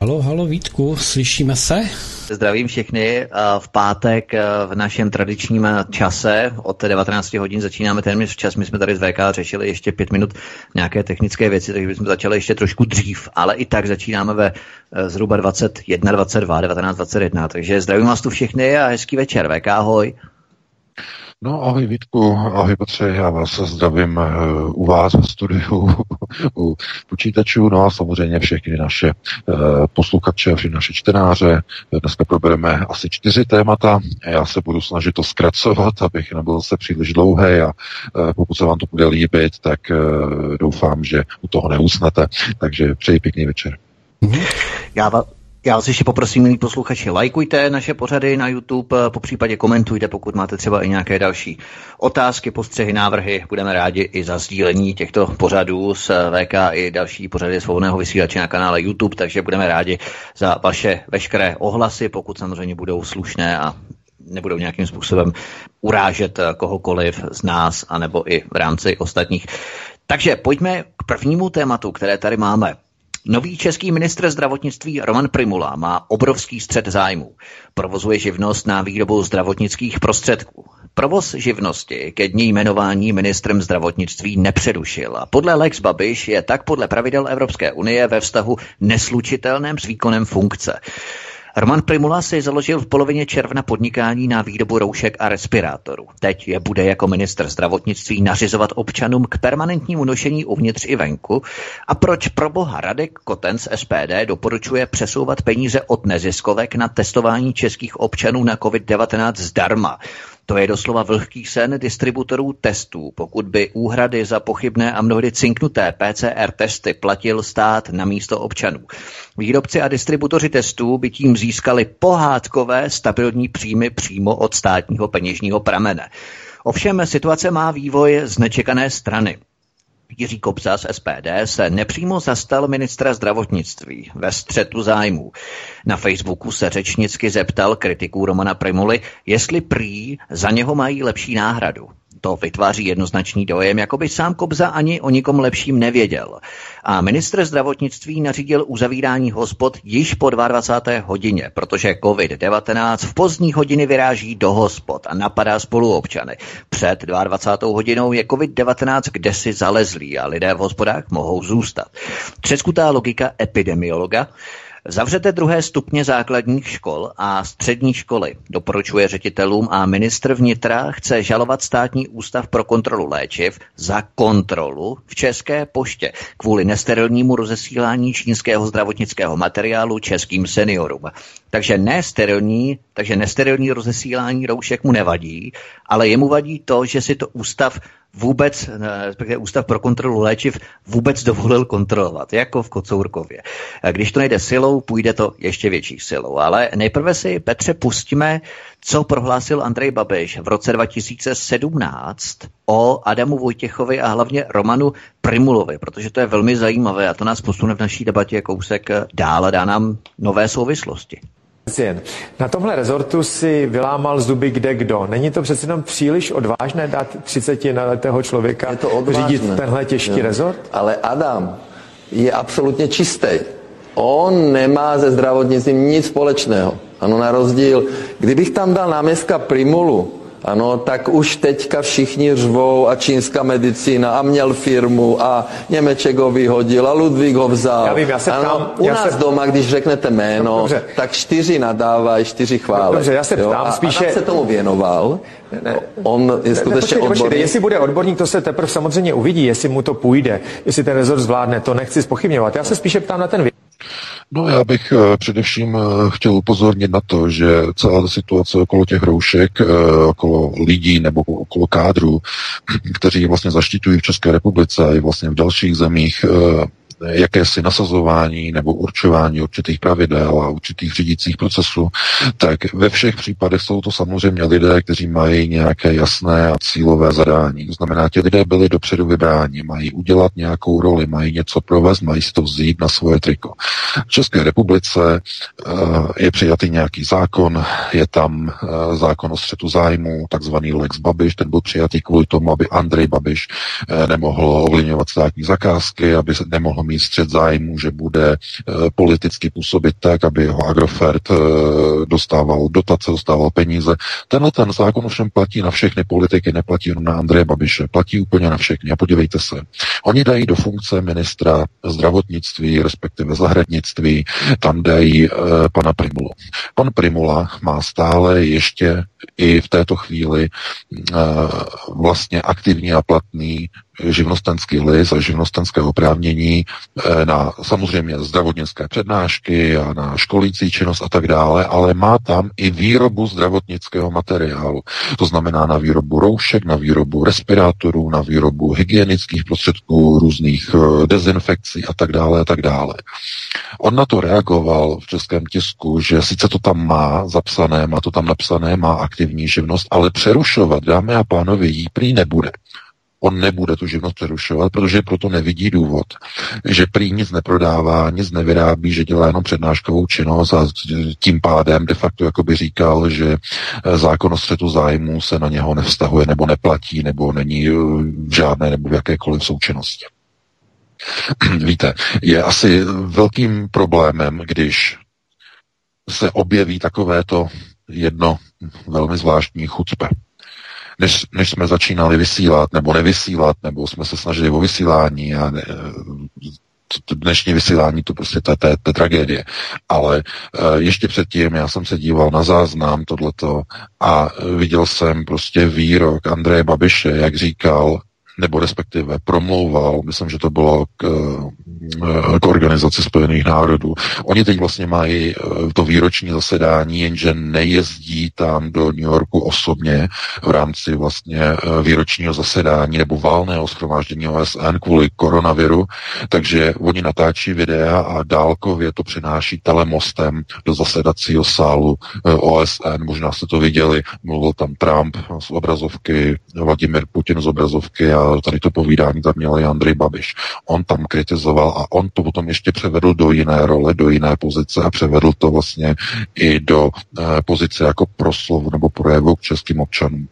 Halo, halo Vítku, slyšíme se? Zdravím všechny. V pátek v našem tradičním čase od 19 hodin začínáme téměř včas. My jsme tady z VK řešili ještě pět minut nějaké technické věci, takže bychom začali ještě trošku dřív, ale i tak začínáme ve e, zhruba 21, 22, 19, 21. Takže zdravím vás tu všechny a hezký večer. VK, ahoj. No ahoj Vítku, ahoj Petře, já vás zdravím eh, u vás ve studiu, u počítačů, no a samozřejmě všechny naše eh, posluchače, všechny naše čtenáře. Dneska probereme asi čtyři témata, já se budu snažit to zkracovat, abych nebyl se příliš dlouhý a eh, pokud se vám to bude líbit, tak doufám, že u toho neusnete, takže přeji pěkný večer. Já, já vás ještě poprosím, milí posluchači, lajkujte naše pořady na YouTube, po případě komentujte, pokud máte třeba i nějaké další otázky, postřehy, návrhy. Budeme rádi i za sdílení těchto pořadů s VK i další pořady svobodného vysílače na kanále YouTube, takže budeme rádi za vaše veškeré ohlasy, pokud samozřejmě budou slušné a nebudou nějakým způsobem urážet kohokoliv z nás, anebo i v rámci ostatních. Takže pojďme k prvnímu tématu, které tady máme. Nový český ministr zdravotnictví Roman Primula má obrovský střed zájmů. Provozuje živnost na výrobu zdravotnických prostředků. Provoz živnosti ke dní jmenování ministrem zdravotnictví nepřerušil a podle Lex Babiš je tak podle pravidel Evropské unie ve vztahu neslučitelném s výkonem funkce. Roman Primula si založil v polovině června podnikání na výrobu roušek a respirátorů. Teď je bude jako minister zdravotnictví nařizovat občanům k permanentnímu nošení uvnitř i venku. A proč pro boha Radek Koten z SPD doporučuje přesouvat peníze od neziskovek na testování českých občanů na COVID-19 zdarma? To je doslova vlhký sen distributorů testů, pokud by úhrady za pochybné a mnohdy cinknuté PCR testy platil stát na místo občanů. Výrobci a distributoři testů by tím získali pohádkové stabilní příjmy přímo od státního peněžního pramene. Ovšem situace má vývoj z nečekané strany. Jiří Kobza z SPD se nepřímo zastal ministra zdravotnictví ve střetu zájmů. Na Facebooku se řečnicky zeptal kritiků Romana Primuly, jestli prý za něho mají lepší náhradu. To vytváří jednoznačný dojem, jako by sám Kobza ani o nikom lepším nevěděl. A ministr zdravotnictví nařídil uzavírání hospod již po 22. hodině, protože COVID-19 v pozdní hodiny vyráží do hospod a napadá spoluobčany. Před 22. hodinou je COVID-19 kde si zalezlý a lidé v hospodách mohou zůstat. Třeskutá logika epidemiologa Zavřete druhé stupně základních škol a střední školy, doporučuje ředitelům a ministr vnitra chce žalovat státní ústav pro kontrolu léčiv za kontrolu v České poště kvůli nesterilnímu rozesílání čínského zdravotnického materiálu českým seniorům. Takže nesterilní, takže nesterilní rozesílání roušek mu nevadí, ale jemu vadí to, že si to ústav vůbec, eh, respektive Ústav pro kontrolu léčiv vůbec dovolil kontrolovat, jako v Kocourkově. Když to nejde silou, půjde to ještě větší silou. Ale nejprve si, Petře, pustíme, co prohlásil Andrej Babiš v roce 2017 o Adamu Vojtěchovi a hlavně Romanu Primulovi, protože to je velmi zajímavé a to nás posune v naší debatě kousek dál a dá nám nové souvislosti. Na tomhle rezortu si vylámal zuby kde kdo. Není to přece jenom příliš odvážné dát 30 letého člověka to řídit tenhle těžký jo. rezort? Ale Adam je absolutně čistý. On nemá ze zdravotnictvím nic společného. Ano, na rozdíl, kdybych tam dal náměstka Primulu, ano, tak už teďka všichni řvou a čínská medicína a měl firmu a Němeček ho vyhodil a Ludvík ho vzal. Já vím, já se ptám, ano, u já nás se... doma, když řeknete jméno, Dobře. tak čtyři nadávají, čtyři chválí. Dobře, já se ptám jo? spíše... A se tomu věnoval. Ne, ne, On je skutečně ne, počkej, odborník. Jestli bude odborník, to se teprve samozřejmě uvidí, jestli mu to půjde, jestli ten rezort zvládne, to nechci spochybňovat. Já se spíše ptám na ten věc. No já bych uh, především uh, chtěl upozornit na to, že celá ta situace okolo těch roušek, uh, okolo lidí nebo okolo kádru, kteří vlastně zaštiťují v České republice a i vlastně v dalších zemích jakési nasazování nebo určování určitých pravidel a určitých řídících procesů, tak ve všech případech jsou to samozřejmě lidé, kteří mají nějaké jasné a cílové zadání. To znamená, ti lidé byli dopředu vybráni, mají udělat nějakou roli, mají něco provést, mají si to vzít na svoje triko. V České republice uh, je přijatý nějaký zákon, je tam uh, zákon o střetu zájmu, takzvaný Lex Babiš, ten byl přijatý kvůli tomu, aby Andrej Babiš uh, nemohl ovlivňovat státní zakázky, aby se nemohl mít střed zájmu, že bude uh, politicky působit tak, aby jeho Agrofert uh, dostával dotace, dostával peníze. Tenhle ten zákon ovšem platí na všechny politiky, neplatí jenom na Andreje Babiše, platí úplně na všechny. A podívejte se, oni dají do funkce ministra zdravotnictví, respektive zahradnictví, tam dají uh, pana Primulu. Pan Primula má stále ještě i v této chvíli vlastně aktivní a platný živnostenský list a živnostenské oprávnění eh, na samozřejmě zdravotnické přednášky a na školící činnost a tak dále, ale má tam i výrobu zdravotnického materiálu. To znamená na výrobu roušek, na výrobu respirátorů, na výrobu hygienických prostředků, různých eh, dezinfekcí a tak dále a tak dále. On na to reagoval v českém tisku, že sice to tam má zapsané, má to tam napsané, má aktivní živnost, ale přerušovat, dámy a pánové, jí prý nebude on nebude tu živnost přerušovat, protože proto nevidí důvod, že prý nic neprodává, nic nevyrábí, že dělá jenom přednáškovou činnost a tím pádem de facto jako by říkal, že eh, zákon o střetu zájmu se na něho nevztahuje nebo neplatí, nebo není v žádné nebo v jakékoliv součinnosti. Víte, je asi velkým problémem, když se objeví takovéto jedno velmi zvláštní chucpe než, než jsme začínali vysílat nebo nevysílat, nebo jsme se snažili o vysílání a ne, dnešní vysílání, to prostě to, je tragédie. Ale uh, ještě předtím já jsem se díval na záznam tohleto a viděl jsem prostě výrok Andreje Babiše, jak říkal, nebo respektive promlouval, myslím, že to bylo k, eh, k organizaci Spojených národů. Oni teď vlastně mají eh, to výroční zasedání, jenže nejezdí tam do New Yorku osobně v rámci vlastně eh, výročního zasedání nebo válného schromáždění OSN kvůli koronaviru, takže oni natáčí videa a dálkově to přináší telemostem do zasedacího sálu OSN. Možná jste to viděli, mluvil tam Trump z obrazovky, Vladimir Putin z obrazovky a tady to povídání tam měl i Andrej Babiš. On tam kritizoval a on to potom ještě převedl do jiné role, do jiné pozice a převedl to vlastně i do eh, pozice jako proslovu nebo projevu k českým občanům.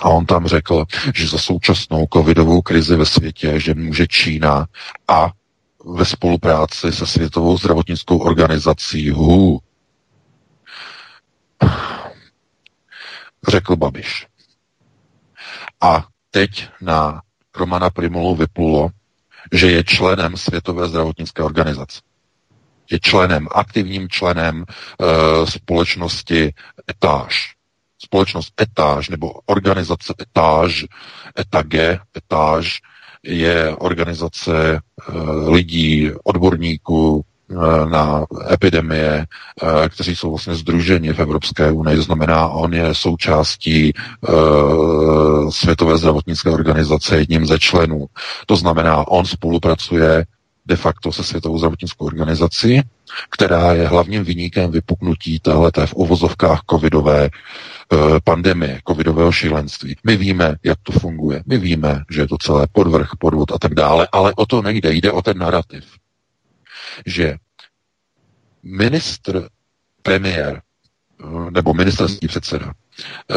A on tam řekl, že za současnou covidovou krizi ve světě, že může Čína a ve spolupráci se Světovou zdravotnickou organizací HU řekl Babiš. A teď na Romana Primulu vyplulo, že je členem Světové zdravotnické organizace. Je členem, aktivním členem e, společnosti Etáž. Společnost Etáž nebo organizace Etáž, Etage, Etáž je organizace e, lidí, odborníků, na epidemie, eh, kteří jsou vlastně združeni v Evropské unii. Znamená, on je součástí uh, Světové zdravotnické organizace, jedním ze členů. To znamená, on spolupracuje de facto se Světovou zdravotnickou organizací, která je hlavním vyníkem vypuknutí téhleté v uvozovkách covidové pandemie, covidového šílenství. My víme, jak to funguje. My víme, že je to celé podvrh, podvod a tak dále, ale o to nejde. Jde o ten narrativ že ministr, premiér nebo ministerský předseda eh,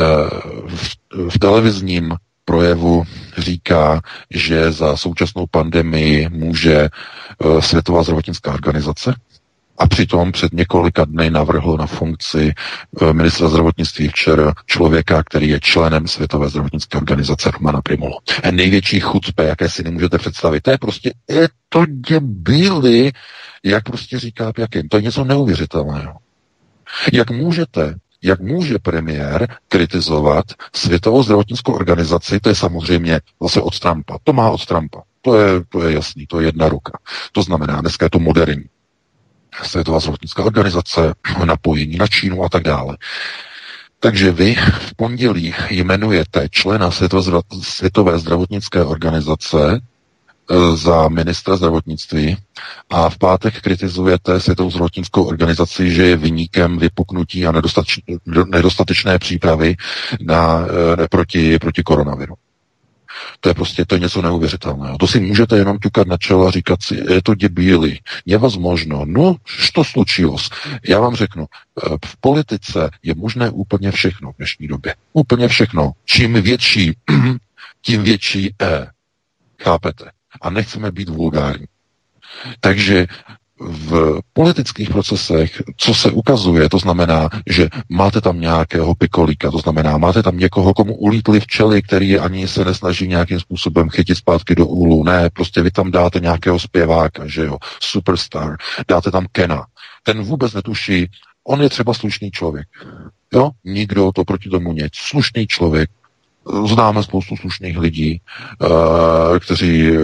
v, v televizním projevu říká, že za současnou pandemii může eh, Světová zdravotnická organizace a přitom před několika dny navrhl na funkci eh, ministra zdravotnictví včera člověka, který je členem Světové zdravotnické organizace Romana Primolo. Největší chucpe, jaké si nemůžete představit, to je prostě, je to děbily, jak prostě říká Pjakin. To je něco neuvěřitelného. Jak můžete jak může premiér kritizovat Světovou zdravotnickou organizaci, to je samozřejmě zase od Trumpa. To má od Trumpa. To je, to je jasný, to je jedna ruka. To znamená, dneska je to moderní. Světová zdravotnická organizace, napojení na Čínu a tak dále. Takže vy v pondělí jmenujete člena Světové zdravotnické organizace za ministra zdravotnictví a v pátek kritizujete Světovou zdravotnickou organizaci, že je vyníkem vypuknutí a nedostatečné přípravy na, proti, proti koronaviru. To je prostě to je něco neuvěřitelného. To si můžete jenom ťukat na čelo a říkat si, je to debíli, možno. No, to slučilo. Já vám řeknu, eh, v politice je možné úplně všechno v dnešní době. Úplně všechno. Čím větší, tím větší E. Chápete? A nechceme být vulgární. Takže v politických procesech, co se ukazuje, to znamená, že máte tam nějakého pikolíka, to znamená, máte tam někoho, komu ulítli včely, který ani se nesnaží nějakým způsobem chytit zpátky do úlu. Ne, prostě vy tam dáte nějakého zpěváka, že jo, superstar, dáte tam Kena. Ten vůbec netuší, on je třeba slušný člověk. Jo, nikdo to proti tomu nic. Slušný člověk, Známe spoustu slušných lidí, eh, kteří eh,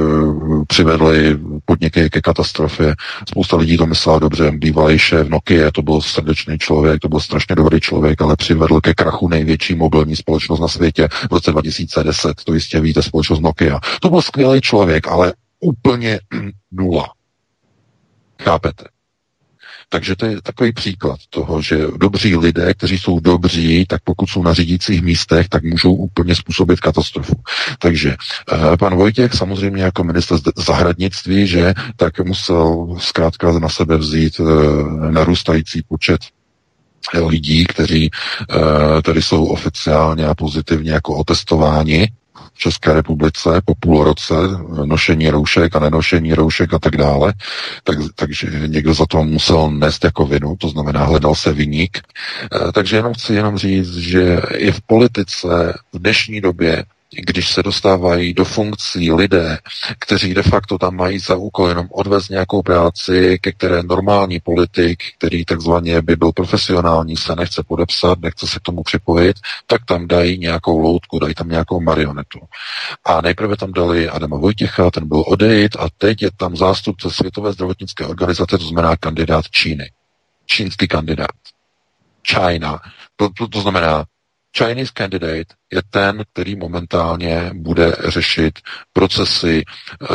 přivedli podniky ke katastrofě. Spousta lidí to myslela dobře. Bývalý šéf Nokia, to byl srdečný člověk, to byl strašně dobrý člověk, ale přivedl ke krachu největší mobilní společnost na světě v roce 2010. To jistě víte, společnost Nokia. To byl skvělý člověk, ale úplně nula. Chápete? Takže to je takový příklad toho, že dobří lidé, kteří jsou dobří, tak pokud jsou na řídících místech, tak můžou úplně způsobit katastrofu. Takže eh, pan Vojtěch samozřejmě jako minister zahradnictví, že tak musel zkrátka na sebe vzít eh, narůstající počet lidí, kteří tady jsou oficiálně a pozitivně jako otestováni České republice po půl roce nošení roušek a nenošení roušek a tak dále, tak, takže někdo za to musel nést jako vinu, to znamená hledal se vyník. Eh, takže jenom chci jenom říct, že i v politice v dnešní době když se dostávají do funkcí lidé, kteří de facto tam mají za úkol jenom odvést nějakou práci, ke které normální politik, který takzvaně by byl profesionální, se nechce podepsat, nechce se k tomu připojit, tak tam dají nějakou loutku, dají tam nějakou marionetu. A nejprve tam dali Adama Vojtěcha, ten byl odejít a teď je tam zástupce Světové zdravotnické organizace, to znamená kandidát Číny. Čínský kandidát. China. To, to, to znamená Chinese candidate je ten, který momentálně bude řešit procesy e,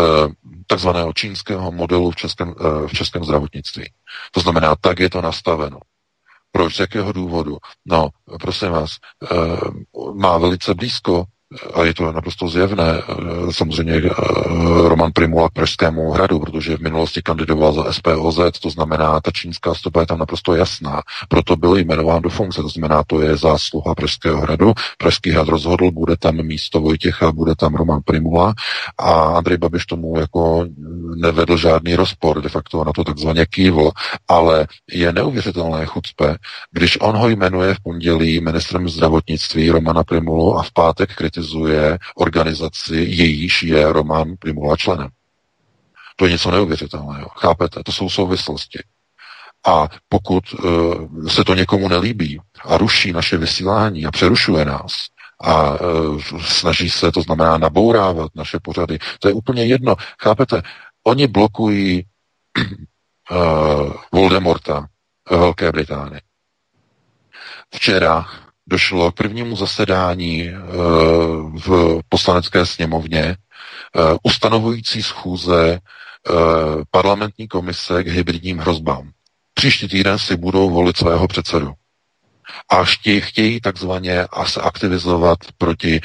takzvaného čínského modelu v českém, e, v českém zdravotnictví. To znamená, tak je to nastaveno. Proč? Z jakého důvodu? No, prosím vás, e, má velice blízko a je to naprosto zjevné, eh, samozřejmě eh, Roman Primula k Pražskému hradu, protože v minulosti kandidoval za SPOZ, to znamená, ta čínská stopa je tam naprosto jasná. Proto byl jmenován do funkce, to znamená, to je zásluha Pražského hradu. Pražský hrad rozhodl, bude tam místo Vojtěcha, bude tam Roman Primula a Andrej Babiš tomu jako nevedl žádný rozpor, de facto na to takzvaně kývl, ale je neuvěřitelné chucpe, když on ho jmenuje v pondělí ministrem zdravotnictví Romana Primulu a v pátek kritizuje kritizuje organizaci, jejíž je Roman Primula členem. To je něco neuvěřitelného. Chápete? To jsou souvislosti. A pokud uh, se to někomu nelíbí a ruší naše vysílání a přerušuje nás a uh, snaží se, to znamená nabourávat naše pořady, to je úplně jedno. Chápete? Oni blokují uh, Voldemorta v Velké Británii. Včera došlo k prvnímu zasedání eh, v poslanecké sněmovně eh, ustanovující schůze eh, parlamentní komise k hybridním hrozbám. Příští týden si budou volit svého předsedu. A chtějí, takzvaně se aktivizovat proti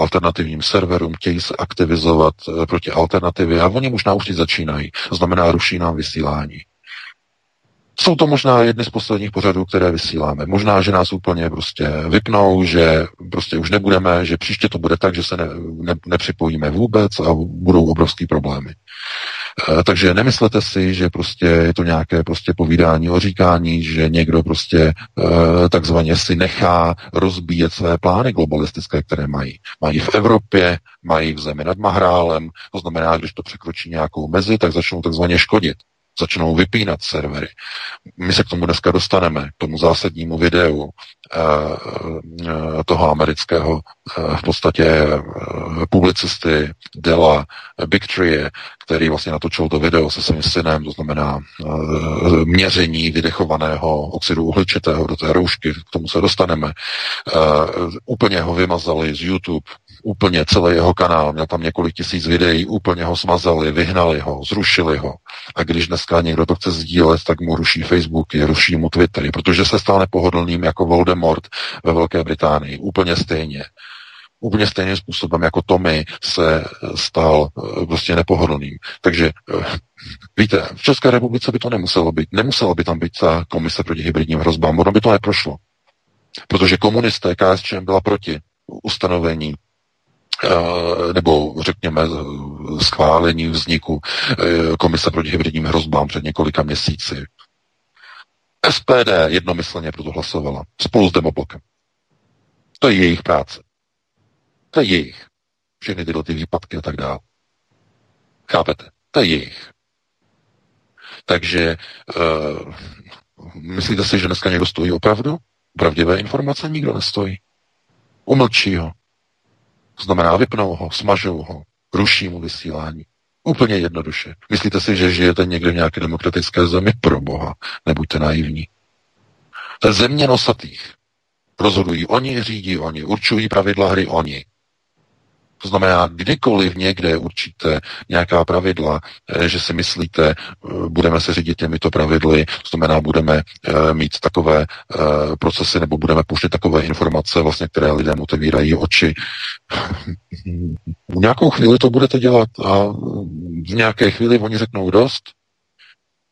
alternativním serverům, chtějí se aktivizovat proti alternativě a oni možná už začínají. To znamená, ruší nám vysílání. Jsou to možná jedny z posledních pořadů, které vysíláme. Možná, že nás úplně prostě vypnou, že prostě už nebudeme, že příště to bude tak, že se ne, ne, nepřipojíme vůbec a budou obrovský problémy. E, takže nemyslete si, že prostě je to nějaké prostě povídání o říkání, že někdo prostě e, takzvaně si nechá rozbíjet své plány globalistické, které mají. Mají v Evropě, mají v zemi nad Mahrálem, to znamená, když to překročí nějakou mezi, tak začnou takzvaně škodit začnou vypínat servery. My se k tomu dneska dostaneme, k tomu zásadnímu videu eh, eh, toho amerického eh, v podstatě publicisty Dela Bigtree, který vlastně natočil to video se svým synem, to znamená měření vydechovaného oxidu uhličitého do té roušky, k tomu se dostaneme. Úplně ho vymazali z YouTube, úplně celý jeho kanál, měl tam několik tisíc videí, úplně ho smazali, vyhnali ho, zrušili ho. A když dneska někdo to chce sdílet, tak mu ruší Facebooky, ruší mu Twittery, protože se stal nepohodlným jako Voldemort ve Velké Británii. Úplně stejně. Úplně stejným způsobem jako Tommy se stal eh, prostě nepohodlným. Takže eh, víte, v České republice by to nemuselo být. Nemusela by tam být ta komise proti hybridním hrozbám. Ono by to neprošlo. Protože komunisté KSČM byla proti ustanovení nebo řekněme schválení vzniku komise proti hybridním hrozbám před několika měsíci. SPD jednomyslně proto hlasovala spolu s demoblokem. To je jejich práce. To je jejich. Všechny tyhle ty výpadky a tak dále. Chápete? To je jejich. Takže uh, myslíte si, že dneska někdo stojí opravdu? Pravdivé informace nikdo nestojí. Umlčí ho. To znamená, vypnou ho, smažou ho, ruší mu vysílání. Úplně jednoduše. Myslíte si, že žijete někde v nějaké demokratické zemi? Pro boha. Nebuďte naivní. To je země nosatých. Rozhodují oni, řídí oni, určují pravidla hry oni. To znamená, kdykoliv někde určíte nějaká pravidla, eh, že si myslíte, eh, budeme se řídit těmito pravidly, to znamená, budeme eh, mít takové procesy nebo budeme pouštět takové informace, vlastně, které lidem otevírají oči. V nějakou chvíli to budete dělat a v nějaké chvíli oni řeknou dost,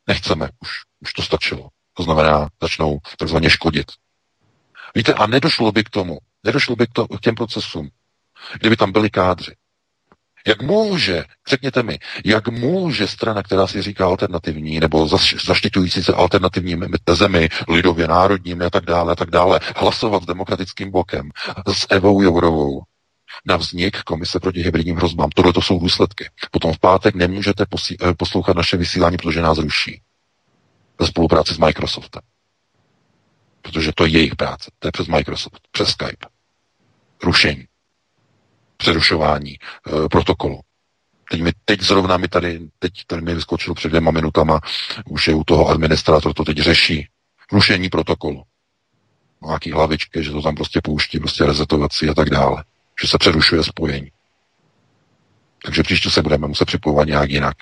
nechceme, už, už to stačilo. To znamená, začnou takzvaně škodit. Víte, a nedošlo by k tomu, nedošlo by k, to, k těm procesům, kdyby tam byli kádři. Jak může, řekněte mi, jak může strana, která si říká alternativní, nebo zaštiťující se alternativními tezemi, lidově národními a tak dále, a tak dále, hlasovat s demokratickým blokem, s Evou Jourovou, na vznik Komise proti hybridním hrozbám. Tohle to jsou důsledky. Potom v pátek nemůžete eh, poslouchat naše vysílání, protože nás ruší. Ve spolupráci s Microsoftem. Protože to je jejich práce. To je přes Microsoft, přes Skype. Rušení přerušování e, protokolu. Teď, mi, teď zrovna mi tady, teď tady mi vyskočil před dvěma minutama, už je u toho administrátor, to teď řeší. Rušení protokolu. Nějaký hlavičky, že to tam prostě pouští, prostě rezetovací a tak dále. Že se přerušuje spojení. Takže příště se budeme muset připojovat nějak jinak.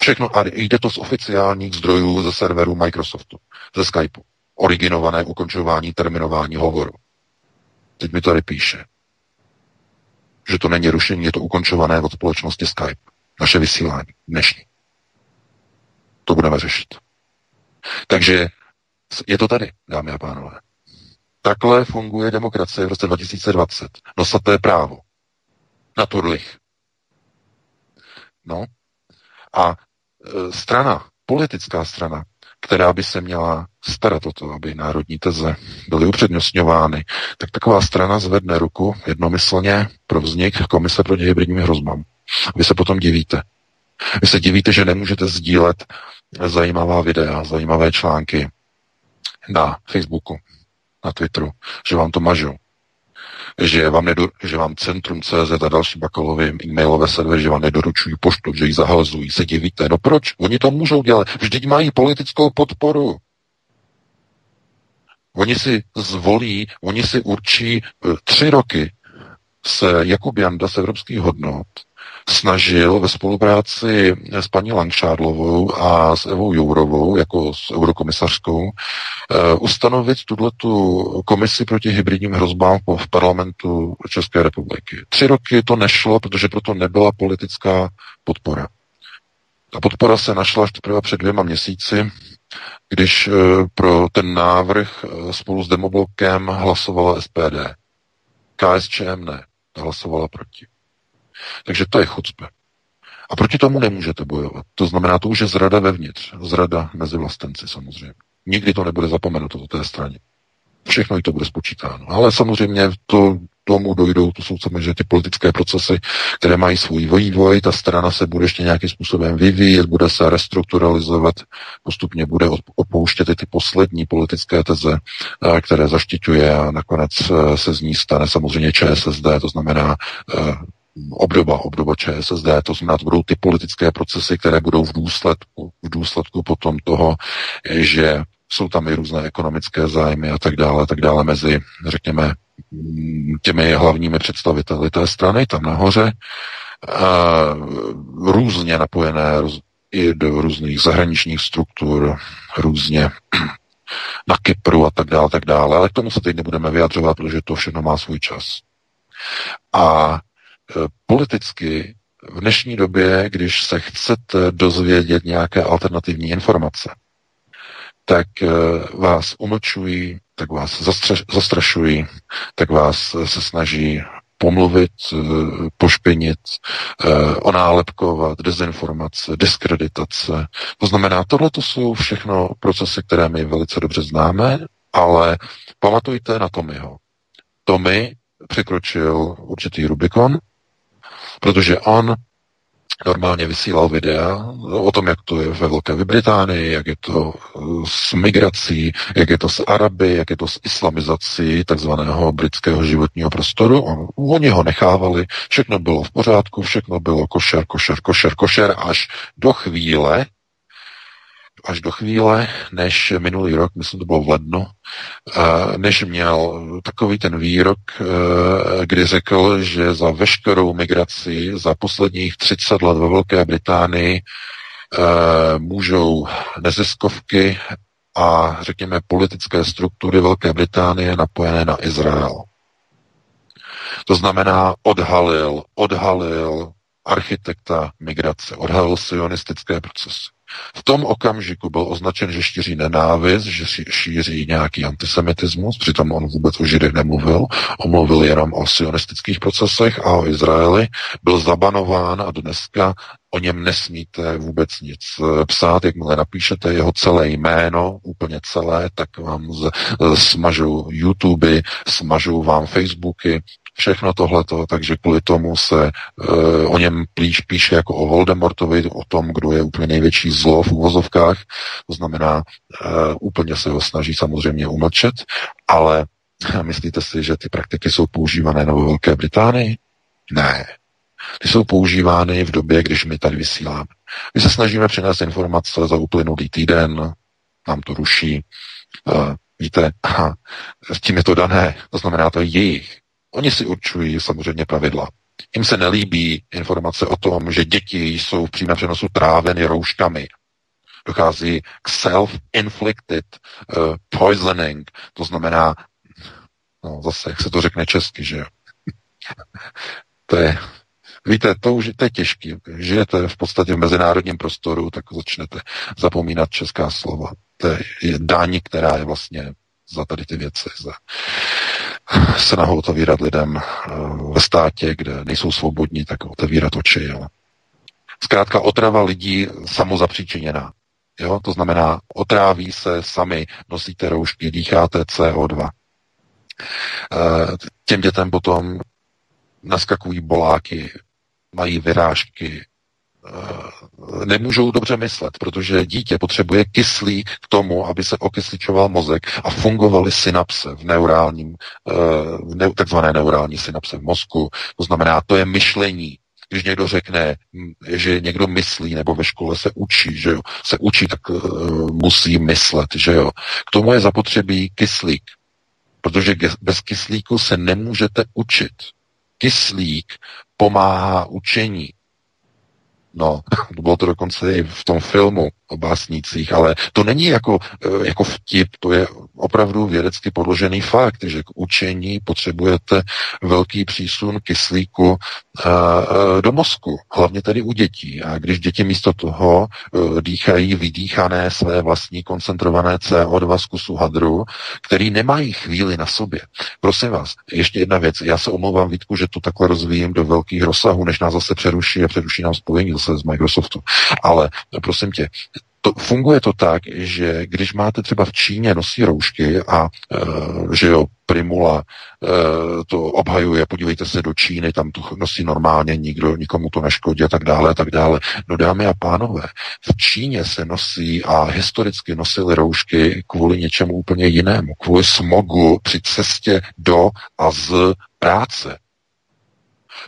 Všechno a jde to z oficiálních zdrojů ze serveru Microsoftu, ze Skypeu. Originované ukončování terminování hovoru. Teď mi to tady píše že to není rušení, je to ukončované od společnosti Skype. Naše vysílání dnešní. To budeme řešit. Takže je to tady, dámy a pánové. Takhle funguje demokracie v roce 2020. Nosaté právo. Na turlich. No. A e, strana, politická strana, která by se měla starat o to, aby národní teze byly upřednostňovány, tak taková strana zvedne ruku jednomyslně pro vznik Komise proti hybridním hrozbám. Vy se potom divíte. Vy se divíte, že nemůžete sdílet zajímavá videa, zajímavé články na Facebooku, na Twitteru, že vám to mažou že vám, nedo, že vám Centrum CZ a další bakalově e-mailové servery, že vám nedoručují poštu, že ji zahalzují, se divíte. No proč? Oni to můžou dělat. Vždyť mají politickou podporu. Oni si zvolí, oni si určí eh, tři roky se Jakub Janda z evropských hodnot snažil ve spolupráci s paní Langšádlovou a s Evou Jourovou, jako s eurokomisařskou, uh, ustanovit tuto komisi proti hybridním hrozbám v parlamentu České republiky. Tři roky to nešlo, protože proto nebyla politická podpora. Ta podpora se našla až teprve před dvěma měsíci, když uh, pro ten návrh uh, spolu s demoblokem hlasovala SPD. KSČM ne, hlasovala proti. Takže to je chucpe. A proti tomu nemůžete bojovat. To znamená, to už je zrada vevnitř. Zrada mezi vlastenci samozřejmě. Nikdy to nebude zapomenuto do té straně. Všechno i to bude spočítáno. Ale samozřejmě to tomu dojdou, to jsou samozřejmě ty politické procesy, které mají svůj vývoj, ta strana se bude ještě nějakým způsobem vyvíjet, bude se restrukturalizovat, postupně bude opouštět i ty poslední politické teze, eh, které zaštiťuje a nakonec eh, se z ní stane samozřejmě ČSSD, to znamená eh, obdoba, obdoba ČSSD, to znamená, to budou ty politické procesy, které budou v důsledku, v důsledku potom toho, že jsou tam i různé ekonomické zájmy a tak dále, tak dále mezi, řekněme, těmi hlavními představiteli té strany, tam nahoře, různě napojené i do různých zahraničních struktur, různě na Kypru a tak dále, tak dále. Ale k tomu se teď nebudeme vyjadřovat, protože to všechno má svůj čas. A politicky v dnešní době, když se chcete dozvědět nějaké alternativní informace, tak e, vás umlčují, tak vás zastrašují, tak vás se snaží pomluvit, eh, pošpinit, eh, onálepkovat, dezinformace, diskreditace. To znamená, tohle to jsou všechno procesy, které my velice dobře známe, ale pamatujte na Tommyho. Tommy překročil určitý Rubikon, protože on normálně vysílal videa o tom, jak to je ve Velké Británii, jak je to eh, s migrací, jak je to s Araby, jak je to s islamizací takzvaného britského životního prostoru. On, oni ho nechávali, všechno bylo v pořádku, všechno bylo košer, košer, košer, košer, až do chvíle, až do chvíle, než minulý rok, myslím, to bylo v lednu, než měl takový ten výrok, kdy řekl, že za veškerou migraci za posledních 30 let ve Velké Británii můžou neziskovky a řekněme politické struktury Velké Británie napojené na Izrael. To znamená, odhalil, odhalil architekta migrace, odhalil sionistické procesy. V tom okamžiku byl označen, že šíří nenávist, že šíří nějaký antisemitismus, přitom on vůbec o Židech nemluvil, omluvil jenom o sionistických procesech a o Izraeli, byl zabanován a dneska o něm nesmíte vůbec nic eh, psát, jakmile napíšete jeho celé jméno, úplně celé, tak vám z, smažou YouTube, smažou vám Facebooky, všechno tohleto, takže kvůli tomu se uh, o něm plíš píše jako o Voldemortovi, o tom, kdo je úplně největší zlo v úvozovkách, to znamená, uh, úplně se ho snaží samozřejmě umlčet, ale myslíte si, že ty praktiky jsou používané na Velké Británii? Ne. Ty jsou používány v době, když my tady vysíláme. My se snažíme přinést informace za uplynulý týden, nám to ruší. Uh, víte, aha, tím je to dané, to znamená, to je jejich. Oni si určují samozřejmě pravidla. Jim se nelíbí informace o tom, že děti jsou v přímém přenosu tráveny rouškami. Dochází k self-inflicted uh, poisoning, to znamená, no zase, jak se to řekne česky, že jo. to je, víte, to už to je těžké. Žijete v podstatě v mezinárodním prostoru, tak začnete zapomínat česká slova. To je daň, která je vlastně za tady ty věci, za nahou otevírat lidem eh, ve státě, kde nejsou svobodní, tak otevírat oči. Jo. Zkrátka otrava lidí samozapříčiněná. Jo? To znamená, otráví se sami, nosíte roušky, dýcháte CO2. Eh, těm dětem potom naskakují boláky, mají vyrážky, nemůžou dobře myslet, protože dítě potřebuje kyslík k tomu, aby se okysličoval mozek a fungovaly synapse v neurálním, eh, v takzvané neurální synapse v mozku. To znamená, to je myšlení. Když někdo řekne, hm, že někdo myslí, nebo ve škole se učí, že jo, se učí, tak uh, musí myslet, že jo. K tomu je zapotřebí kyslík, protože bez kyslíku se nemůžete učit. Kyslík pomáhá učení. No, bylo to dokonce i v tom filmu o básnících, ale to není jako, eh, jako vtip, to je opravdu vědecky podložený fakt, že k učení potřebujete velký přísun kyslíku eh, eh, do mozku, hlavně tedy u dětí. A když děti místo toho dýchají vydýchané své vlastní koncentrované CO2 z kusu hadru, který nemají chvíli na sobě. Prosím vás, ještě jedna věc. Já se omlouvám, Vítku, že to takhle rozvíjím do velkých rozsahů, než nás zase přeruší a přeruší nám spojení zase z Microsoftu. Ale prosím tě, to, funguje to tak, že když máte třeba v Číně nosí roušky a e, že jo, Primula e, to obhajuje, podívejte se do Číny, tam to nosí normálně, nikdo, nikomu to neškodí a tak dále a tak dále. No dámy a pánové, v Číně se nosí a historicky nosili roušky kvůli něčemu úplně jinému, kvůli smogu při cestě do a z práce.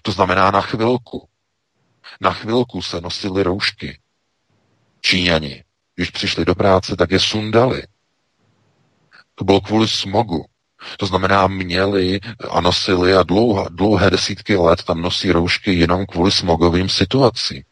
To znamená na chvilku. Na chvilku se nosily roušky. Číňani. Když přišli do práce, tak je sundali. To bylo kvůli smogu. To znamená, měli a nosili a dlouhé, dlouhé desítky let tam nosí roušky jenom kvůli smogovým situacím.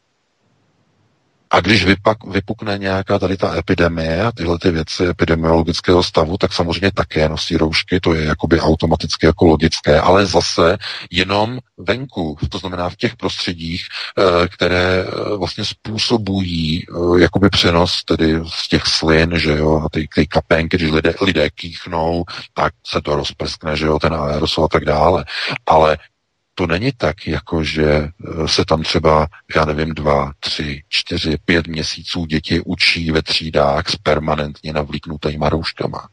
A když vypak, vypukne nějaká tady ta epidemie a tyhle ty věci epidemiologického stavu, tak samozřejmě také nosí roušky, to je jakoby automaticky jako logické, ale zase jenom venku, to znamená v těch prostředích, eh, které eh, vlastně způsobují eh, jakoby přenos tedy z těch slin, že jo, a ty, ty kapenky, když lidé, lidé kýchnou, tak se to rozprskne, že jo, ten aerosol a tak dále. Ale to není tak, jako že eh, se tam třeba, já nevím, dva, tři, čtyři, pět měsíců děti učí ve třídách s permanentně navlíknutýma rouškama.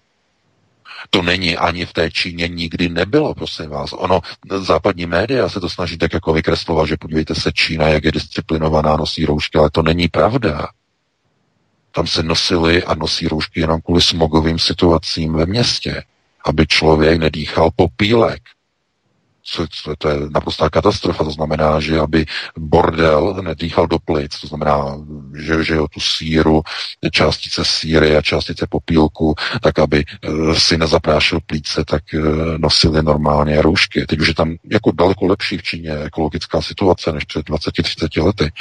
To není ani v té Číně nikdy nebylo, prosím vás. Ono, západní média se to snaží tak jako vykreslovat, že podívejte se, Čína, jak je disciplinovaná, nosí roušky, ale to není pravda. Tam se nosily a nosí roušky jenom kvůli smogovým situacím ve městě, aby člověk nedýchal popílek co, co, to je naprostá katastrofa. To znamená, že aby bordel nedýchal do plic, to znamená, že, že jo, tu síru, částice síry a částice popílku, tak aby uh, si nezaprášil plíce, tak uh, nosili normálně roušky. Teď už je tam jako daleko lepší v Číně ekologická situace než před 20-30 lety,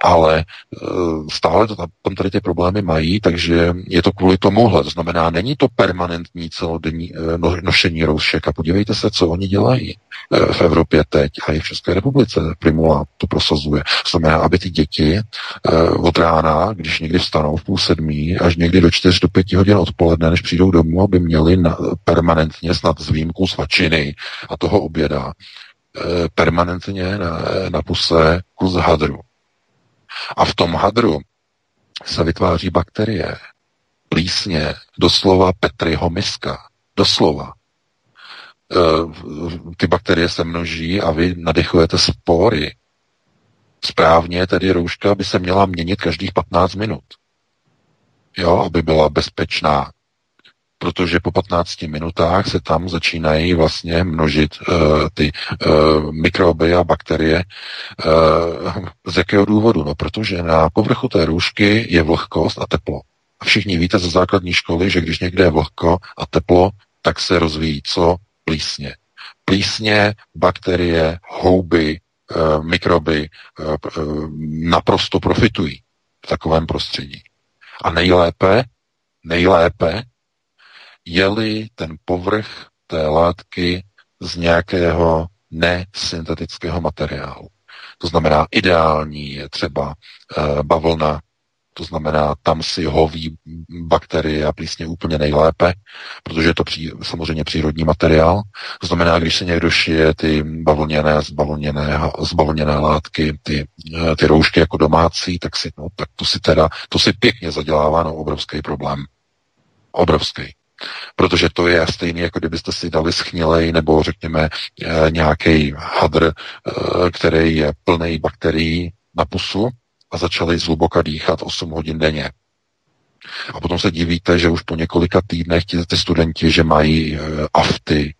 ale uh, stále to tam tady ty problémy mají, takže je to kvůli tomuhle. To znamená, není to permanentní celodenní uh, nošení roušek a podívejte se, co oni dělají. Eh, v Evropě teď a i v České republice. Primula to prosazuje. Znamená, aby ty děti eh, od rána, když někdy vstanou v půl sedmí, až někdy do čtyř do pěti hodin odpoledne, než přijdou domů, aby měli na, permanentně snad s výjimkou svačiny a toho oběda eh, permanentně na, na puse kus hadru. A v tom hadru se vytváří bakterie, plísně, doslova Petriho miska, doslova. Eh, ty bakterie se množí a vy nadechujete spory. Správně tedy rouška by se měla měnit každých 15 minut. Jo, aby byla bezpečná. Protože po 15 minutách se tam začínají vlastně množit uh, ty uh, mikroby a bakterie. Uh, z jakého důvodu? No, protože na povrchu té růžky je vlhkost a teplo. A všichni víte ze základní školy, že když někde je vlhko a teplo, tak se rozvíjí co? Plísně. Plísně, bakterie, houby, eh, mikroby eh, eh, naprosto profitují v takovém prostředí. A nejlépe, nejlépe, je-li ten povrch té látky z nějakého nesyntetického materiálu. To znamená, ideální je třeba bavlna, to znamená, tam si hoví bakterie a plísně úplně nejlépe, protože je to pří, samozřejmě přírodní materiál. To znamená, když se někdo šije ty bavlněné, zbavlněné, zbavlněné látky, ty, eh, ty roušky jako domácí, tak, si, no, tak to si teda, to si pěkně zadělává na obrovský problém. Obrovský. Protože to je stejný, jako kdybyste si dali schnilej nebo řekněme eh, nějaký hadr, eh, který je plný bakterií na pusu, a začali zhluboka dýchat 8 hodin denně. A potom se divíte, že už po několika týdnech ti, ty studenti, že mají e, afty,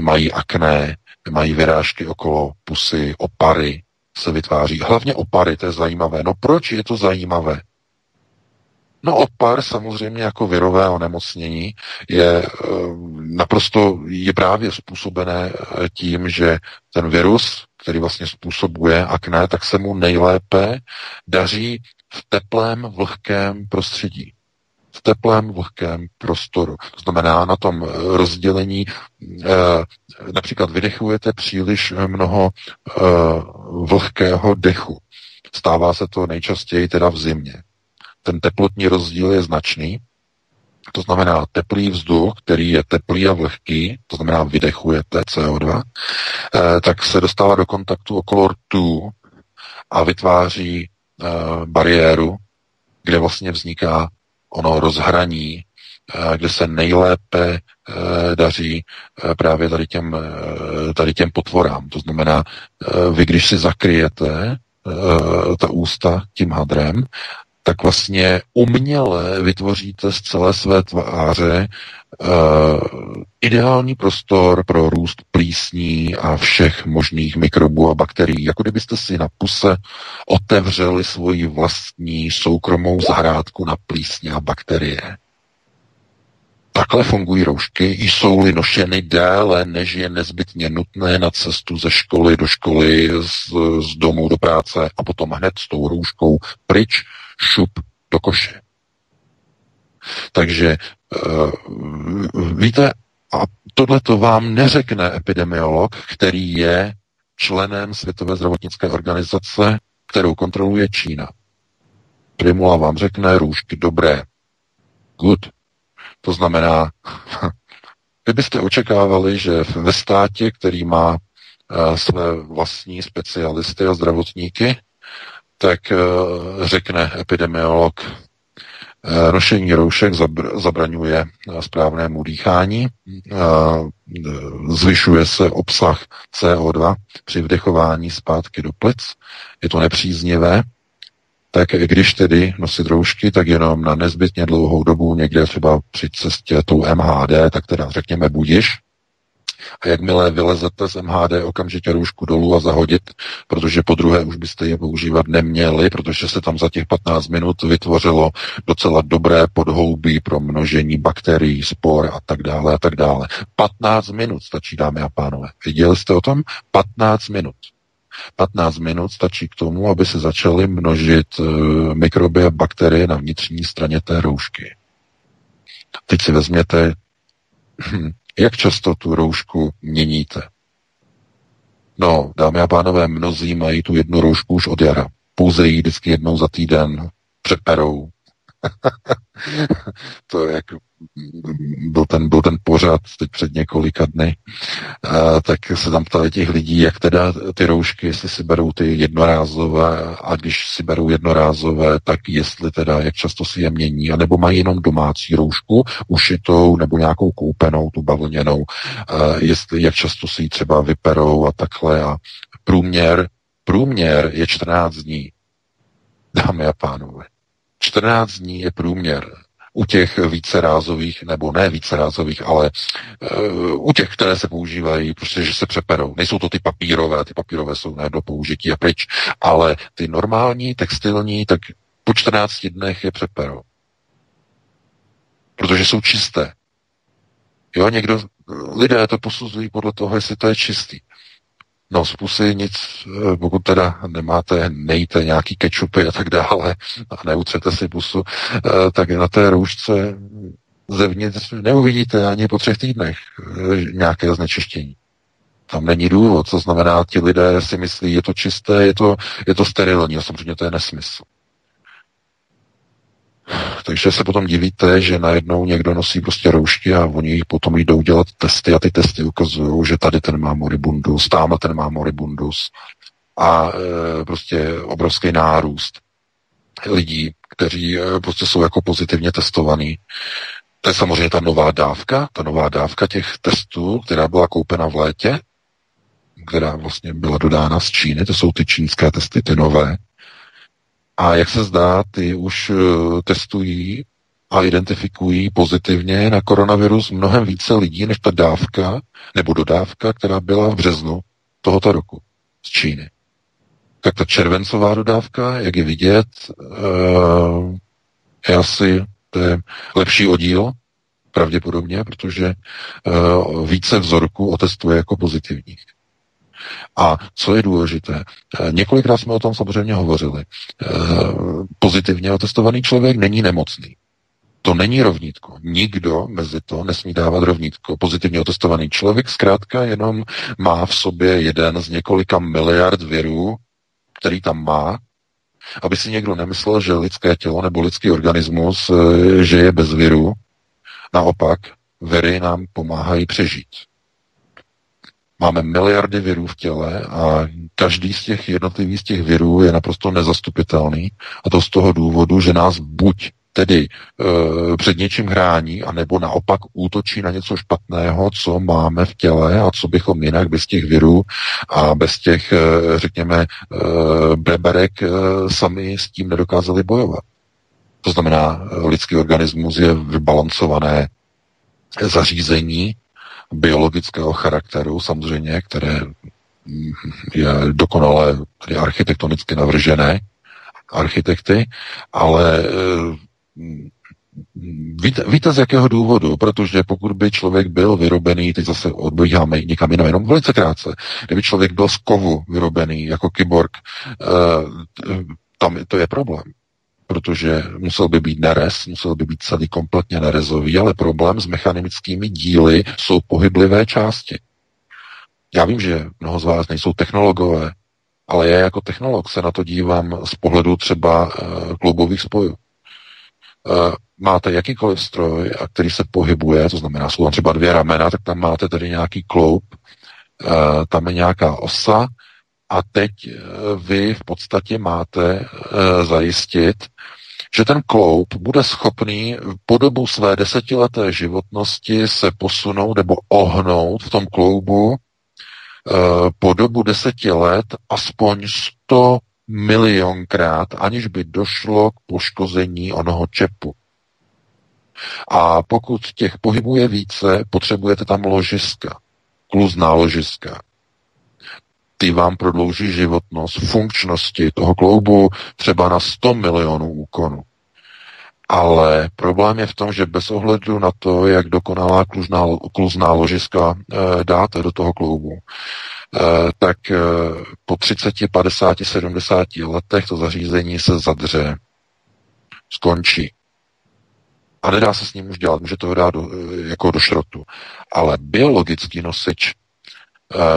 mají akné, mají vyrážky okolo pusy, opary se vytváří. Hlavně opary, to je zajímavé. No proč je to zajímavé? No opar samozřejmě jako virové onemocnění je e, naprosto je právě způsobené e, tím, že ten virus který vlastně způsobuje akné, tak se mu nejlépe daří v teplém, vlhkém prostředí. V teplém, vlhkém prostoru. To znamená na tom rozdělení, eh, například vydechujete příliš mnoho eh, vlhkého dechu. Stává se to nejčastěji teda v zimě. Ten teplotní rozdíl je značný, to znamená teplý vzduch, který je teplý a vlhký, to znamená vydechujete CO2, eh, tak se dostává do kontaktu okolo rtů a vytváří eh, bariéru, kde vlastně vzniká ono rozhraní, eh, kde se nejlépe daří právě tady těm, tady těm potvorám. To znamená, vy když si zakryjete ta ústa tím hadrem, tak vlastně uměle vytvoříte z celé své tváře uh, ideální prostor pro růst plísní a všech možných mikrobů a bakterií. Jako kdybyste si na puse otevřeli svoji vlastní soukromou zahrádku na plísně a bakterie. Tak Ale fungují roušky, jsou-li nošeny déle, než je nezbytně nutné na cestu ze školy do školy, z, z domu do práce a potom hned s tou rouškou pryč, šup do koše. Takže uh, víte, a tohle to vám neřekne epidemiolog, který je členem Světové zdravotnické organizace, kterou kontroluje Čína. Primula vám řekne růžky dobré. Good. To znamená, vy byste očekávali, že ve státě, který má uh, své vlastní specialisty a zdravotníky, tak uh, řekne epidemiolog, nošení roušek zabr- zabraňuje správnému dýchání, zvyšuje se obsah CO2 při vdechování zpátky do plic, je to nepříznivé, tak když tedy nosit roušky, tak jenom na nezbytně dlouhou dobu, někde třeba při cestě tou MHD, tak teda řekněme budiš. A jakmile vylezete z MHD, okamžitě roušku dolů a zahodit, protože po druhé už byste je používat neměli, protože se tam za těch 15 minut vytvořilo docela dobré podhoubí pro množení bakterií, spor a tak dále a tak dále. 15 minut stačí, dámy a pánové. Viděli jste o tom? 15 minut. 15 minut stačí k tomu, aby se začaly množit e, mikroby a bakterie na vnitřní straně té roušky. Teď si vezměte, hm, jak často tu roušku měníte. No, dámy a pánové, mnozí mají tu jednu roušku už od jara. Pouze ji vždycky jednou za týden přeperou. to je jako byl ten, byl ten pořad teď před několika dny, a, tak se tam ptali těch lidí, jak teda ty roušky, jestli si berou ty jednorázové a když si berou jednorázové, tak jestli teda, jak často si je mění, anebo mají jenom domácí roušku, ušitou nebo nějakou koupenou, tu bavlněnou, a, jestli, jak často si ji třeba vyperou a takhle. A průměr, průměr je 14 dní, dámy a pánové. 14 dní je průměr u těch vícerázových, nebo ne vícerázových, ale uh, u těch, které se používají, prostě, že se přeperou. Nejsou to ty papírové, ty papírové jsou ne do použití a pryč, ale ty normální, textilní, tak po 14 dnech je přeperou. Protože jsou čisté. Jo, někdo, lidé to posuzují podle toho, jestli to je čistý. No, z pusy nic, eh, pokud teda nemáte, nejte nějaký kečupy a tak dále a neutřete si pusu, eh, tak na té roušce zevnitř neuvidíte ani po třech týdnech eh, nějaké znečištění. Tam není důvod, co znamená, ti lidé si myslí, je to čisté, je to, je to sterilní, a samozřejmě to je nesmysl. Takže se potom divíte, že najednou někdo nosí prostě roušky a oni potom jdou dělat testy a ty testy ukazují, že tady ten má moribundus, tamhle ten má moribundus a e, prostě obrovský nárůst lidí, kteří e, prostě jsou jako pozitivně testovaní. To je samozřejmě ta nová dávka, ta nová dávka těch testů, která byla koupena v létě, která vlastně byla dodána z Číny, to jsou ty čínské testy, ty nové, a jak se zdá, ty už eh, testují a identifikují pozitivně na koronavirus mnohem více lidí než ta dávka nebo dodávka, která byla v březnu tohoto roku z Číny. Tak ta červencová dodávka, jak je vidět, eh, je asi to je lepší oddíl, pravděpodobně, protože eh, více vzorků otestuje jako pozitivních. A co je důležité, eh, několikrát jsme o tom samozřejmě hovořili. Eh, pozitivně otestovaný člověk není nemocný. To není rovnítko. Nikdo mezi to nesmí dávat rovnítko. Pozitivně otestovaný člověk zkrátka jenom má v sobě jeden z několika miliard virů, který tam má, aby si někdo nemyslel, že lidské tělo nebo lidský organismus, eh, že je bez viru. Naopak, viry nám pomáhají přežít. Máme miliardy virů v těle a každý z těch jednotlivých z těch virů je naprosto nezastupitelný a to z toho důvodu, že nás buď tedy e, před něčím hrání, anebo naopak útočí na něco špatného, co máme v těle a co bychom jinak bez těch virů a bez těch, e, řekněme, e, breberek e, sami s tím nedokázali bojovat. To znamená, lidský organismus je vybalancované zařízení, biologického charakteru, samozřejmě, které je dokonale tedy architektonicky navržené architekty, ale eh, víte, víte z jakého důvodu? Protože pokud by člověk byl vyrobený, teď zase odbíháme někam jinam, jenom velice krátce, kdyby člověk byl z kovu vyrobený jako kyborg, uh, tam to je problém protože musel by být nerez, musel by být celý kompletně nerezový, ale problém s mechanickými díly jsou pohyblivé části. Já vím, že mnoho z vás nejsou technologové, ale já jako technolog se na to dívám z pohledu třeba uh, kloubových spojů. Uh, máte jakýkoliv stroj, a který se pohybuje, to znamená, jsou tam třeba dvě ramena, tak tam máte tedy nějaký kloub, uh, tam je nějaká osa a teď vy v podstatě máte zajistit, že ten kloub bude schopný po dobu své desetileté životnosti se posunout nebo ohnout v tom kloubu Eh, po dobu deseti let aspoň 100 milionkrát, aniž by došlo k poškození onoho čepu. A pokud těch pohybů je více, potřebujete tam ložiska, kluzná ložiska. Ty vám prodlouží životnost funkčnosti toho kloubu třeba na 100 milionů úkonů. Ale problém je v tom, že bez ohledu na to, jak dokonalá kluzná, kluzná ložiska e, dáte do toho kloubu, e, tak e, po 30, 50, 70 letech to zařízení se zadře, skončí. A nedá se s ním už dělat, může to dát do, jako do šrotu. Ale biologický nosič,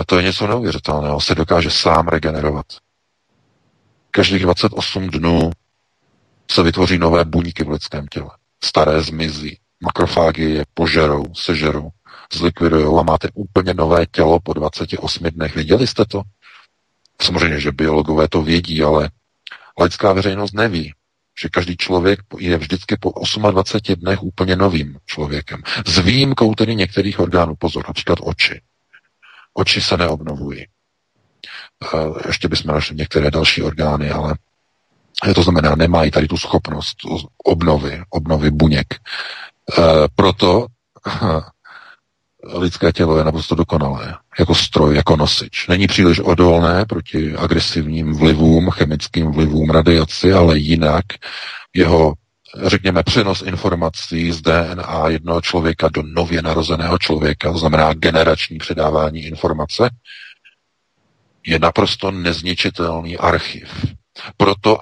to je něco neuvěřitelného, se dokáže sám regenerovat. Každých 28 dnů se vytvoří nové buňky v lidském těle. Staré zmizí, makrofágy je požerou, sežerou, zlikvidujou a máte úplně nové tělo po 28 dnech. Viděli jste to? Samozřejmě, že biologové to vědí, ale laická veřejnost neví, že každý člověk je vždycky po 28 dnech úplně novým člověkem. S výjimkou tedy některých orgánů, pozor, například oči. Oči se neobnovují. Ještě bychom našli některé další orgány, ale to znamená, nemají tady tu schopnost obnovy, obnovy buněk. E, proto lidské tělo je naprosto dokonalé, jako stroj, jako nosič. Není příliš odolné proti agresivním vlivům, chemickým vlivům, radiaci, ale jinak jeho, řekněme, přenos informací z DNA jednoho člověka do nově narozeného člověka, to znamená generační předávání informace, je naprosto nezničitelný archiv. Proto,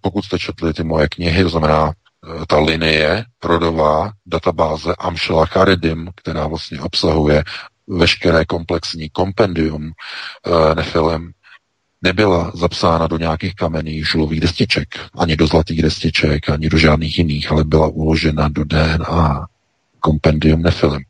pokud jste četli ty moje knihy, to znamená eh, ta linie rodová databáze Amshela Charidim, která vlastně obsahuje veškeré komplexní kompendium e, Nefilem, nebyla zapsána do nějakých kamenných žulových destiček, ani do zlatých destiček, ani do žádných jiných, ale byla uložena do DNA kompendium Nefilem.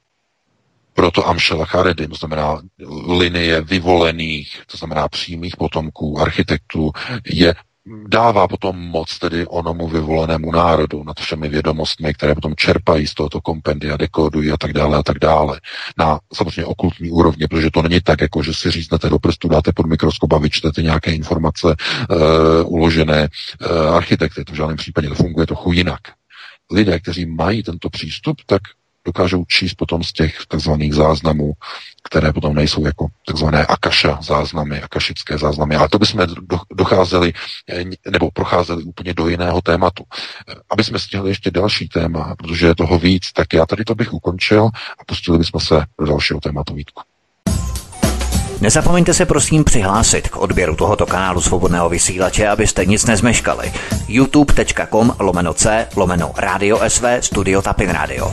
Proto Amšela Charedim, to znamená linie vyvolených, to znamená přímých potomků architektů, je dává potom moc tedy onomu vyvolenému národu nad všemi vědomostmi, které potom čerpají z tohoto kompendia, dekódují a tak dále a tak dále. Na samozřejmě okultní úrovni, protože to není tak, jako že si říznete do prstu, dáte pod mikroskop a vyčtete nějaké informace uh, uložené uh, architekty. To v žádném případě to funguje trochu jinak. Lidé, kteří mají tento přístup, tak dokážou číst potom z těch takzvaných záznamů, které potom nejsou jako takzvané akaša záznamy, akašické záznamy. Ale to bychom docházeli eh, nebo procházeli úplně do jiného tématu. Eh, aby jsme stihli ještě další téma, protože je toho víc, tak já tady to bych ukončil a pustili bychom se do dalšího tématu Vítku. Nezapomeňte se prosím přihlásit k odběru tohoto kanálu Svobodného vysílače, abyste nic nezmeškali. youtube.com lomeno c lomeno radio sv studio tapin radio.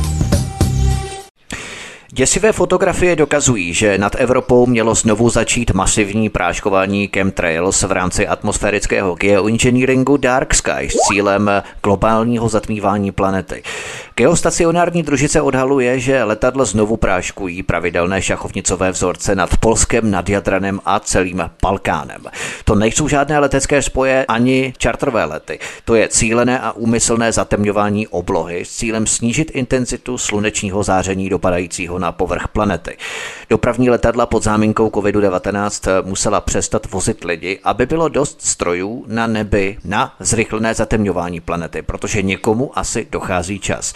Děsivé fotografie dokazují, že nad Evropou mělo znovu začít masivní práškování chemtrails v rámci atmosférického geoengineeringu Dark Sky s cílem globálního zatmívání planety. Geostacionární družice odhaluje, že letadla znovu práškují pravidelné šachovnicové vzorce nad Polskem, nad Jadranem a celým Balkánem. To nejsou žádné letecké spoje ani čartrové lety. To je cílené a úmyslné zatemňování oblohy s cílem snížit intenzitu slunečního záření dopadajícího na povrch planety. Dopravní letadla pod záminkou COVID-19 musela přestat vozit lidi, aby bylo dost strojů na nebi na zrychlené zatemňování planety, protože někomu asi dochází čas.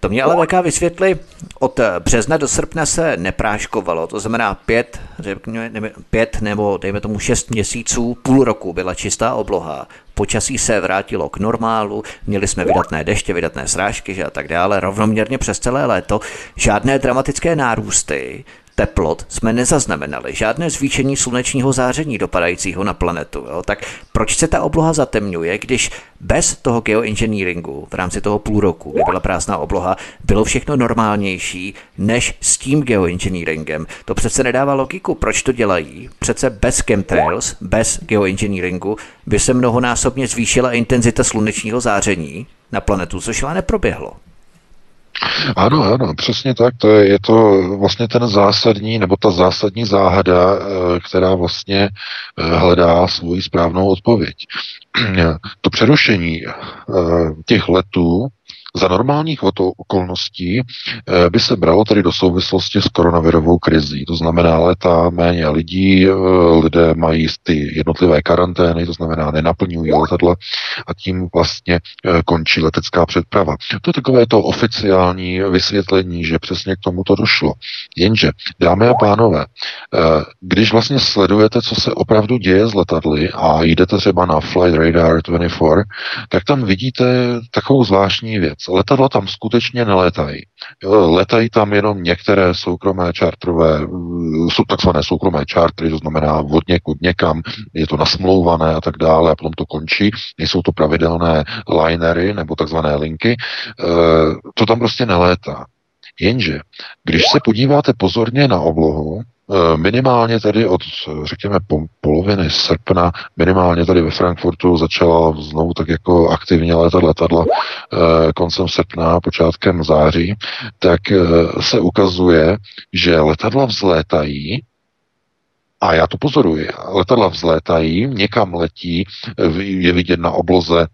To mě ale VK vysvětli, od března do srpna se nepráškovalo, to znamená pět, řekněme, pět nebo dejme tomu šest měsíců, půl roku byla čistá obloha, počasí se vrátilo k normálu, měli jsme vydatné deště, vydatné srážky že a tak dále, rovnoměrně přes celé léto, žádné dramatické nárůsty, teplot jsme nezaznamenali, žádné zvýšení slunečního záření dopadajícího na planetu. Jo? Tak proč se ta obloha zatemňuje, když bez toho geoengineeringu v rámci toho půl roku, kdy byla prázdná obloha, bylo všechno normálnější než s tím geoengineeringem? To přece nedává logiku. Proč to dělají? Přece bez chemtrails, bez geoengineeringu by se mnohonásobně zvýšila intenzita slunečního záření na planetu, což ale neproběhlo. Ano, ano, přesně tak. To je, je to vlastně ten zásadní, nebo ta zásadní záhada, eh, která vlastně eh, hledá svoji správnou odpověď. To přerušení eh, těch letů za normálních okolností eh, by se bralo tedy do souvislosti s koronavirovou krizí. To znamená leta, méně lidí, eh, lidé mají ty jednotlivé karantény, to znamená nenaplňují letadla a tím vlastně eh, končí letecká předprava. To je takové to oficiální vysvětlení, že přesně k tomu to došlo. Jenže, dámy a pánové, když vlastně sledujete, co se opravdu děje s letadly a jdete třeba na Flight Radar 24, tak tam vidíte takovou zvláštní věc. Letadla tam skutečně neletají. Letají tam jenom některé soukromé čartrové, jsou takzvané soukromé čartry, to znamená od někud někam, je to nasmlouvané a tak dále a potom to končí. Nejsou to pravidelné linery nebo takzvané linky. E, to tam prostě nelétá. Jenže, když se podíváte pozorně na oblohu, Eh, minimálně tedy od, řekněme, poloviny srpna, minimálně tady ve Frankfurtu začala znovu tak jako aktivně létat letadla eh, koncem srpna, počátkem září, tak eh, se ukazuje, že letadla vzlétají a já to pozoruji. Letadla vzlétají, někam letí, je vidět na obloze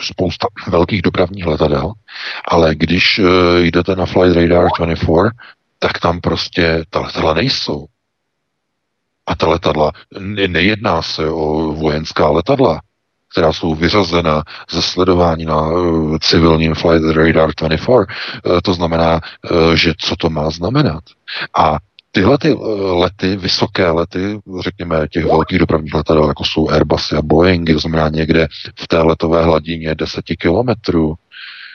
spousta velkých dopravních letadel, ale když jdete na Flight Radar 24, tak tam prostě ta letadla nejsou. A ta letadla, nejedná se o vojenská letadla, která jsou vyřazena ze sledování na uh, civilním Flight Radar 24. Uh, eh, to znamená, uh, že co to má znamenat. A tyhle ty lety, vysoké lety, řekněme těch velkých dopravních letadel, jako jsou Airbusy a Boeingy, to znamená někde v té letové hladině 10 kilometrů,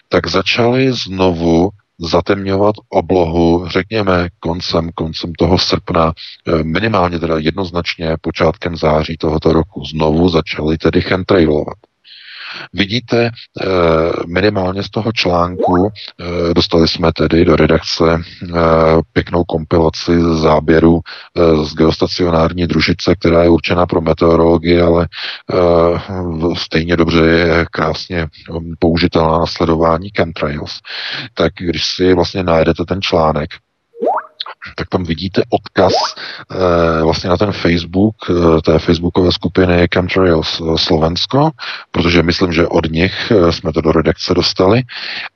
tak začaly znovu zatemňovat oblohu, řekněme, koncem, koncem toho srpna, eh, minimálně teda jednoznačně počátkem září tohoto roku. Znovu začali tedy chemtrailovat. Vidíte eh, minimálně z toho článku, eh, dostali jsme tedy do redakce eh, pěknou kompilaci záběru z geostacionární družice, která je určena pro meteorologii, ale stejně dobře je krásně použitelná na sledování chemtrails. Tak když si vlastně najdete ten článek, tak tam vidíte odkaz e, vlastně na ten Facebook, e, té facebookové skupiny Chemtrails eh, Slovensko, protože myslím, že od nich jsme to do redakce dostali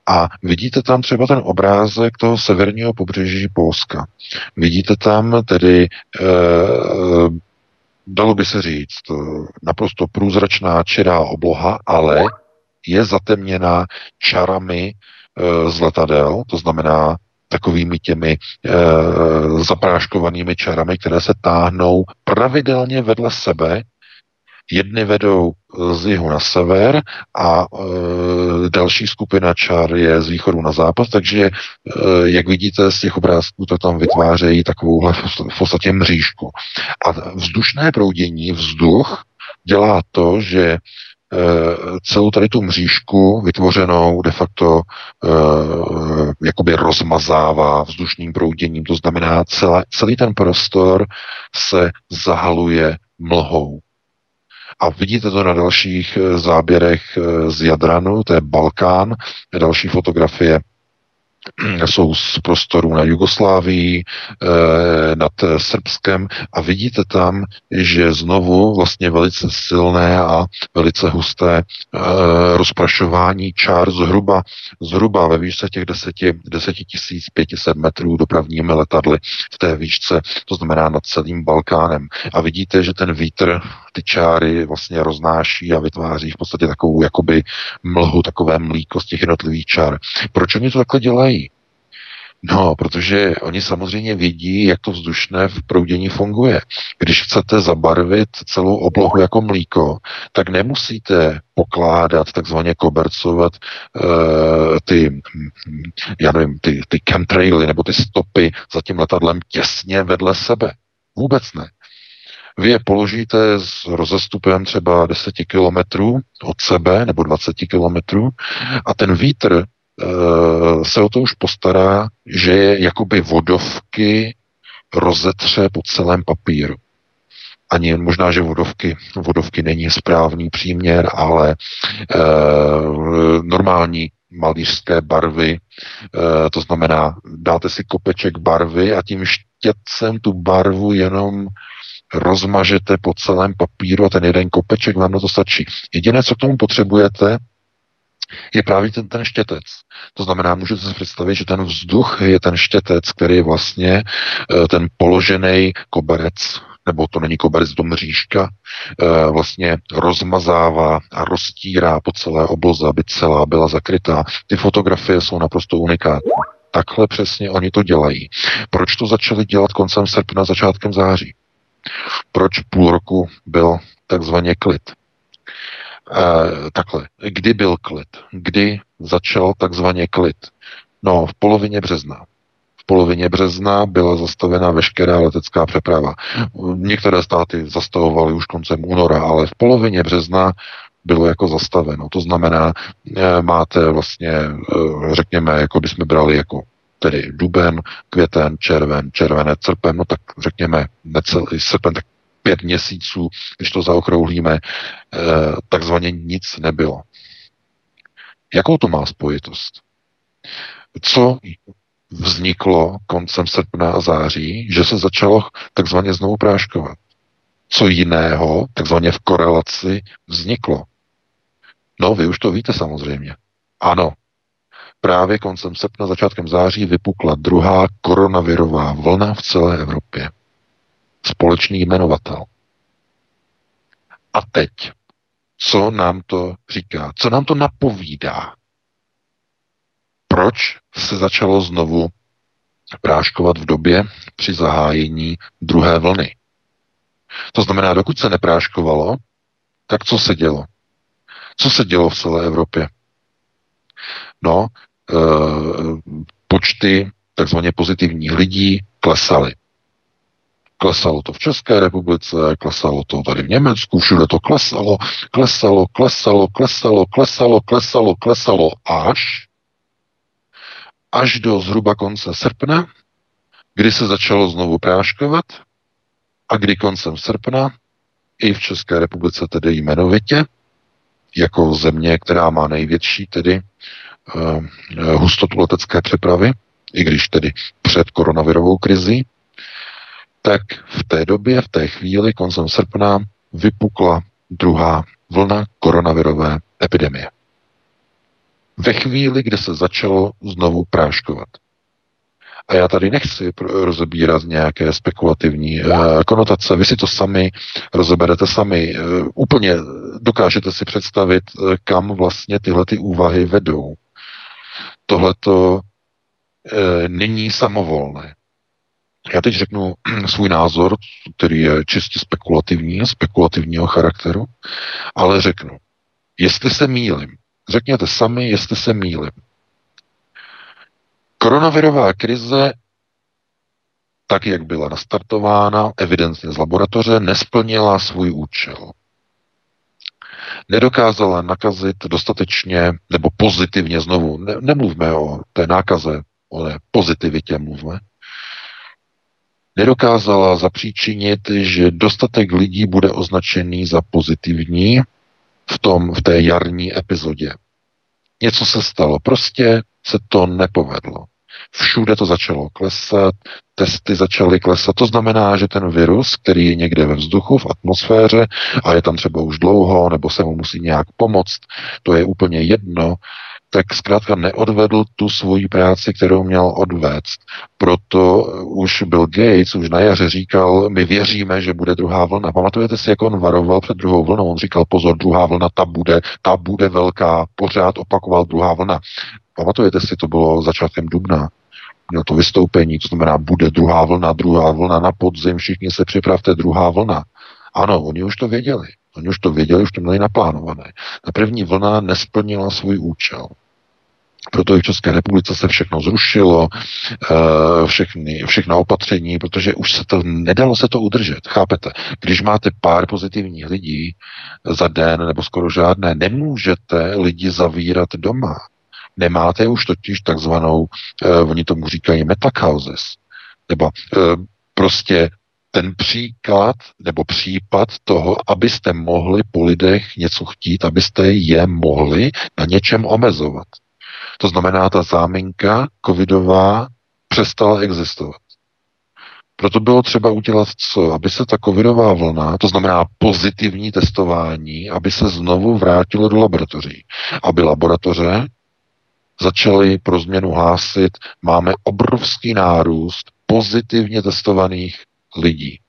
a vidíte tam třeba ten obrázek toho severního pobřeží Polska. Vidíte tam tedy e, dalo by se říct, naprosto průzračná čirá obloha, ale je zatemněná čarami z letadel, to znamená takovými těmi e, zapráškovanými čarami, které se táhnou pravidelně vedle sebe. Jedny vedou z jihu na sever a e, další skupina čar je z východu na západ, takže e, jak vidíte z těch obrázků, to tam vytvářejí takovouhle v podstatě mřížku. A vzdušné proudění, vzduch, dělá to, že Eh, celou tady tu mřížku vytvořenou de facto eh, jakoby rozmazává vzdušným prouděním. To znamená, celé, celý ten prostor se zahaluje mlhou. A vidíte to na dalších eh, záběrech z Jadranu, to je Balkán, další fotografie jsou z prostoru na Jugoslávii, eh, nad Srbskem a vidíte tam, že znovu vlastně velice silné a velice husté eh, rozprašování čár zhruba, zhruba ve výšce těch 10, 10 500 metrů dopravními letadly v té výšce, to znamená nad celým Balkánem. A vidíte, že ten vítr ty čáry vlastně roznáší a vytváří v podstatě takovou jakoby mlhu, takové mlíko z těch jednotlivých čár. Proč oni to takhle dělají? No, protože oni samozřejmě vědí, jak to vzdušné v proudění funguje. Když chcete zabarvit celou oblohu jako mlíko, tak nemusíte pokládat, takzvaně kobercovat uh, ty, já nevím, ty, ty chemtraily nebo ty stopy za tím letadlem těsně vedle sebe. Vůbec ne. Vy je položíte s rozestupem třeba 10 kilometrů od sebe nebo 20 kilometrů a ten vítr Eh, se o to už postará, že je jakoby vodovky rozetře po celém papíru. Ani možná, že vodovky, vodovky není správný příměr, ale e, normální malířské barvy, e, to znamená, dáte si kopeček barvy a tím štětcem tu barvu jenom rozmažete po celém papíru a ten jeden kopeček vám na to stačí. Jediné, co k tomu potřebujete, je právě ten, ten štětec. To znamená, můžete si představit, že ten vzduch je ten štětec, který je vlastně eh, ten položený koberec, nebo to není koberec do mřížka, eh, vlastně rozmazává a roztírá po celé obloze, aby celá byla zakrytá. Ty fotografie jsou naprosto unikátní. Takhle přesně oni to dělají. Proč to začali dělat koncem srpna, začátkem září? Proč půl roku byl takzvaně klid? Uh, takhle, kdy byl klid? Kdy začal takzvaně klid? No, v polovině března. V polovině března byla zastavena veškerá letecká přeprava. Některé státy zastavovaly už koncem února, ale v polovině března bylo jako zastaveno. To znamená, eh, máte vlastně, eh, řekněme, jako bychom brali jako tedy duben, květen, červen, červené, srpen, no tak řekněme necelý srpen, tak pět měsíců, když to zaokrouhlíme, eh, takzvaně nic nebylo. Jakou to má spojitost? Co vzniklo koncem srpna a září, že se začalo takzvaně znovu práškovat? Co jiného, takzvaně v korelaci, vzniklo? No, vy už to víte samozřejmě. Ano, právě koncem srpna, začátkem září vypukla druhá koronavirová vlna v celé Evropě společný jmenovatel. A teď, co nám to říká? Co nám to napovídá? Proč se začalo znovu práškovat v době při zahájení druhé vlny? To znamená, dokud se nepráškovalo, tak co se dělo? Co se dělo v celé Evropě? No, počty takzvaně pozitivních lidí klesaly. Klesalo to v České republice, klesalo to tady v Německu, všude to klesalo, klesalo, klesalo, klesalo, klesalo, klesalo, klesalo až až do zhruba konce srpna, kdy se začalo znovu práškovat a kdy koncem srpna i v České republice tedy jmenovitě, jako země, která má největší tedy hustotu letecké přepravy, i když tedy před koronavirovou krizí, tak v té době, v té chvíli, koncem srpna, vypukla druhá vlna koronavirové epidemie. Ve chvíli, kdy se začalo znovu práškovat. A já tady nechci rozebírat nějaké spekulativní uh, konotace. Vy si to sami rozeberete sami. Úplně dokážete si představit, kam vlastně tyhle ty úvahy vedou. Tohle to není samovolné. Já teď řeknu svůj názor, který je čistě spekulativní, spekulativního charakteru, ale řeknu, jestli se mýlim, řekněte sami, jestli se mýlim. Koronavirová krize, tak jak byla nastartována, evidentně z laboratoře, nesplnila svůj účel. Nedokázala nakazit dostatečně, nebo pozitivně znovu, ne, nemluvme o té nákaze, o pozitivitě mluvme, nedokázala zapříčinit, že dostatek lidí bude označený za pozitivní v, tom, v té jarní epizodě. Něco se stalo, prostě se to nepovedlo. Všude to začalo klesat, testy začaly klesat. To znamená, že ten virus, který je někde ve vzduchu, v atmosféře a je tam třeba už dlouho, nebo se mu musí nějak pomoct, to je úplně jedno, tak zkrátka neodvedl tu svoji práci, kterou měl odvést. Proto už Bill Gates už na jaře říkal, my věříme, že bude druhá vlna. Pamatujete si, jak on varoval před druhou vlnou? On říkal, pozor, druhá vlna, ta bude, ta bude velká. Pořád opakoval druhá vlna. Pamatujete si, to bylo začátkem dubna měl to vystoupení, to znamená, bude druhá vlna, druhá vlna na podzim, všichni se připravte, druhá vlna. Ano, oni už to věděli. Oni už to věděli, už to měli naplánované. Ta první vlna nesplnila svůj účel. Proto i v České republice se všechno zrušilo, eh, všechny, všechna opatření, protože už se to, nedalo se to udržet. Chápete? Když máte pár pozitivních lidí za den nebo skoro žádné, nemůžete lidi zavírat doma. Nemáte už totiž takzvanou, eh, oni tomu říkají metacauses, nebo eh, prostě ten příklad nebo případ toho, abyste mohli po lidech něco chtít, abyste je mohli na něčem omezovat. To znamená, ta záminka covidová přestala existovat. Proto bylo třeba udělat co? Aby se ta covidová vlna, to znamená pozitivní testování, aby se znovu vrátilo do laboratoří. Aby laboratoře začaly pro změnu hlásit, máme obrovský nárůst pozitivně testovaných lidí.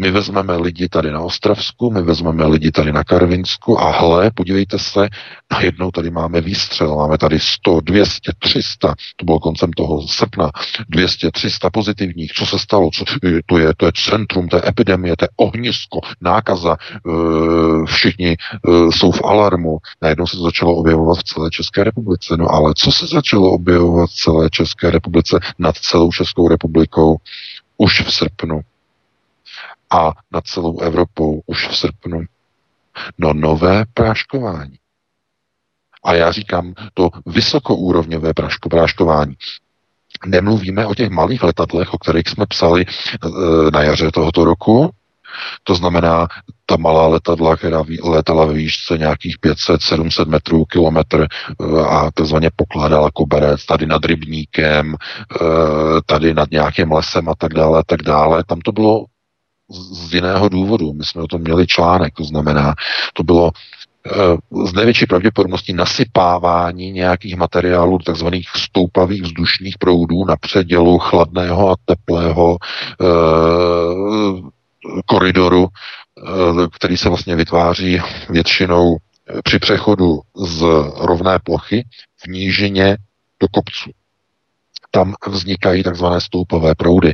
My vezmeme lidi tady na Ostravsku, my vezmeme lidi tady na Karvinsku a hle, podívejte se, najednou tady máme výstřel, máme tady 100, 200, 300, to bylo koncem toho srpna, 200, 300 pozitivních, co se stalo, co, to, je, to je centrum té epidemie, to je ohnisko, nákaza, eh, všichni eh, jsou v alarmu, najednou se to začalo objevovat v celé České republice, no ale co se začalo objevovat v celé České republice nad celou Českou republikou? Už v srpnu? A nad celou Evropou už v srpnu. No nové práškování. A já říkám to vysokoúrovňové práško, práškování. Nemluvíme o těch malých letadlech, o kterých jsme psali e, na jaře tohoto roku, to znamená, ta malá letadla, která letala ve výšce nějakých 500-700 metrů, kilometr e, a takzvaně pokládala koberec tady nad rybníkem, e, tady nad nějakým lesem a tak dále, tak dále. Tam to bylo z jiného důvodu. My jsme o tom měli článek, to znamená, to bylo z největší pravděpodobností nasypávání nějakých materiálů, takzvaných stoupavých vzdušných proudů na předělu chladného a teplého e, koridoru, e, který se vlastně vytváří většinou při přechodu z rovné plochy v nížině do kopců tam vznikají takzvané stoupové proudy.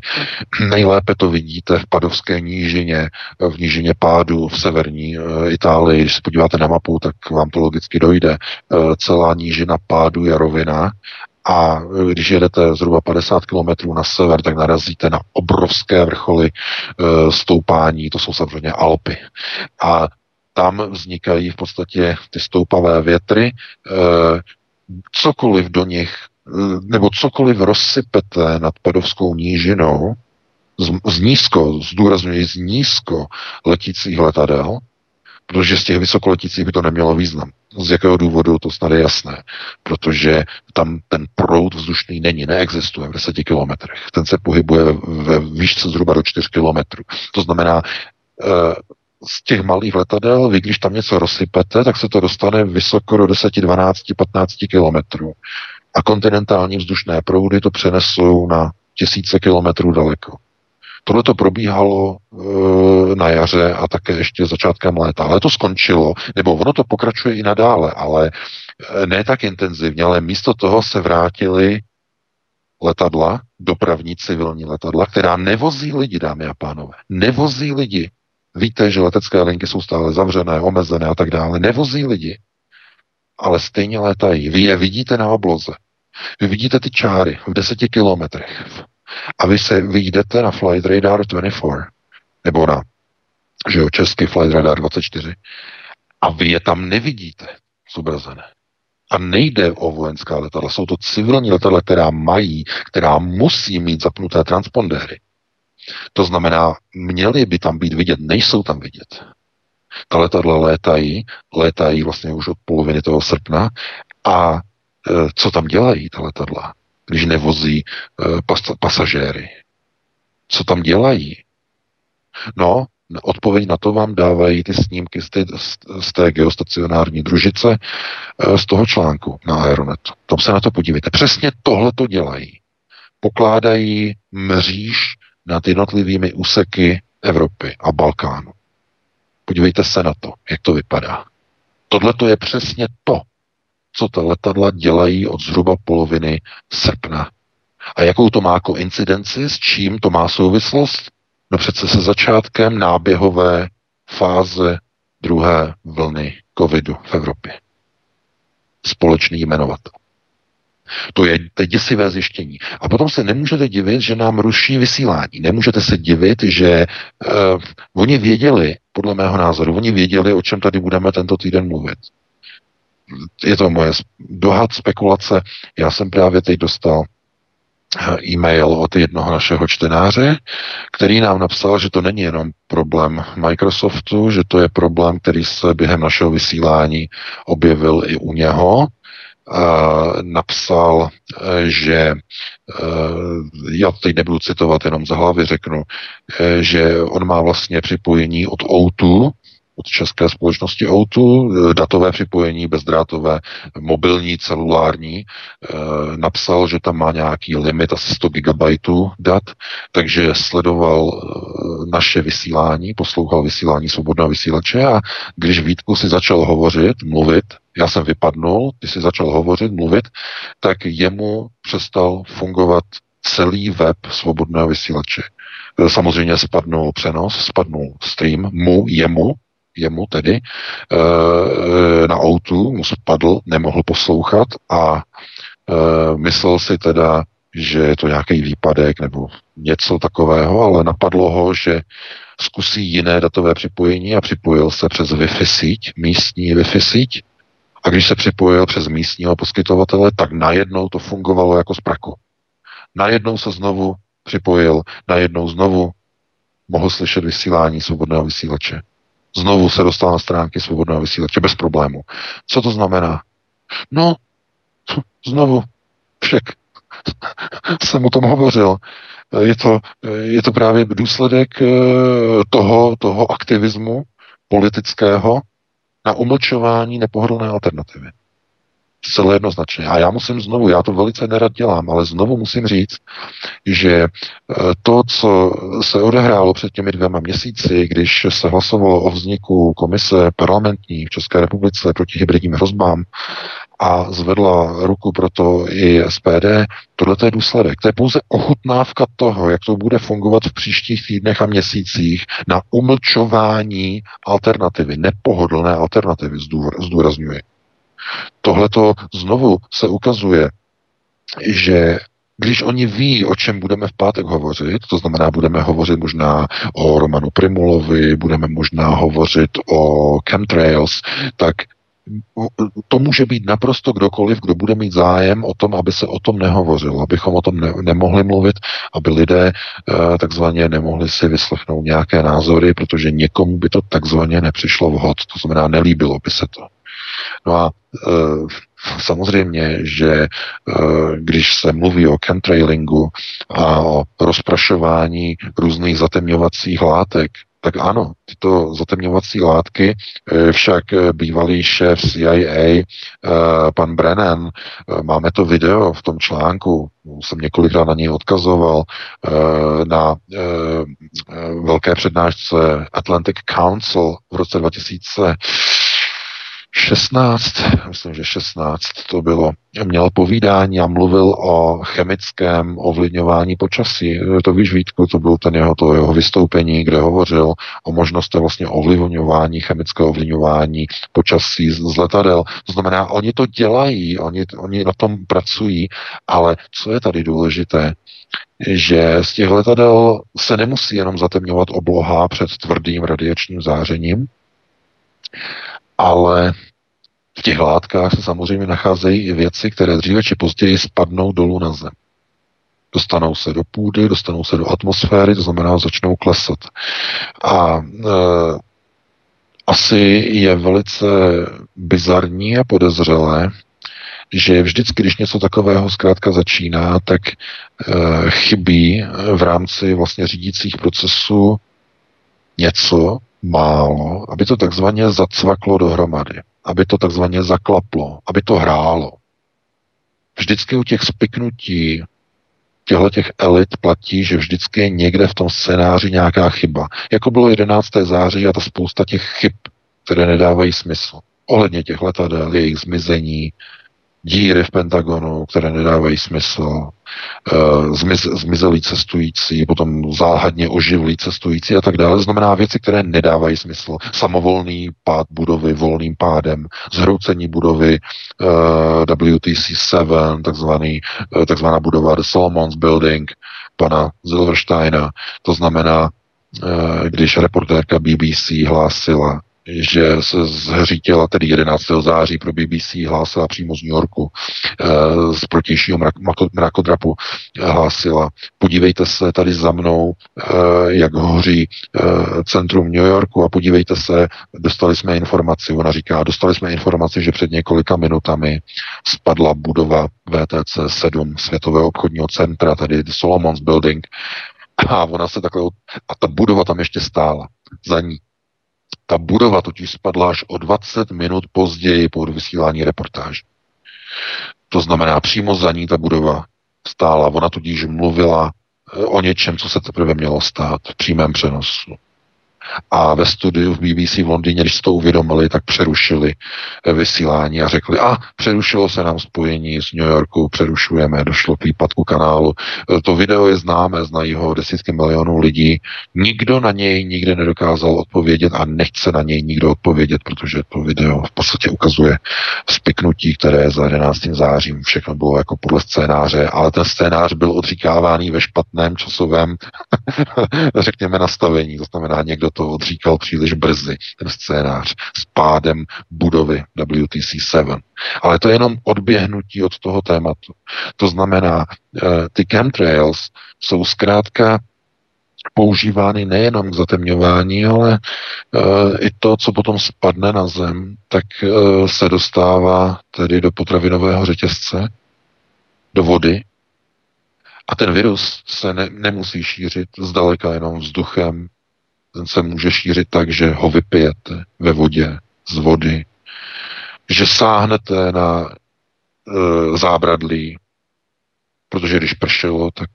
Nejlépe to vidíte v Padovské nížině, v nížině pádu v severní eh, Itálii. Když se podíváte na mapu, tak vám to logicky dojde. Eh, celá nížina pádu je rovina a eh, když jedete zhruba 50 km na sever, tak narazíte na obrovské vrcholy stoupání, to jsou samozřejmě Alpy. A tam vznikají v podstatě ty stoupavé větry, cokoliv do nich nebo cokoliv rozsypete nad Padovskou nížinou, z, z nízko, zdůrazňuji, z nízko letících letadel, protože z těch vysokoletících by to nemělo význam. Z jakého důvodu, to snad je jasné. Protože tam ten proud vzdušný není, neexistuje v 10 kilometrech. Ten se pohybuje ve, výšce zhruba do 4 kilometrů. To znamená, e, z těch malých letadel, vy když tam něco rozsypete, tak se to dostane vysoko do 10, 12, 15 kilometrů a kontinentální vzdušné proudy to přenesou na tisíce kilometrů daleko. Tohle to probíhalo e, na jaře a také ještě začátkem léta. Ale to skončilo, nebo ono to pokračuje i nadále, ale e, ne tak intenzivně, ale místo toho se vrátili letadla, dopravní civilní letadla, která nevozí lidi, dámy a pánové. Nevozí lidi. Víte, že letecké linky jsou stále zavřené, omezené a tak dále. Nevozí lidi ale stejně létají. Vy je vidíte na obloze. Vy vidíte ty čáry v deseti kilometrech. A vy se vyjdete na Flight Radar 24, nebo na že jo, český Flight Radar 24, a vy je tam nevidíte zobrazené. A nejde o vojenská letadla, jsou to civilní letadla, která mají, která musí mít zapnuté transpondéry. To znamená, měly by tam být vidět, nejsou tam vidět. Ta letadla létají, létají vlastně už od poloviny toho srpna a e, co tam dělají ta letadla? když nevozí uh, pas, pasažéry? Co tam dělají? No, odpověď na to vám dávají ty snímky z té, z té geostacionární družice eh, z toho článku na Aeronetu. Tam se na to podívejte. Přesně tohle to dělají. Pokládají mříž nad jednotlivými úseky Evropy a Balkánu. Podívejte se na to, jak to vypadá. Tohle to je přesně to, co ta letadla dělají od zhruba poloviny srpna. A jakou to má koincidenci, s čím to má souvislost? No přece se začátkem náběhové fáze druhé vlny covidu v Evropě. Společný jmenovatel. To je teď děsivé zjištění. A potom se nemůžete divit, že nám ruší vysílání. Nemůžete se divit, že uh, oni věděli, podle mého názoru, oni věděli, o čem tady budeme tento týden mluvit. Je to moje dohad, spekulace. Já jsem právě teď dostal e-mail od jednoho našeho čtenáře, který nám napsal, že to není jenom problém Microsoftu, že to je problém, který se během našeho vysílání objevil i u něho, napsal, že já teď nebudu citovat, jenom za hlavy řeknu, že on má vlastně připojení od O2, od české společnosti Outu, eh, datové připojení, bezdrátové, mobilní, celulární, eh, napsal, že tam má nějaký limit asi 100 GB dat, takže sledoval eh, naše vysílání, poslouchal vysílání svobodného vysílače a když Vítku si začal hovořit, mluvit, já jsem vypadnul, když si začal hovořit, mluvit, tak jemu přestal fungovat celý web svobodného vysílače. Samozřejmě spadnul přenos, spadnul stream mu, jemu, jemu tedy e, na outu, mu spadl, nemohl poslouchat a e, myslel si teda, že je to nějaký výpadek nebo něco takového, ale napadlo ho, že zkusí jiné datové připojení a připojil se přes Wi-Fi síť, místní Wi-Fi síť. A když se připojil přes místního poskytovatele, tak najednou to fungovalo jako z praku. Najednou se znovu připojil, najednou znovu mohl slyšet vysílání svobodného vysílače znovu se dostal na stránky svobodného vysílače bez problému. Co to znamená? No, znovu, však jsem o tom hovořil. Je to, je to právě důsledek eh, toho, toho aktivismu politického na umlčování nepohodlné alternativy. Zcela jednoznačně. A já musím znovu, já to velice nerad dělám, ale znovu musím říct, že eh, to, co se odehrálo před těmi dvěma měsíci, když se hlasovalo o vzniku komise parlamentní v České republice proti hybridním hrozbám a zvedla ruku pro to i SPD, tohle je důsledek. To je pouze ochutnávka toho, jak to bude fungovat v příštích týdnech a měsících na umlčování alternativy, nepohodlné alternativy, zdůrazňuji. Tohle to znovu se ukazuje, že když oni ví, o čem budeme v pátek hovořit, to znamená, budeme hovořit možná o Romanu Primulovi, budeme možná hovořit o chemtrails, tak to může být naprosto kdokoliv, kdo bude mít zájem o tom, aby se o tom nehovořilo, abychom o tom ne- nemohli mluvit, aby lidé e, takzvaně nemohli si vyslechnout nějaké názory, protože někomu by to takzvaně nepřišlo vhod, to znamená, nelíbilo by se to. No a e, samozřejmě, že e, když se mluví o chemtrailingu a o rozprašování různých zatemňovacích látek, tak ano, tyto zatemňovací látky e, však bývalý šéf CIA, pan Brennan, máme to video v tom článku, jsem několikrát na něj odkazoval, na velké přednášce Atlantic Council v roce 2000 16, myslím, že 16 to bylo, měl povídání a mluvil o chemickém ovlivňování počasí. To víš, Vítku, to byl ten jeho, to jeho vystoupení, kde hovořil o možnosti vlastně ovlivňování, chemického ovlivňování počasí z, z letadel. To znamená, oni to dělají, oni, oni na tom pracují, ale co je tady důležité, že z těch letadel se nemusí jenom zatemňovat obloha před tvrdým radiačním zářením, ale v těch látkách se samozřejmě nacházejí i věci, které dříve či později spadnou dolů na zem. Dostanou se do půdy, dostanou se do atmosféry, to znamená, začnou klesat. A e, asi je velice bizarní a podezřelé, že vždycky, když něco takového zkrátka začíná, tak e, chybí v rámci vlastně řídících procesů něco málo, aby to takzvaně zacvaklo dohromady, aby to takzvaně zaklaplo, aby to hrálo. Vždycky u těch spiknutí těchto těch elit platí, že vždycky je někde v tom scénáři nějaká chyba. Jako bylo 11. září a ta spousta těch chyb, které nedávají smysl. Ohledně těch letadel, jejich zmizení, díry v Pentagonu, které nedávají smysl, eh, zmiz, zmizelí cestující, potom záhadně oživlí cestující a tak dále. Znamená věci, které nedávají smysl. Samovolný pád budovy volným pádem, zhroucení budovy eh, WTC-7, takzvaný, uh, takzvaná budova The Solomons Building, pana Silversteina. To znamená, když reportérka BBC hlásila, že se zhřítila tedy 11. září pro BBC hlásila přímo z New Yorku eh, z protějšího mrakodrapu hlásila, podívejte se tady za mnou, eh, jak hoří eh, centrum New Yorku a podívejte se, dostali jsme informaci, ona říká, dostali jsme informaci, že před několika minutami spadla budova VTC 7 Světového obchodního centra, tedy Solomons Building, a ona se takhle, a ta budova tam ještě stála za ní. Ta budova totiž spadla až o 20 minut později po vysílání reportáže. To znamená, přímo za ní ta budova stála. Ona tudíž mluvila eh, o něčem, co se teprve mělo stát v přímém přenosu. A ve studiu v BBC v Londýně, když to uvědomili, tak přerušili eh, vysílání a řekli, a přerušilo se nám spojení z New Yorku, přerušujeme, došlo k výpadku kanálu. Eh, to video je známé, znají ho desítky milionů lidí. Nikdo na něj nikdy nedokázal odpovědět a nechce na něj nikdo odpovědět, protože to video v podstatě ukazuje spiknutí, které za 11. zářím všechno bylo jako podle scénáře, ale ten scénář byl odříkáváný ve špatném časovém, řekněme, nastavení. To znamená, někdo to odříkal příliš brzy, ten scénář, s pádem budovy WTC-7. Ale to je jenom odběhnutí od toho tématu. To znamená, eh, ty chemtrails jsou zkrátka používány nejenom k zatemňování, ale uh, i to, co potom spadne na zem, tak uh, se dostává tedy do potravinového řetězce, do vody. A ten virus se ne, nemusí šířit zdaleka jenom vzduchem, ten se může šířit tak, že ho vypijete ve vodě, z vody, že sáhnete na e, zábradlí, protože když pršelo, tak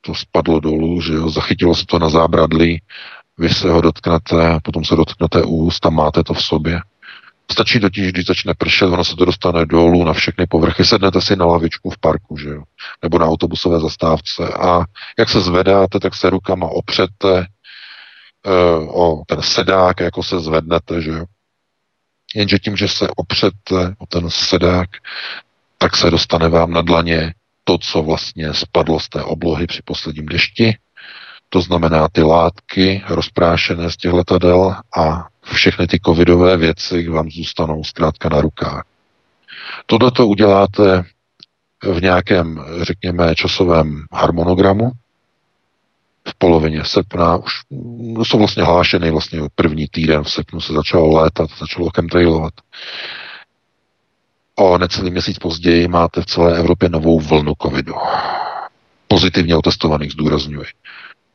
to spadlo dolů, že jo, zachytilo se to na zábradlí, vy se ho dotknete, potom se dotknete úst a máte to v sobě. Stačí totiž, když začne pršet, ono se to dostane dolů na všechny povrchy, sednete si na lavičku v parku, že jo, nebo na autobusové zastávce a jak se zvedáte, tak se rukama opřete o ten sedák, jako se zvednete, že jo. Jenže tím, že se opřete o ten sedák, tak se dostane vám na dlaně to, co vlastně spadlo z té oblohy při posledním dešti, to znamená ty látky rozprášené z těch letadel a všechny ty covidové věci vám zůstanou zkrátka na rukách. Tohle to uděláte v nějakém, řekněme, časovém harmonogramu, v polovině srpna, už jsou vlastně hlášeny vlastně první týden v srpnu se začalo létat, začalo chemtrailovat. O necelý měsíc později máte v celé Evropě novou vlnu covidu. Pozitivně otestovaných, zdůrazňuji.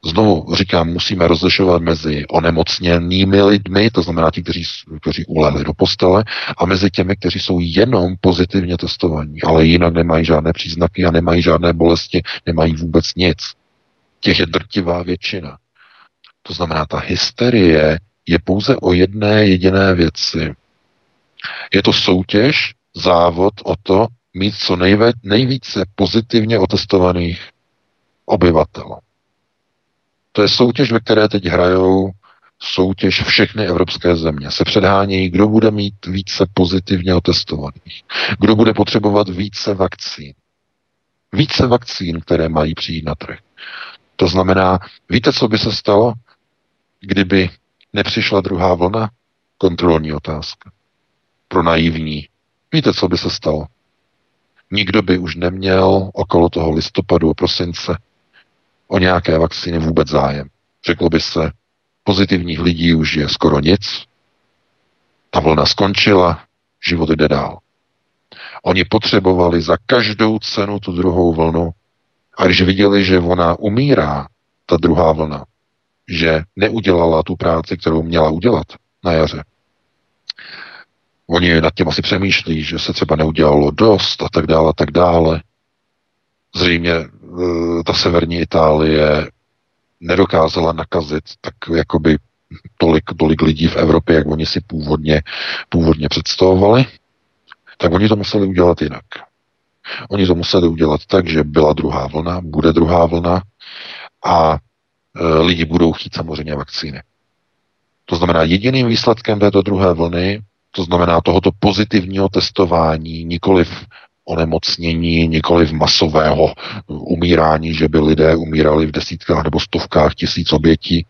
Znovu říkám, musíme rozlišovat mezi onemocněnými lidmi, to znamená ti, kteří, kteří ulehli do postele, a mezi těmi, kteří jsou jenom pozitivně testovaní, ale jinak nemají žádné příznaky a nemají žádné bolesti, nemají vůbec nic těch je drtivá většina. To znamená, ta hysterie je pouze o jedné jediné věci. Je to soutěž, závod o to, mít co nejve, nejvíce pozitivně otestovaných obyvatel. To je soutěž, ve které teď hrajou soutěž všechny evropské země. Se předhánějí, kdo bude mít více pozitivně otestovaných, kdo bude potřebovat více vakcín. Více vakcín, které mají přijít na trh. To znamená, víte, co by se stalo, kdyby nepřišla druhá vlna? Kontrolní otázka. Pro naivní. Víte, co by se stalo? Nikdo by už neměl okolo toho listopadu a prosince o nějaké vakcíny vůbec zájem. Řeklo by se, pozitivních lidí už je skoro nic, ta vlna skončila, život jde dál. Oni potřebovali za každou cenu tu druhou vlnu. A když viděli, že ona umírá, ta druhá vlna, že neudělala tu práci, kterou měla udělat na jaře, Oni nad tím asi přemýšlí, že se třeba neudělalo dost a tak dále, a tak dále. Zřejmě e, ta severní Itálie nedokázala nakazit tak jakoby tolik, tolik lidí v Evropě, jak oni si původně, původně představovali, tak oni to museli udělat jinak. Oni to museli udělat tak, že byla druhá vlna, bude druhá vlna a e, lidi budou chtít samozřejmě vakcíny. To znamená, jediným výsledkem této druhé vlny to znamená tohoto pozitivního testování, nikoliv onemocnění, nikoliv masového umírání, že by lidé umírali v desítkách nebo stovkách tisíc obětí.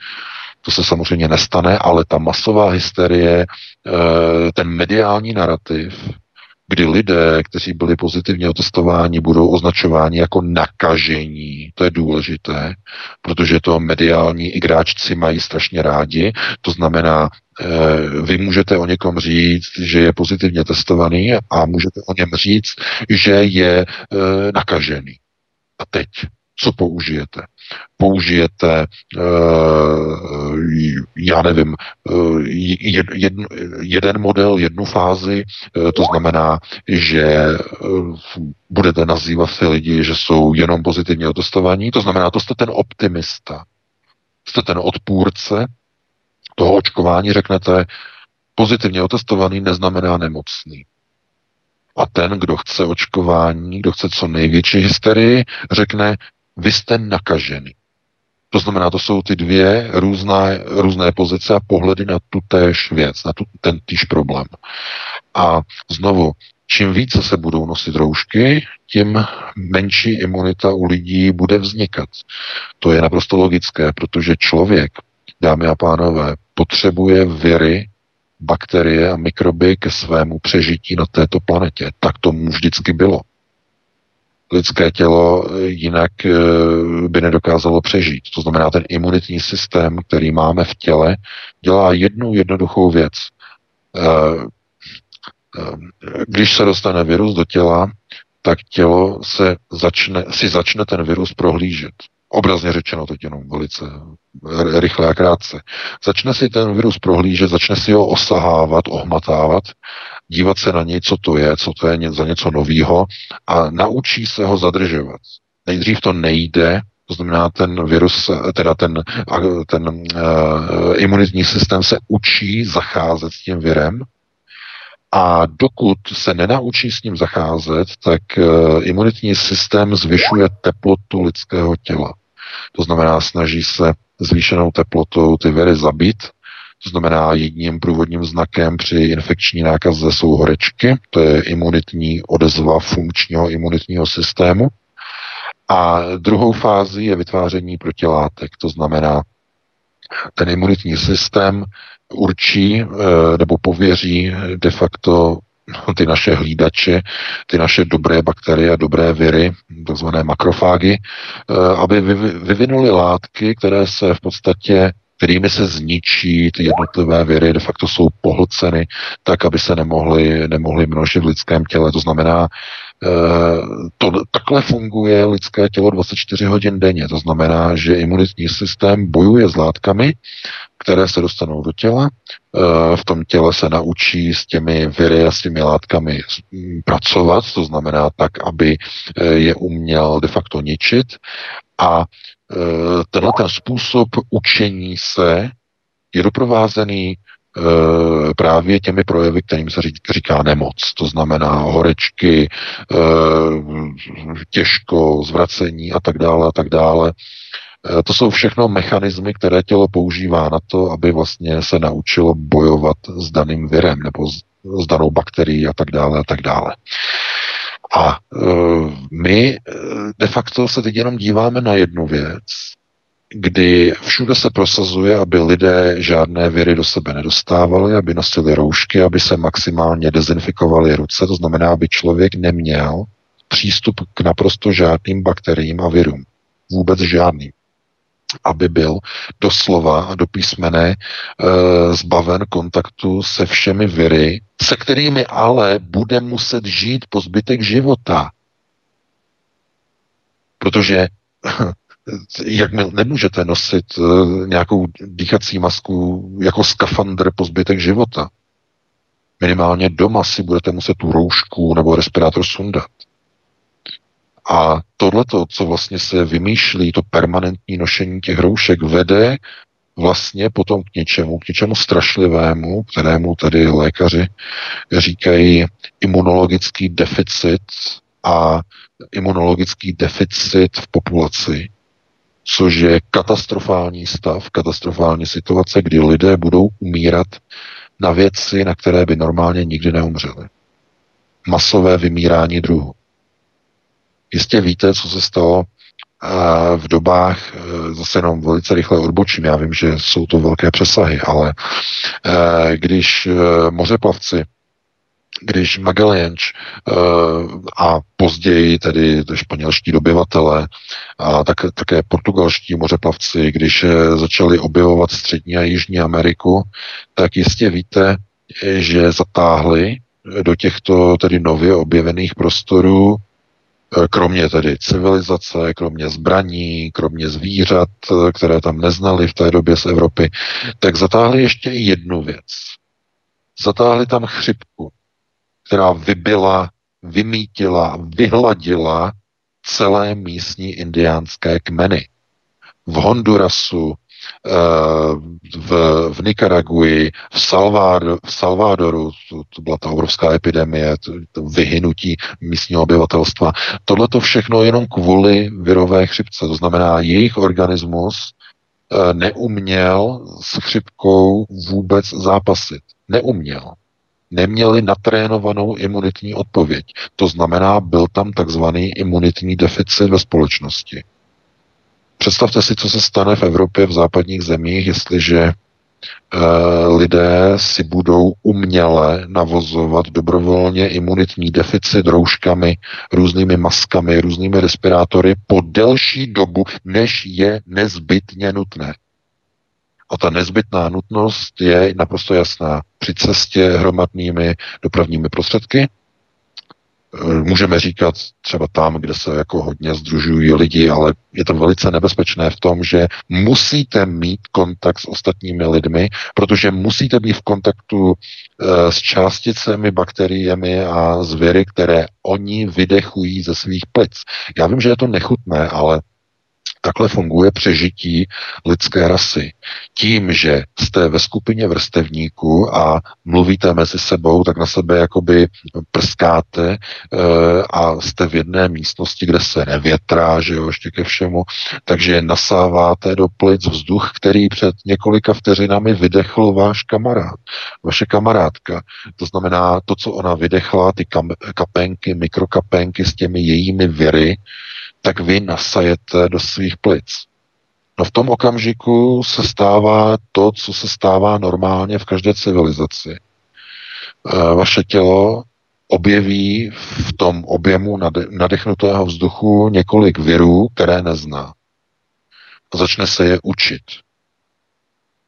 To se samozřejmě nestane, ale ta masová hysterie, eh, ten mediální narrativ, kdy lidé, kteří byli pozitivně otestováni, budou označováni jako nakažení. To je důležité, protože to mediální igráčci mají strašně rádi. To znamená, eh, vy můžete o někom říct, že je pozitivně testovaný a můžete o něm říct, že je eh, nakažený. A teď co použijete? Použijete, uh, já nevím, uh, jed, jed, jeden model, jednu fázi, uh, to znamená, že budete nazývat ty lidi, že jsou jenom pozitivně otestovaní, to znamená, to jste ten optimista, jste ten odpůrce toho očkování, řeknete, pozitivně otestovaný neznamená nemocný. A ten, kdo chce očkování, kdo chce co největší hysterii, řekne, vy jste nakažený. To znamená, to jsou ty dvě různé, různé pozice a pohledy na tu též věc, na tu, ten týž problém. A znovu, čím více se budou nosit roušky, tím menší imunita u lidí bude vznikat. To je naprosto logické, protože člověk, dámy a pánové, potřebuje viry, bakterie a mikroby ke svému přežití na této planetě. Tak tomu vždycky bylo lidské tělo jinak eh, by nedokázalo přežít. To znamená, ten imunitní systém, který máme v těle, dělá jednu jednoduchou věc. Eh, eh, když se dostane virus do těla, tak tělo se začne, si začne ten virus prohlížet. Obrazně řečeno teď jenom velice rychle a krátce. Začne si ten virus prohlížet, začne si ho osahávat, ohmatávat dívat se na něj, co to je, co to je za něco novýho a naučí se ho zadržovat. Nejdřív to nejde, to znamená, ten virus, teda ten, ten uh, imunitní systém se učí zacházet s tím virem a dokud se nenaučí s ním zacházet, tak uh, imunitní systém zvyšuje teplotu lidského těla. To znamená, snaží se zvýšenou teplotou ty viry zabít to znamená, jedním průvodním znakem při infekční nákaze jsou horečky, to je imunitní odezva funkčního imunitního systému. A druhou fází je vytváření protilátek, to znamená, ten imunitní systém určí eh, nebo pověří de facto ty naše hlídače, ty naše dobré bakterie, dobré viry, takzvané makrofágy, eh, aby vyvinuli látky, které se v podstatě kterými se zničí ty jednotlivé viry, de facto jsou pohlceny tak, aby se nemohly, nemohly množit v lidském těle. To znamená, eh, to, takhle funguje lidské tělo 24 hodin denně. To znamená, že imunitní systém bojuje s látkami, které se dostanou do těla. Eh, v tom těle se naučí s těmi viry a s těmi látkami pracovat, to znamená tak, aby eh, je uměl de facto ničit. A tenhle ten způsob učení se je doprovázený eh, právě těmi projevy, kterým se říká nemoc. To znamená horečky, eh, těžko, zvracení a tak dále a tak dále. To jsou všechno mechanismy, které tělo používá na to, aby vlastně se naučilo bojovat s daným virem nebo s, s danou bakterií a tak dále a tak dále. A uh, my e, de facto se teď jenom díváme na jednu věc, kdy všude se prosazuje, aby lidé žádné viry do sebe nedostávali, aby nosili roušky, aby se maximálně dezinfikovali ruce, to znamená, aby člověk neměl přístup k naprosto žádným bakteriím a virům. Vůbec žádným. Aby byl doslova a do písmene e, zbaven kontaktu se všemi viry, se kterými ale bude muset žít po zbytek života. Protože jak nemůžete nosit e, nějakou dýchací masku jako skafandr po zbytek života. Minimálně doma si budete muset tu roušku nebo respirátor sundat. A tohleto, co vlastně se vymýšlí, to permanentní nošení těch roušek, vede vlastně potom k něčemu, k něčemu strašlivému, kterému tady lékaři říkají imunologický deficit a imunologický deficit v populaci, což je katastrofální stav, katastrofální situace, kdy lidé budou umírat na věci, na které by normálně nikdy neumřeli. Masové vymírání druhů. Jistě víte, co se stalo eh, v dobách, eh, zase jenom velice rychle odbočím, já vím, že jsou to velké přesahy, ale eh, když mořeplavci když Magellanč a později tedy španělští dobyvatele a tak, také portugalští mořeplavci, když začali objevovat Střední a Jižní Ameriku, tak jistě víte, že zatáhli do těchto tedy nově objevených prostorů Eh, kromě tedy civilizace, kromě zbraní, kromě zvířat, eh, které tam neznali v té době z Evropy, tak zatáhli ještě jednu věc. Zatáhli tam chřipku, která vybila, vymítila, vyhladila celé místní indiánské kmeny. V Hondurasu, v, v Nikaraguji, v, Salvador, v Salvadoru, to, to byla ta obrovská epidemie, to, to vyhynutí místního obyvatelstva. Tohle to všechno jenom kvůli virové chřipce. To znamená, jejich organismus eh, neuměl s chřipkou vůbec zápasit. Neuměl. Neměli natrénovanou imunitní odpověď. To znamená, byl tam takzvaný imunitní deficit ve společnosti. Představte si, co se stane v Evropě, v západních zemích, jestliže e, lidé si budou uměle navozovat dobrovolně imunitní deficit rouškami, různými maskami, různými respirátory po delší dobu, než je nezbytně nutné. A ta nezbytná nutnost je naprosto jasná. Při cestě hromadnými dopravními prostředky, Eh, můžeme říkat třeba tam, kde se jako hodně združují lidi, ale je to velice nebezpečné v tom, že musíte mít kontakt s ostatními lidmi, protože musíte být v kontaktu eh, s částicemi, bakteriemi a zvěry, které oni vydechují ze svých plic. Já vím, že je to nechutné, ale Takhle funguje přežití lidské rasy. Tím, že jste ve skupině vrstevníků a mluvíte mezi sebou, tak na sebe jakoby prskáte e, a jste v jedné místnosti, kde se nevětrá, že jo, ještě ke všemu, takže nasáváte do plic vzduch, který před několika vteřinami vydechl váš kamarád, vaše kamarádka. To znamená, to, co ona vydechla, ty kapenky, mikrokapenky s těmi jejími viry, tak vy nasajete do svých plic. No v tom okamžiku se stává to, co se stává normálně v každé civilizaci. E, vaše tělo objeví v tom objemu nadechnutého vzduchu několik virů, které nezná. A začne se je učit.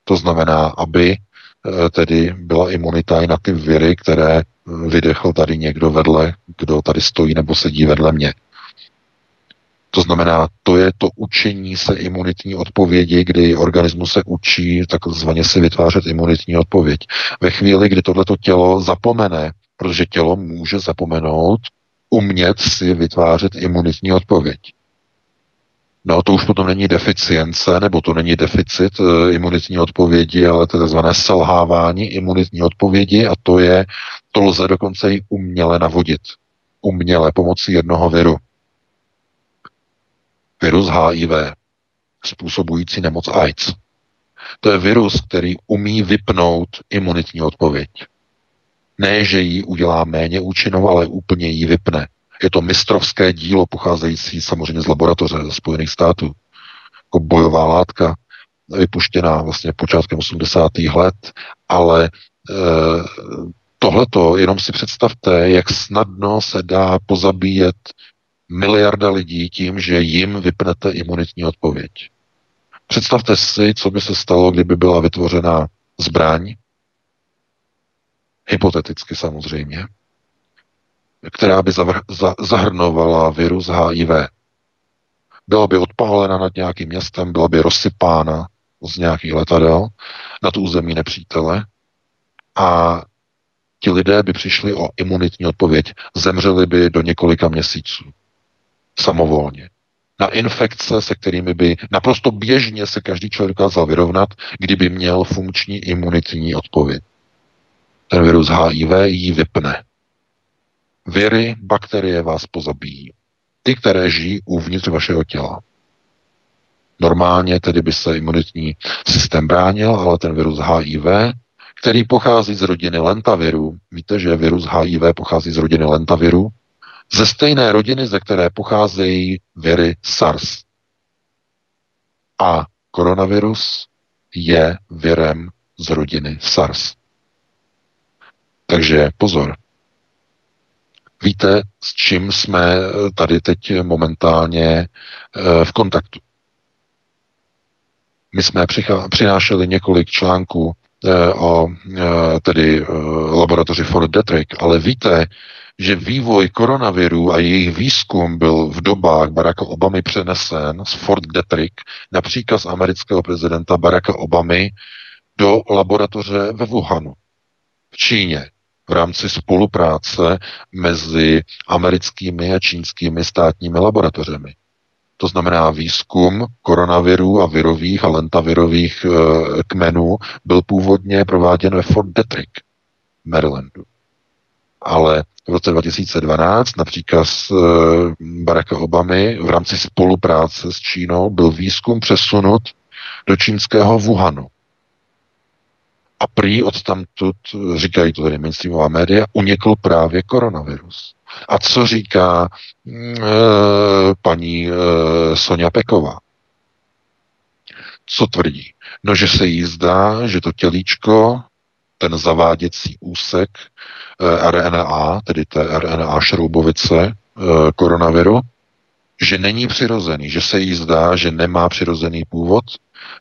To znamená, aby e, tedy byla imunita i na ty viry, které vydechl tady někdo vedle, kdo tady stojí nebo sedí vedle mě. To znamená, to je to učení se imunitní odpovědi, kdy organismus se učí takzvaně si vytvářet imunitní odpověď. Ve chvíli, kdy tohleto tělo zapomene, protože tělo může zapomenout, umět si vytvářet imunitní odpověď. No to už potom není deficience, nebo to není deficit e, imunitní odpovědi, ale to je tzv. selhávání imunitní odpovědi a to je, to lze dokonce i uměle navodit. Uměle pomocí jednoho viru virus HIV, způsobující nemoc AIDS. To je virus, který umí vypnout imunitní odpověď. Ne, že ji udělá méně účinnou, ale úplně ji vypne. Je to mistrovské dílo pocházející samozřejmě z laboratoře ze Spojených států. Jako bojová látka, vypuštěná vlastně počátkem 80. let, ale e, tohleto, jenom si představte, jak snadno se dá pozabíjet miliarda lidí tím, že jim vypnete imunitní odpověď. Představte si, co by se stalo, kdyby byla vytvořena zbraň, hypoteticky samozřejmě, která by zahrnovala virus HIV. Byla by odpálena nad nějakým městem, byla by rozsypána z nějakých letadel na tu území nepřítele a ti lidé by přišli o imunitní odpověď, zemřeli by do několika měsíců. Samovolně. Na infekce, se kterými by naprosto běžně se každý člověk dokázal vyrovnat, kdyby měl funkční imunitní odpověď. Ten virus HIV ji vypne. Viry, bakterie vás pozabíjí. Ty, které žijí uvnitř vašeho těla. Normálně tedy by se imunitní systém bránil, ale ten virus HIV, který pochází z rodiny lentaviru, víte, že virus HIV pochází z rodiny lentaviru, ze stejné rodiny, ze které pocházejí viry SARS. A koronavirus je virem z rodiny SARS. Takže pozor. Víte, s čím jsme tady teď momentálně eh, v kontaktu. My jsme přinášeli několik článků eh, o eh, tedy laboratoři Fort Detrick, ale víte, že vývoj koronaviru a jejich výzkum byl v dobách Baracka Obamy přenesen z Fort Detrick na příkaz amerického prezidenta Baracka Obamy do laboratoře ve Wuhanu v Číně v rámci spolupráce mezi americkými a čínskými státními laboratořemi. To znamená výzkum koronavirů a virových a lentavirových e, kmenů byl původně prováděn ve Fort Detrick, Marylandu. Ale v roce 2012 například z e, Baracka Obamy v rámci spolupráce s Čínou byl výzkum přesunut do čínského Wuhanu. A prý od tamtud, říkají to tady mainstreamová média, unikl právě koronavirus. A co říká e, paní e, Sonja Peková? Co tvrdí? No, že se jí zdá, že to tělíčko, ten zaváděcí úsek e, RNA, tedy té RNA šroubovice e, koronaviru, že není přirozený, že se jí zdá, že nemá přirozený původ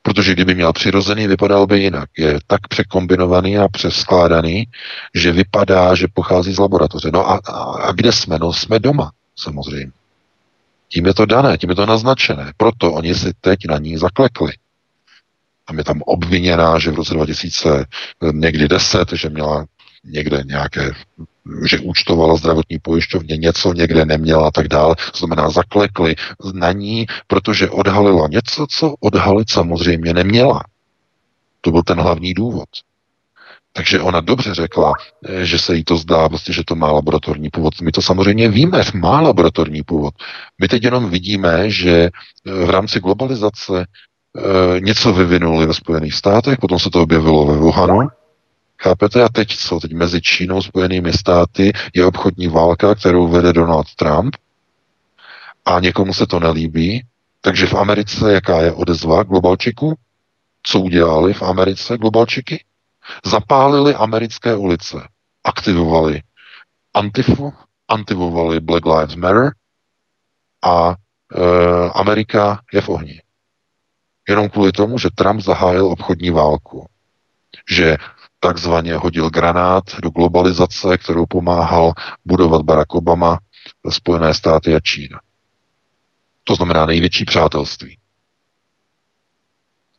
Protože kdyby měl přirozený, vypadal by jinak. Je tak překombinovaný a přeskládaný, že vypadá, že pochází z laboratoře. No a, a, a kde jsme? No jsme doma, samozřejmě. Tím je to dané, tím je to naznačené. Proto oni si teď na ní zaklekli. Tam je tam obviněná, že v roce 2000 někdy 10, že měla někde nějaké, že účtovala zdravotní pojišťovně, něco někde neměla a tak dále. Znamená, zaklekli na ní, protože odhalila něco, co odhalit samozřejmě neměla. To byl ten hlavní důvod. Takže ona dobře řekla, že se jí to zdá, vlastně, že to má laboratorní původ. My to samozřejmě víme, má laboratorní původ. My teď jenom vidíme, že v rámci globalizace e, něco vyvinuli ve Spojených státech, potom se to objevilo ve Wuhanu, Chápete? A teď co? Teď mezi Čínou a Spojenými státy je obchodní válka, kterou vede Donald Trump a někomu se to nelíbí. Takže v Americe jaká je odezva globalčiku? Co udělali v Americe globalčiky? Zapálili americké ulice. Aktivovali Antifu, aktivovali Black Lives Matter a e, Amerika je v ohni. Jenom kvůli tomu, že Trump zahájil obchodní válku. Že takzvaně hodil granát do globalizace, kterou pomáhal budovat Barack Obama, Spojené státy a Čína. To znamená největší přátelství.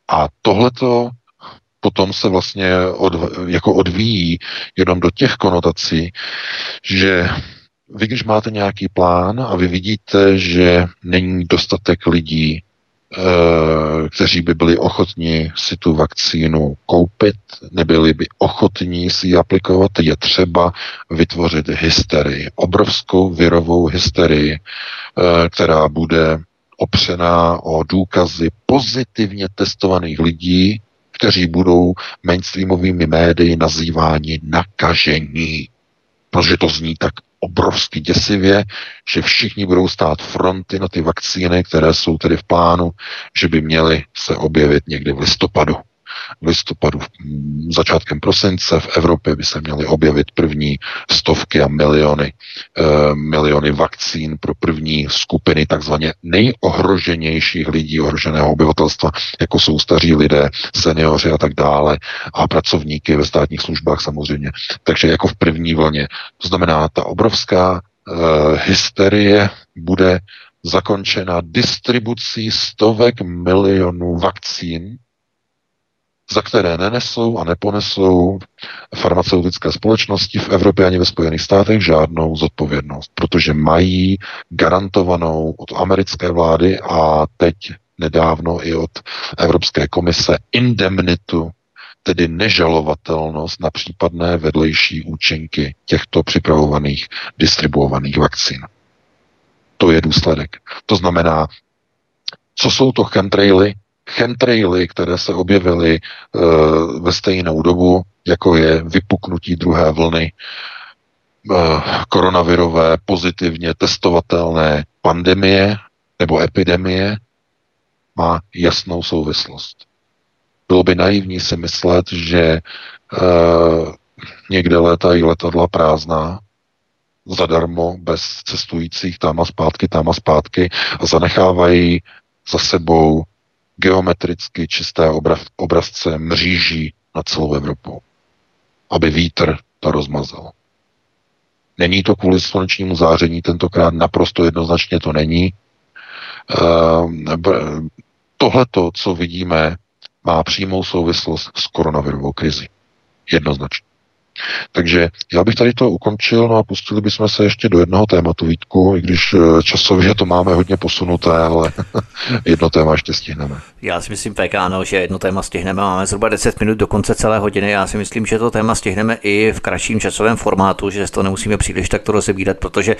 A tohleto potom se vlastně od, jako odvíjí jenom do těch konotací, že vy, když máte nějaký plán a vy vidíte, že není dostatek lidí kteří by byli ochotní si tu vakcínu koupit, nebyli by ochotní si ji aplikovat, je třeba vytvořit hysterii, obrovskou virovou hysterii, eh, která bude opřená o důkazy pozitivně testovaných lidí, kteří budou mainstreamovými médii nazýváni nakažení. Protože to zní tak obrovsky děsivě, že všichni budou stát fronty na ty vakcíny, které jsou tedy v plánu, že by měly se objevit někdy v listopadu. Listopadu, začátkem prosince v Evropě by se měly objevit první stovky a miliony, e, miliony vakcín pro první skupiny takzvaně nejohroženějších lidí, ohroženého obyvatelstva, jako jsou staří lidé, seniori a tak dále a pracovníky ve státních službách samozřejmě. Takže jako v první vlně. To znamená, ta obrovská e, hysterie bude zakončena distribucí stovek milionů vakcín, za které nenesou a neponesou farmaceutické společnosti v Evropě ani ve Spojených státech žádnou zodpovědnost, protože mají garantovanou od americké vlády a teď nedávno i od Evropské komise indemnitu, tedy nežalovatelnost na případné vedlejší účinky těchto připravovaných distribuovaných vakcín. To je důsledek. To znamená, co jsou to chemtraily? Chemtraily, které se objevily e, ve stejnou dobu, jako je vypuknutí druhé vlny e, koronavirové pozitivně testovatelné pandemie nebo epidemie, má jasnou souvislost. Bylo by naivní si myslet, že e, někde létají letadla prázdná, zadarmo, bez cestujících tam a zpátky, tam a zpátky a zanechávají za sebou geometricky čisté obrazce mříží na celou Evropu, aby vítr to rozmazal. Není to kvůli slunečnímu záření, tentokrát naprosto jednoznačně to není. Ehm, co vidíme, má přímou souvislost s koronavirovou krizi. Jednoznačně. Takže já bych tady to ukončil, no a pustili bychom se ještě do jednoho tématu, Vítku, i když eh, časově to máme hodně posunuté, ale jedno téma ještě stihneme. Já si myslím, PK, no, že jedno téma stihneme, máme zhruba 10 minut do konce celé hodiny, já si myslím, že to téma stihneme i v kratším časovém formátu, že to nemusíme příliš takto rozebírat, protože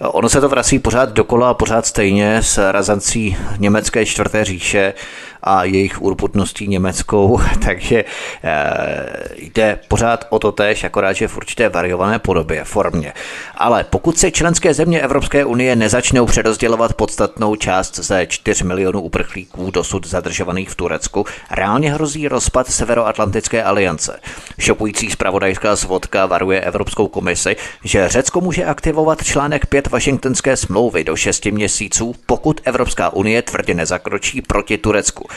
ono se to vrací pořád dokola a pořád stejně s razancí německé čtvrté říše, a jejich urputností německou, takže eh, jde pořád o to tež, akorát, že v určité variované podobě, formě. Ale pokud se členské země Evropské unie nezačnou přerozdělovat podstatnou část ze 4 milionů uprchlíků dosud zadržovaných v Turecku, reálně hrozí rozpad Severoatlantické aliance. Šokující zpravodajská svodka varuje Evropskou komisi, že Řecko může aktivovat článek 5 Washingtonské smlouvy do 6 měsíců, pokud Evropská unie tvrdě nezakročí proti Turecku.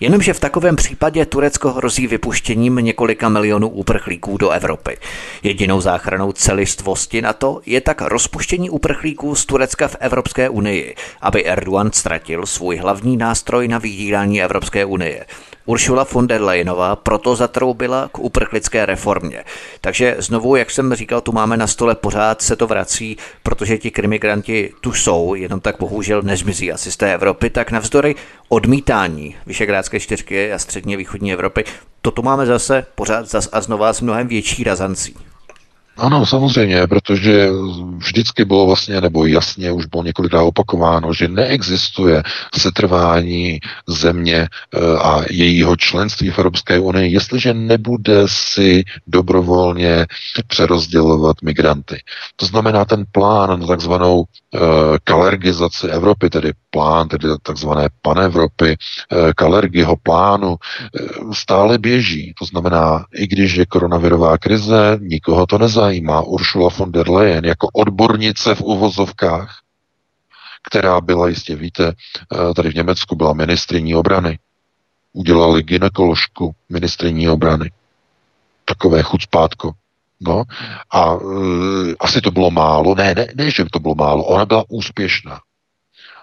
Jenomže v takovém případě Turecko hrozí vypuštěním několika milionů uprchlíků do Evropy. Jedinou záchranou celistvosti na to je tak rozpuštění uprchlíků z Turecka v Evropské unii, aby Erdogan ztratil svůj hlavní nástroj na vydírání Evropské unie. Uršula von der Leyenová proto zatroubila k uprchlické reformě. Takže znovu, jak jsem říkal, tu máme na stole, pořád se to vrací, protože ti krimigranti tu jsou, jenom tak bohužel nezmizí asi z té Evropy, tak navzdory odmítání Vyšegrádské čtyřky a středně východní Evropy, toto máme zase pořád zas a znova s mnohem větší razancí. Ano, samozřejmě, protože vždycky bylo vlastně, nebo jasně už bylo několikrát opakováno, že neexistuje setrvání země eh, a jejího členství v Evropské unii, jestliže nebude si dobrovolně přerozdělovat migranty. To znamená ten plán na takzvanou eh, kalergizaci Evropy, tedy plán, tedy takzvané panevropy, eh, Kalergiho plánu, stále běží. To znamená, i když je koronavirová krize, nikoho to nezajímá zajímá Uršula von der Leyen jako odbornice v uvozovkách, která byla, jistě víte, eh, tady v Německu byla ministriní obrany. Udělali ginekoložku ministriní obrany. Takové chucpátko. No, a uh, asi to bylo málo. Ne, ne, ne, že to bylo málo. Ona byla úspěšná.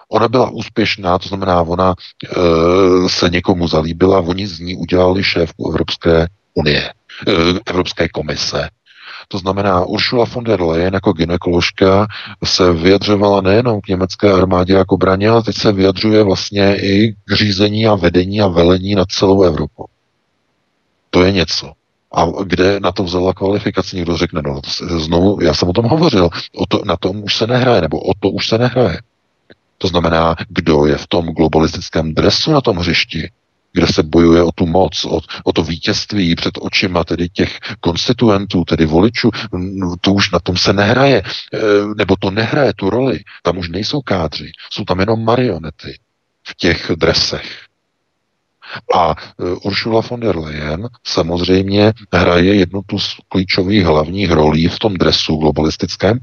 Ona byla úspěšná, to znamená, ona uh, se někomu zalíbila, oni z ní udělali šéfku Evropské unie, uh, Evropské komise. To znamená, Ursula von der Leyen jako gynekoložka se vyjadřovala nejenom k německé armádě jako braně, ale teď se vyjadřuje vlastně i k řízení a vedení a velení na celou Evropu. To je něco. A kde na to vzala kvalifikaci, někdo řekne, no znovu, já jsem o tom hovořil, o to, na tom už se nehraje, nebo o to už se nehraje. To znamená, kdo je v tom globalistickém dresu na tom hřišti, kde se bojuje o tu moc, o, o to vítězství před očima tedy těch konstituentů, tedy voličů, to už na tom se nehraje, e, nebo to nehraje tu roli. Tam už nejsou kádři, jsou tam jenom marionety v těch dresech. A Ursula von der Leyen samozřejmě hraje jednu tu z klíčových hlavních rolí v tom dresu globalistickém,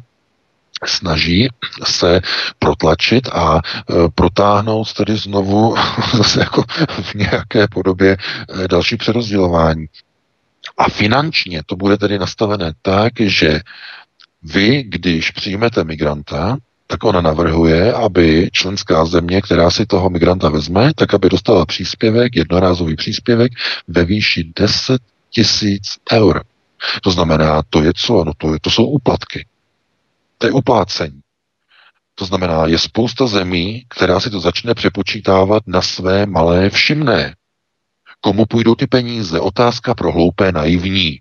snaží se protlačit a e, protáhnout tedy znovu zase jako v nějaké podobě e, další přerozdělování. A finančně to bude tedy nastavené tak, že vy, když přijmete migranta, tak ona navrhuje, aby členská země, která si toho migranta vezme, tak aby dostala příspěvek, jednorázový příspěvek ve výši 10 tisíc eur. To znamená, to je co? No to, je, to jsou úplatky. To je uplácení. To znamená, je spousta zemí, která si to začne přepočítávat na své malé všimné. Komu půjdou ty peníze? Otázka pro hloupé naivní.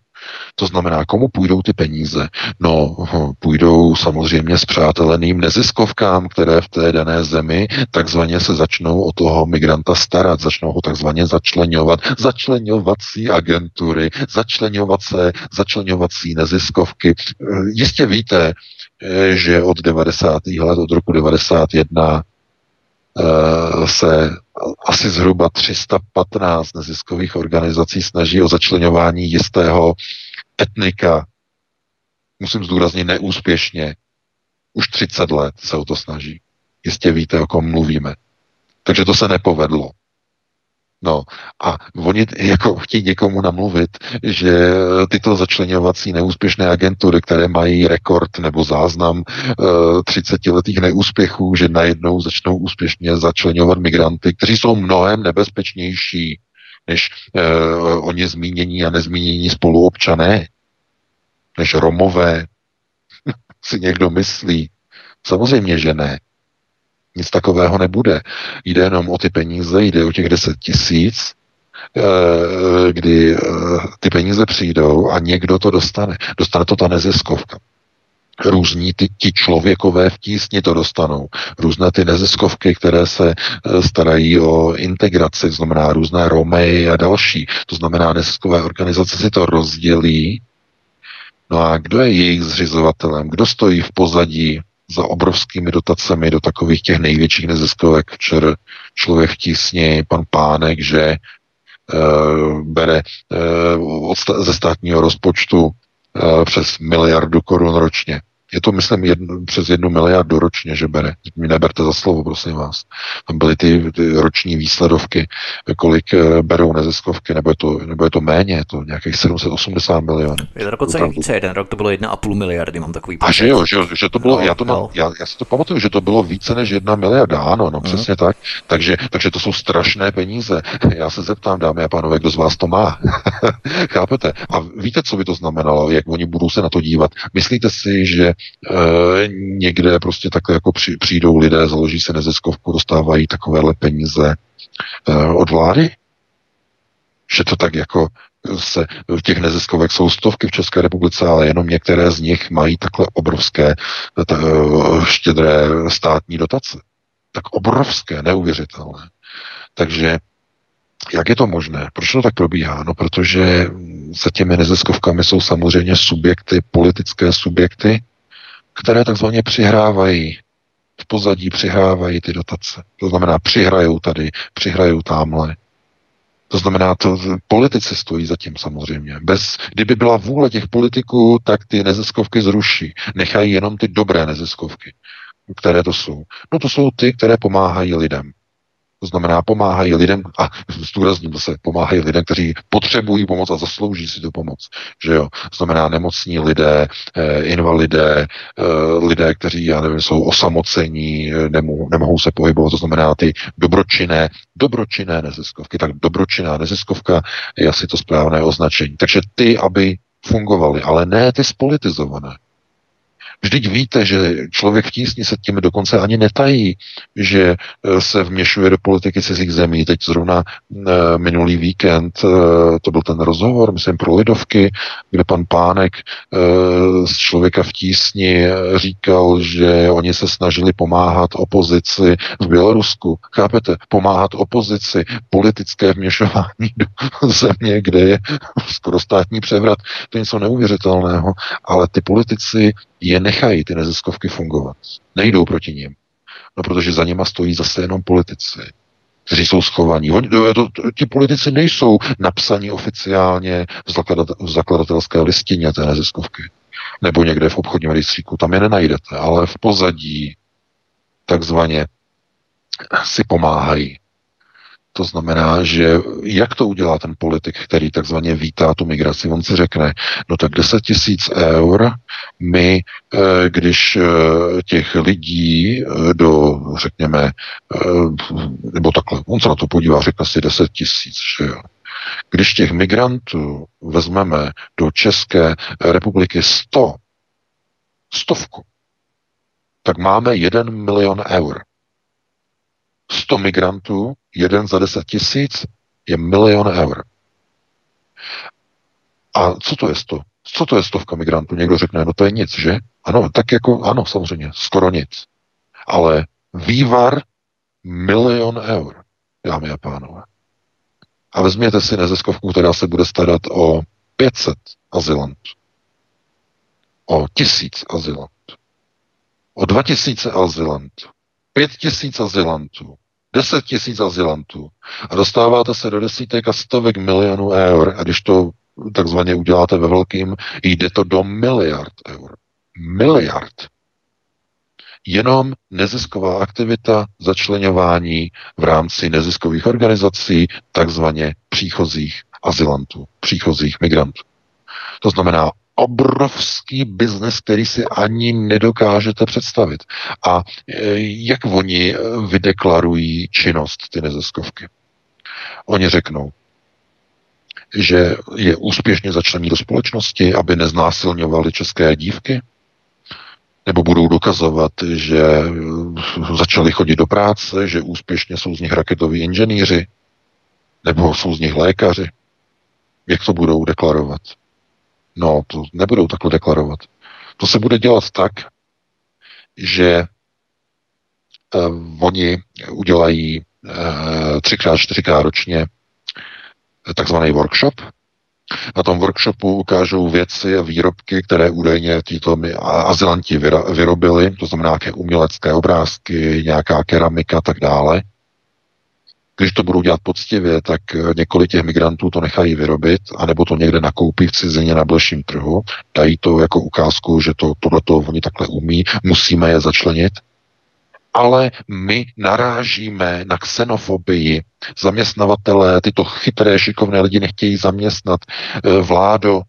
To znamená, komu půjdou ty peníze? No, půjdou samozřejmě s přáteleným neziskovkám, které v té dané zemi takzvaně se začnou o toho migranta starat, začnou ho takzvaně začlenovat, začlenovací agentury, začlenovat začlenovací neziskovky. Jistě víte, že od 90. let, od roku 91 eh, se asi zhruba 315 neziskových organizací snaží o začlenování jistého etnika. Musím zdůraznit neúspěšně. Už 30 let se o to snaží. Jistě víte, o kom mluvíme. Takže to se nepovedlo. No a oni jako chtějí někomu namluvit, že tyto začlenovací neúspěšné agentury, které mají rekord nebo záznam uh, eh, 30 letých neúspěchů, že najednou začnou úspěšně začlenovat migranty, kteří jsou mnohem nebezpečnější než uh, oni zmínění a nezmínění spoluobčané, než Romové, si někdo myslí. Samozřejmě, že ne. Nic takového nebude. Jde jenom o ty peníze, jde o těch 10 tisíc, eh, kdy eh, ty peníze přijdou a někdo to dostane. Dostane to ta neziskovka. Různí ty, ti člověkové v tísni to dostanou. Různé ty neziskovky, které se eh, starají o integraci, znamená různé Romej a další. To znamená, neziskové organizace si to rozdělí. No a kdo je jejich zřizovatelem? Kdo stojí v pozadí za obrovskými dotacemi do takových těch největších neziskovek. Včer člověk v tísni, pan Pánek, že uh, bere uh, ze státního rozpočtu uh, přes miliardu korun ročně. Je to, myslím, jedno, přes jednu miliardu ročně, že bere. Mi neberte za slovo, prosím vás. Tam byly ty, ty roční výsledovky, kolik uh, berou neziskovky, nebo je, to, nebo je to méně, je to nějakých 780 milionů. Je to dokonce i více, jeden rok to bylo 1,5 miliardy, mám takový A že jo, že, že to bylo, no, já, to mám, no. já, já si to pamatuju, že to bylo více než jedna miliarda, ano, no, přesně mm. tak. Takže, takže to jsou strašné peníze. Já se zeptám, dámy a pánové, kdo z vás to má? Chápete? A víte, co by to znamenalo, jak oni budou se na to dívat? Myslíte si, že e, někde prostě takhle jako při, přijdou lidé, založí se neziskovku, dostávají takovéhle peníze e, od vlády? Že to tak jako se v těch neziskovek jsou stovky v České republice, ale jenom některé z nich mají takhle obrovské ta, eh, štědré státní dotace. Tak obrovské, neuvěřitelné. Takže jak je to možné? Proč to tak probíhá? No, protože za těmi neziskovkami jsou samozřejmě subjekty, politické subjekty, které takzvaně přihrávají v pozadí přihrávají ty dotace. To znamená, přihrajou tady, přihrajou tamhle. To znamená, to politici stojí zatím samozřejmě. Bez, kdyby byla vůle těch politiků, tak ty neziskovky zruší. Nechají jenom ty dobré neziskovky. Které to jsou? No to jsou ty, které pomáhají lidem. To znamená, pomáhají lidem, a zdůrazním zase, pomáhají lidem, kteří potřebují pomoc a zaslouží si tu pomoc. Že jo? Znamená nemocní lidé, eh, invalidé, eh, lidé, kteří, já nevím, jsou osamocení, eh, nemohou, nemohou se pohybovat, to znamená ty dobročinné, dobročinné neziskovky. Tak dobročinná neziskovka je asi to správné označení. Takže ty, aby fungovaly, ale ne ty spolitizované. Vždyť víte, že člověk v tísni se tím dokonce ani netají, že eh, se vměšuje do politiky cizích zemí. Teď zrovna eh, minulý víkend eh, to byl ten rozhovor, myslím, pro Lidovky, kde pan Pánek z člověka v tísni říkal, že oni se snažili pomáhat opozici v Bělorusku. Chápete? Pomáhat opozici, politické vměšování do země, kde je skoro státní převrat. To je něco neuvěřitelného, ale ty politici je nechají ty neziskovky fungovat. Nejdou proti ním. No protože za nima stojí zase jenom politici. kteří jsou schovaní. Oni, to, to, ti politici nejsou napsaní oficiálně v, zakladat, v zakladatelské listině té neziskovky nebo někde v obchodním rejstříku, tam je nenajdete, ale v pozadí takzvaně si pomáhají. To znamená, že jak to udělá ten politik, který takzvaně vítá tu migraci? On si řekne, no tak 10 tisíc eur my, eh, když eh, těch lidí eh, do, řekněme, nebo takhle, on se na to podívá, řekne si 10 tisíc, že jo. Když těch migrantů vezmeme do České republiky 100, stovku, tak máme 1 milion eur. 100 migrantů, jeden za 10 tisíc, je milion eur. A co to je 100? Co to je stovka migrantů? Někdo řekne, no to je nic, že? Ano, tak jako, ano, samozřejmě, skoro nic. Ale vývar milion eur, dámy a pánové. A vezměte si neziskovku, která se bude starat o 500 azylantů, o tisíc azylantů, o 2000 azylantů, pět tisíc azylantů, deset tisíc azylantů a dostáváte se do desítek a stovek milionů eur a když to takzvaně uděláte ve velkým, jde to do miliard eur. Miliard. Jenom nezisková aktivita začlenování v rámci neziskových organizací, takzvaně příchozích azylantů, příchozích migrantů. To znamená obrovský biznes, který si ani nedokážete představit. A e, jak oni vydeklarují činnost, ty neziskovky? Oni řeknou, že je úspěšně začlení do společnosti, aby neznásilňovali české dívky, nebo budou dokazovat, že začali chodit do práce, že úspěšně jsou z nich raketoví inženýři, nebo jsou z nich lékaři. Jak to budou deklarovat? No, to nebudou takhle deklarovat. To se bude dělat tak, že uh, oni udělají uh, třikrát, čtyřikrát ročně takzvaný workshop. Na tom workshopu ukážou věci a výrobky, které údajně tito azylanti vyrobili, to znamená nějaké umělecké obrázky, nějaká keramika a tak dále. Když to budou dělat poctivě, tak eh, několik těch migrantů to nechají vyrobit, anebo to někde nakoupí v cizině na bleším trhu, dají to jako ukázku, že to, tohleto oni takhle umí, musíme je začlenit, ale my narážíme na xenofobii. Zaměstnavatele, tyto chytré, šikovné lidi nechtějí zaměstnat. Eh, vládo,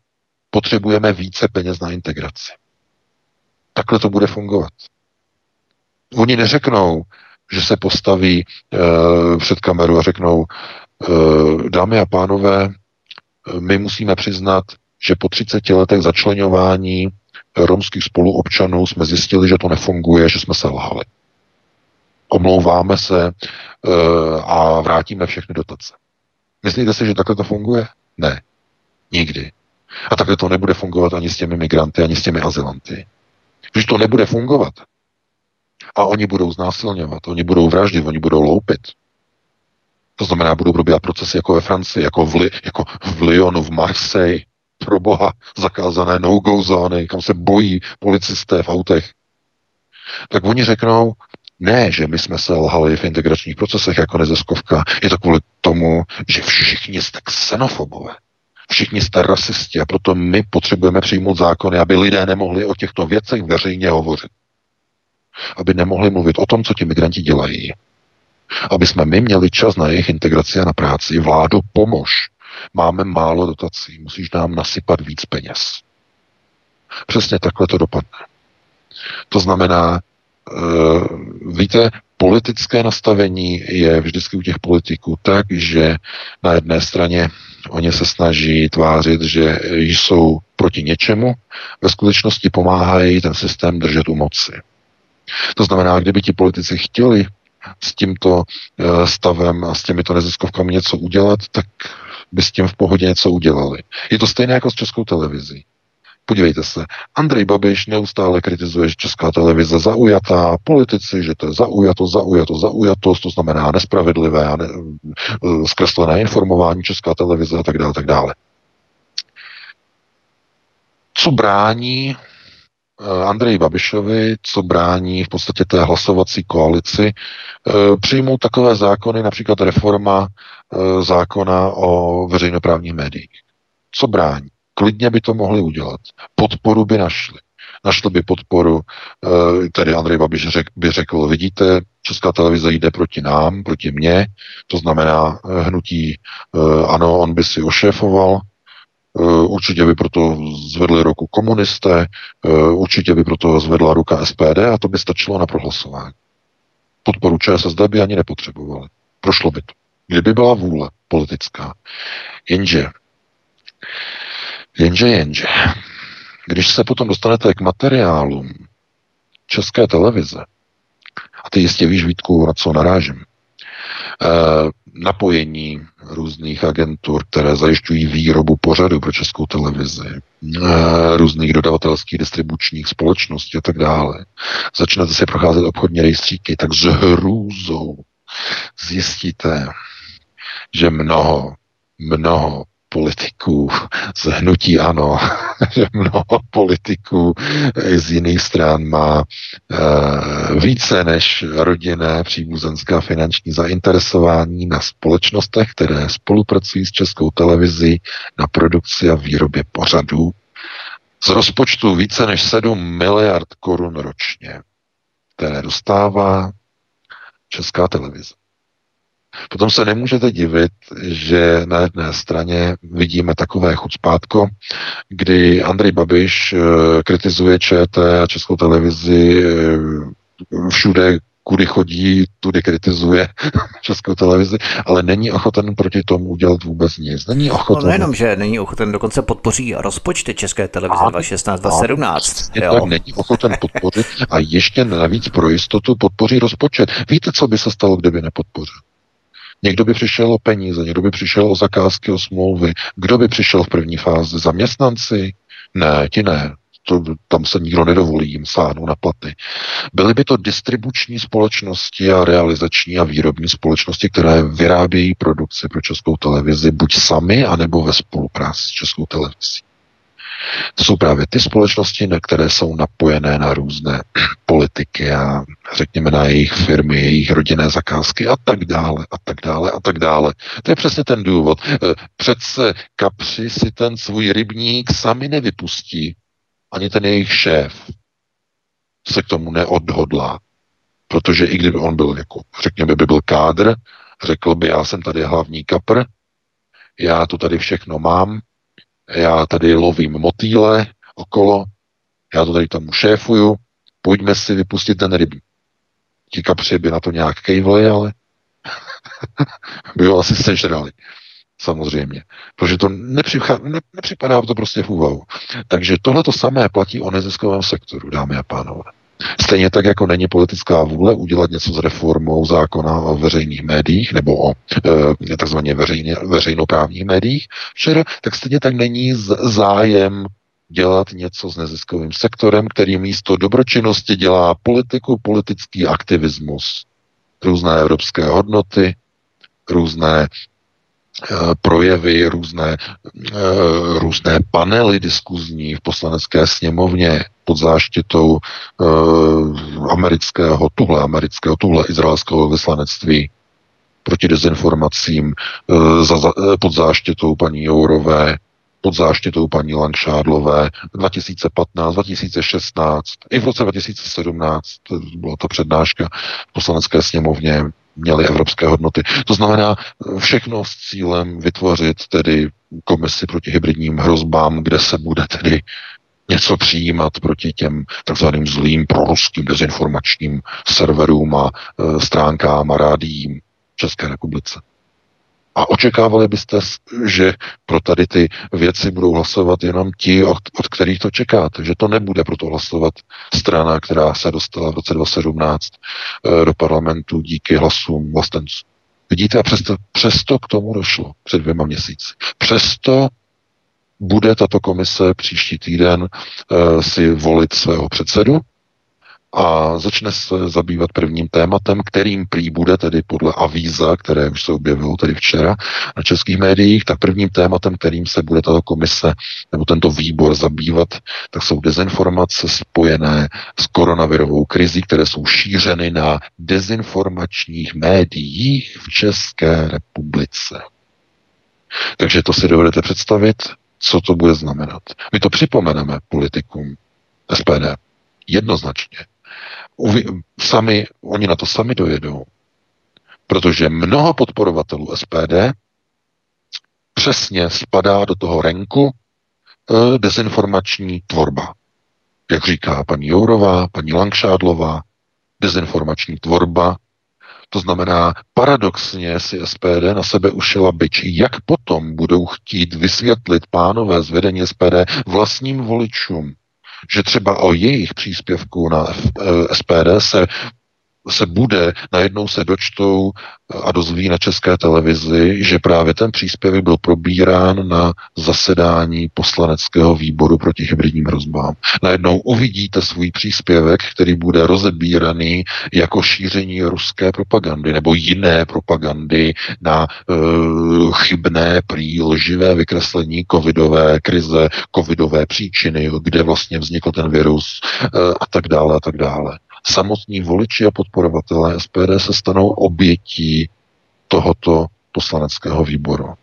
potřebujeme více peněz na integraci. Takhle to bude fungovat. Oni neřeknou, že se postaví e, před kameru a řeknou, e, dámy a pánové, my musíme přiznat, že po 30 letech začlenování romských spoluobčanů jsme zjistili, že to nefunguje, že jsme se lhali. Omlouváme se e, a vrátíme všechny dotace. Myslíte si, že takhle to funguje? Ne. Nikdy. A takhle to nebude fungovat ani s těmi migranty, ani s těmi azylanty. Když to nebude fungovat, a oni budou znásilňovat, oni budou vraždit, oni budou loupit. To znamená, budou probíhat procesy jako ve Francii, jako v, Li, jako v Lyonu, v Marseille, pro boha, zakázané no-go zóny, kam se bojí policisté v autech. Tak oni řeknou, ne, že my jsme se lhali v integračních procesech jako neziskovka, je to kvůli tomu, že všichni jste xenofobové. Všichni jste rasisti a proto my potřebujeme přijmout zákony, aby lidé nemohli o těchto věcech veřejně hovořit aby nemohli mluvit o tom, co ti migranti dělají. Aby jsme my měli čas na jejich integraci a na práci. Vládu pomož. Máme málo dotací, musíš nám nasypat víc peněz. Přesně takhle to dopadne. To znamená, uh, víte, politické nastavení je vždycky u těch politiků tak, že na jedné straně oni se snaží tvářit, že jsou proti něčemu, ve skutečnosti pomáhají ten systém držet u moci. To znamená, kdyby ti politici chtěli s tímto eh, stavem a s těmito neziskovkami něco udělat, tak by s tím v pohodě něco udělali. Je to stejné jako s českou televizí. Podívejte se, Andrej Babiš neustále kritizuje, že česká televize zaujatá, politici, že to je zaujato, zaujato, zaujatost, to znamená nespravedlivé a ne, eh, zkreslené informování česká televize a tak dále, tak dále. Co brání Andreji Babišovi, co brání v podstatě té hlasovací koalici, přijmout takové zákony, například reforma zákona o veřejnoprávních médiích. Co brání? Klidně by to mohli udělat. Podporu by našli. Našli by podporu, tedy Andrej Babiš řek, by řekl, vidíte, Česká televize jde proti nám, proti mně, to znamená hnutí, ano, on by si ošéfoval, určitě by proto zvedli ruku komunisté, určitě by proto zvedla ruka SPD a to by stačilo na prohlasování. Podporu ČSSD by ani nepotřebovali. Prošlo by to. Kdyby byla vůle politická. Jenže, jenže, jenže, když se potom dostanete k materiálům České televize, a ty jistě víš, Vítku, na co narážím, napojení různých agentur, které zajišťují výrobu pořadu pro českou televizi, e, různých dodavatelských distribučních společností a tak dále. Začnete si procházet obchodní rejstříky, tak s hrůzou zjistíte, že mnoho, mnoho politiků z hnutí ano, že mnoho politiků z jiných stran má uh, více než rodinné příbuzenské finanční zainteresování na společnostech, které spolupracují s českou televizí na produkci a výrobě pořadů z rozpočtu více než 7 miliard korun ročně, které dostává česká televize. Potom se nemůžete divit, že na jedné straně vidíme takové chucpátko, kdy Andrej Babiš eh, kritizuje ČT a Českou televizi eh, všude, kudy chodí, tudy kritizuje Českou televizi, ale není ochoten proti tomu udělat vůbec nic. Není ochoten. No nejenom, že není ochoten, dokonce podpoří rozpočty České televize 2016-2017. Tak není ochoten podpořit a ještě navíc pro jistotu podpoří rozpočet. Víte, co by se stalo, kdyby nepodpořil? Někdo by přišel o peníze, někdo by přišel o zakázky, o smlouvy. Kdo by přišel v první fázi? Zaměstnanci? Ne, ti ne. To, tam se nikdo nedovolí jim sáhnout na platy. Byly by to distribuční společnosti a realizační a výrobní společnosti, které vyrábějí produkci pro českou televizi buď sami, anebo ve spolupráci s českou televizí. To jsou právě ty společnosti, které jsou napojené na různé politiky a řekněme na jejich firmy, jejich rodinné zakázky a tak dále, a tak dále, a tak dále. To je přesně ten důvod. E, přece kapři si ten svůj rybník sami nevypustí. Ani ten jejich šéf se k tomu neodhodlá. Protože i kdyby on byl, jako, řekněme, by byl kádr, řekl by, já jsem tady hlavní kapr, já to tady všechno mám, já tady lovím motýle okolo, já to tady tomu šéfuju, pojďme si vypustit ten rybník. Ti kapři by na to nějak kejvli, ale by ho asi sežrali. Samozřejmě. Protože to nepřichá, ne, nepřipadá to prostě v úvahu. Takže tohle to samé platí o neziskovém sektoru, dámy a pánové. Stejně tak, jako není politická vůle udělat něco s reformou zákona o veřejných médiích nebo o e, takzvaně veřejně, veřejnoprávních médiích včera, tak stejně tak není zájem dělat něco s neziskovým sektorem, který místo dobročinnosti dělá politiku, politický aktivismus, různé evropské hodnoty, různé Eh, projevy, různé, eh, různé panely diskuzní v poslanecké sněmovně pod záštitou eh, amerického, tuhle amerického, tuhle izraelského vyslanectví proti dezinformacím za, pod záštitou paní Jourové, pod záštitou paní Langšádlové 2015, 2016, i v roce 2017 byla ta přednáška v poslanecké sněmovně měly evropské hodnoty. To znamená všechno s cílem vytvořit tedy komisi proti hybridním hrozbám, kde se bude tedy něco přijímat proti těm takzvaným zlým proruským dezinformačním serverům a e, stránkám a rádiím v České republice. A očekávali byste, že pro tady ty věci budou hlasovat jenom ti, od, od kterých to čekáte, že to nebude proto hlasovat strana, která se dostala v roce 2017 eh, do parlamentu díky hlasům vlastenců. Vidíte, a přesto, přesto k tomu došlo před dvěma měsíci. Přesto bude tato komise příští týden uh, si volit svého předsedu a začne se zabývat prvním tématem, kterým prý bude tedy podle avíza, které už se objevilo tedy včera na českých médiích, tak prvním tématem, kterým se bude tato komise nebo tento výbor zabývat, tak jsou dezinformace spojené s koronavirovou krizí, které jsou šířeny na dezinformačních médiích v České republice. Takže to si dovedete představit, co to bude znamenat. My to připomeneme politikům SPD jednoznačně. Uvi, sami, oni na to sami dojedou. Protože mnoho podporovatelů SPD přesně spadá do toho renku e, dezinformační tvorba. Jak říká paní Jourová, paní Langšádlová, dezinformační tvorba. To znamená, paradoxně si SPD na sebe ušila byč. Jak potom budou chtít vysvětlit pánové z vedení SPD vlastním voličům, že třeba o jejich příspěvku na SPD se se bude, najednou se dočtou a dozví na české televizi, že právě ten příspěvek byl probírán na zasedání poslaneckého výboru proti hybridním hrozbám. Najednou uvidíte svůj příspěvek, který bude rozebíraný jako šíření ruské propagandy nebo jiné propagandy na uh, chybné, prý lživé vykreslení covidové krize, covidové příčiny, kde vlastně vznikl ten virus uh, a tak dále a tak dále samotní voliči a podporovatelé SPD se stanou obětí tohoto poslaneckého výboru.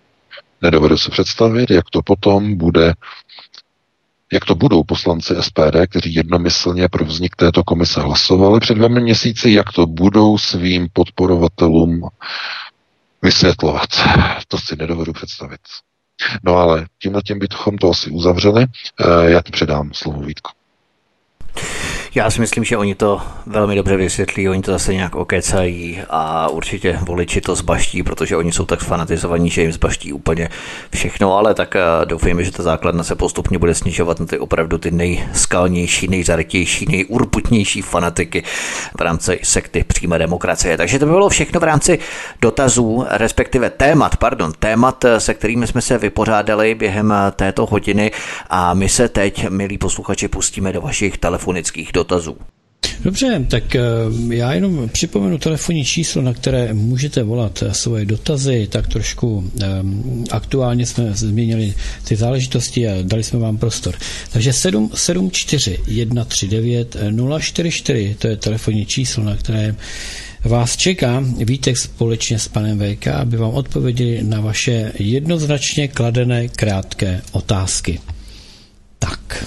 Nedovedu se představit, jak to potom bude, jak to budou poslanci SPD, kteří jednomyslně pro vznik této komise hlasovali před dvěmi měsíci, jak to budou svým podporovatelům vysvětlovat. To si nedovedu představit. No ale tímhle tím bychom to asi uzavřeli. Eh, já ti předám slovo Vítku. Já si myslím, že oni to velmi dobře vysvětlí, oni to zase nějak okecají a určitě voliči to zbaští, protože oni jsou tak fanatizovaní, že jim zbaští úplně všechno, ale tak eh, doufejme, že ta základna se postupně bude snižovat na ty opravdu ty nejskalnější, nejzarytější, nejurputnější fanatiky v rámci sekty přímé demokracie. Takže to by bylo všechno v rámci dotazů, respektive témat, pardon, témat, eh, se kterými jsme se vypořádali během eh, této hodiny a my se teď, milí posluchači, pustíme do vašich telefonických dotazů dotazů. Dobře, tak eh, já jenom připomenu telefonní číslo, na které můžete volat eh, svoje dotazy, tak trošku um, aktuálně jsme změnili ty záležitosti a dali jsme vám prostor. Takže 774 139 044, to je telefonní číslo, na které vás čeká Vítek společně s panem VK, aby vám odpověděli na vaše jednoznačně kladené krátké otázky. Tak.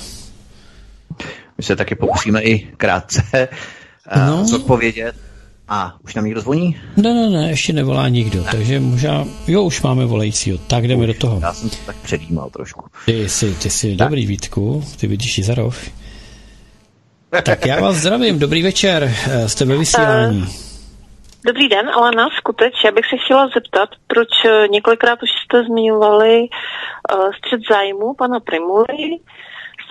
My se taky pokusíme i krátce uh, no. zodpovědět. A už nám někdo zvoní? Ne, ne, ne, ještě nevolá nikdo, ne. takže možná, jo, už máme volajícího, tak jdeme už, do toho. Já jsem se tak předjímal trošku. Ty jsi, ty jsi tak. dobrý, Vítku, ty vidíš i za roh. tak já vás zdravím, dobrý večer, eh, jste ve vysílání. Uh, dobrý den, Alena, skuteč, já bych se chtěla zeptat, proč eh, několikrát už jste zmiňovali uh, střed zájmu pana Primuly,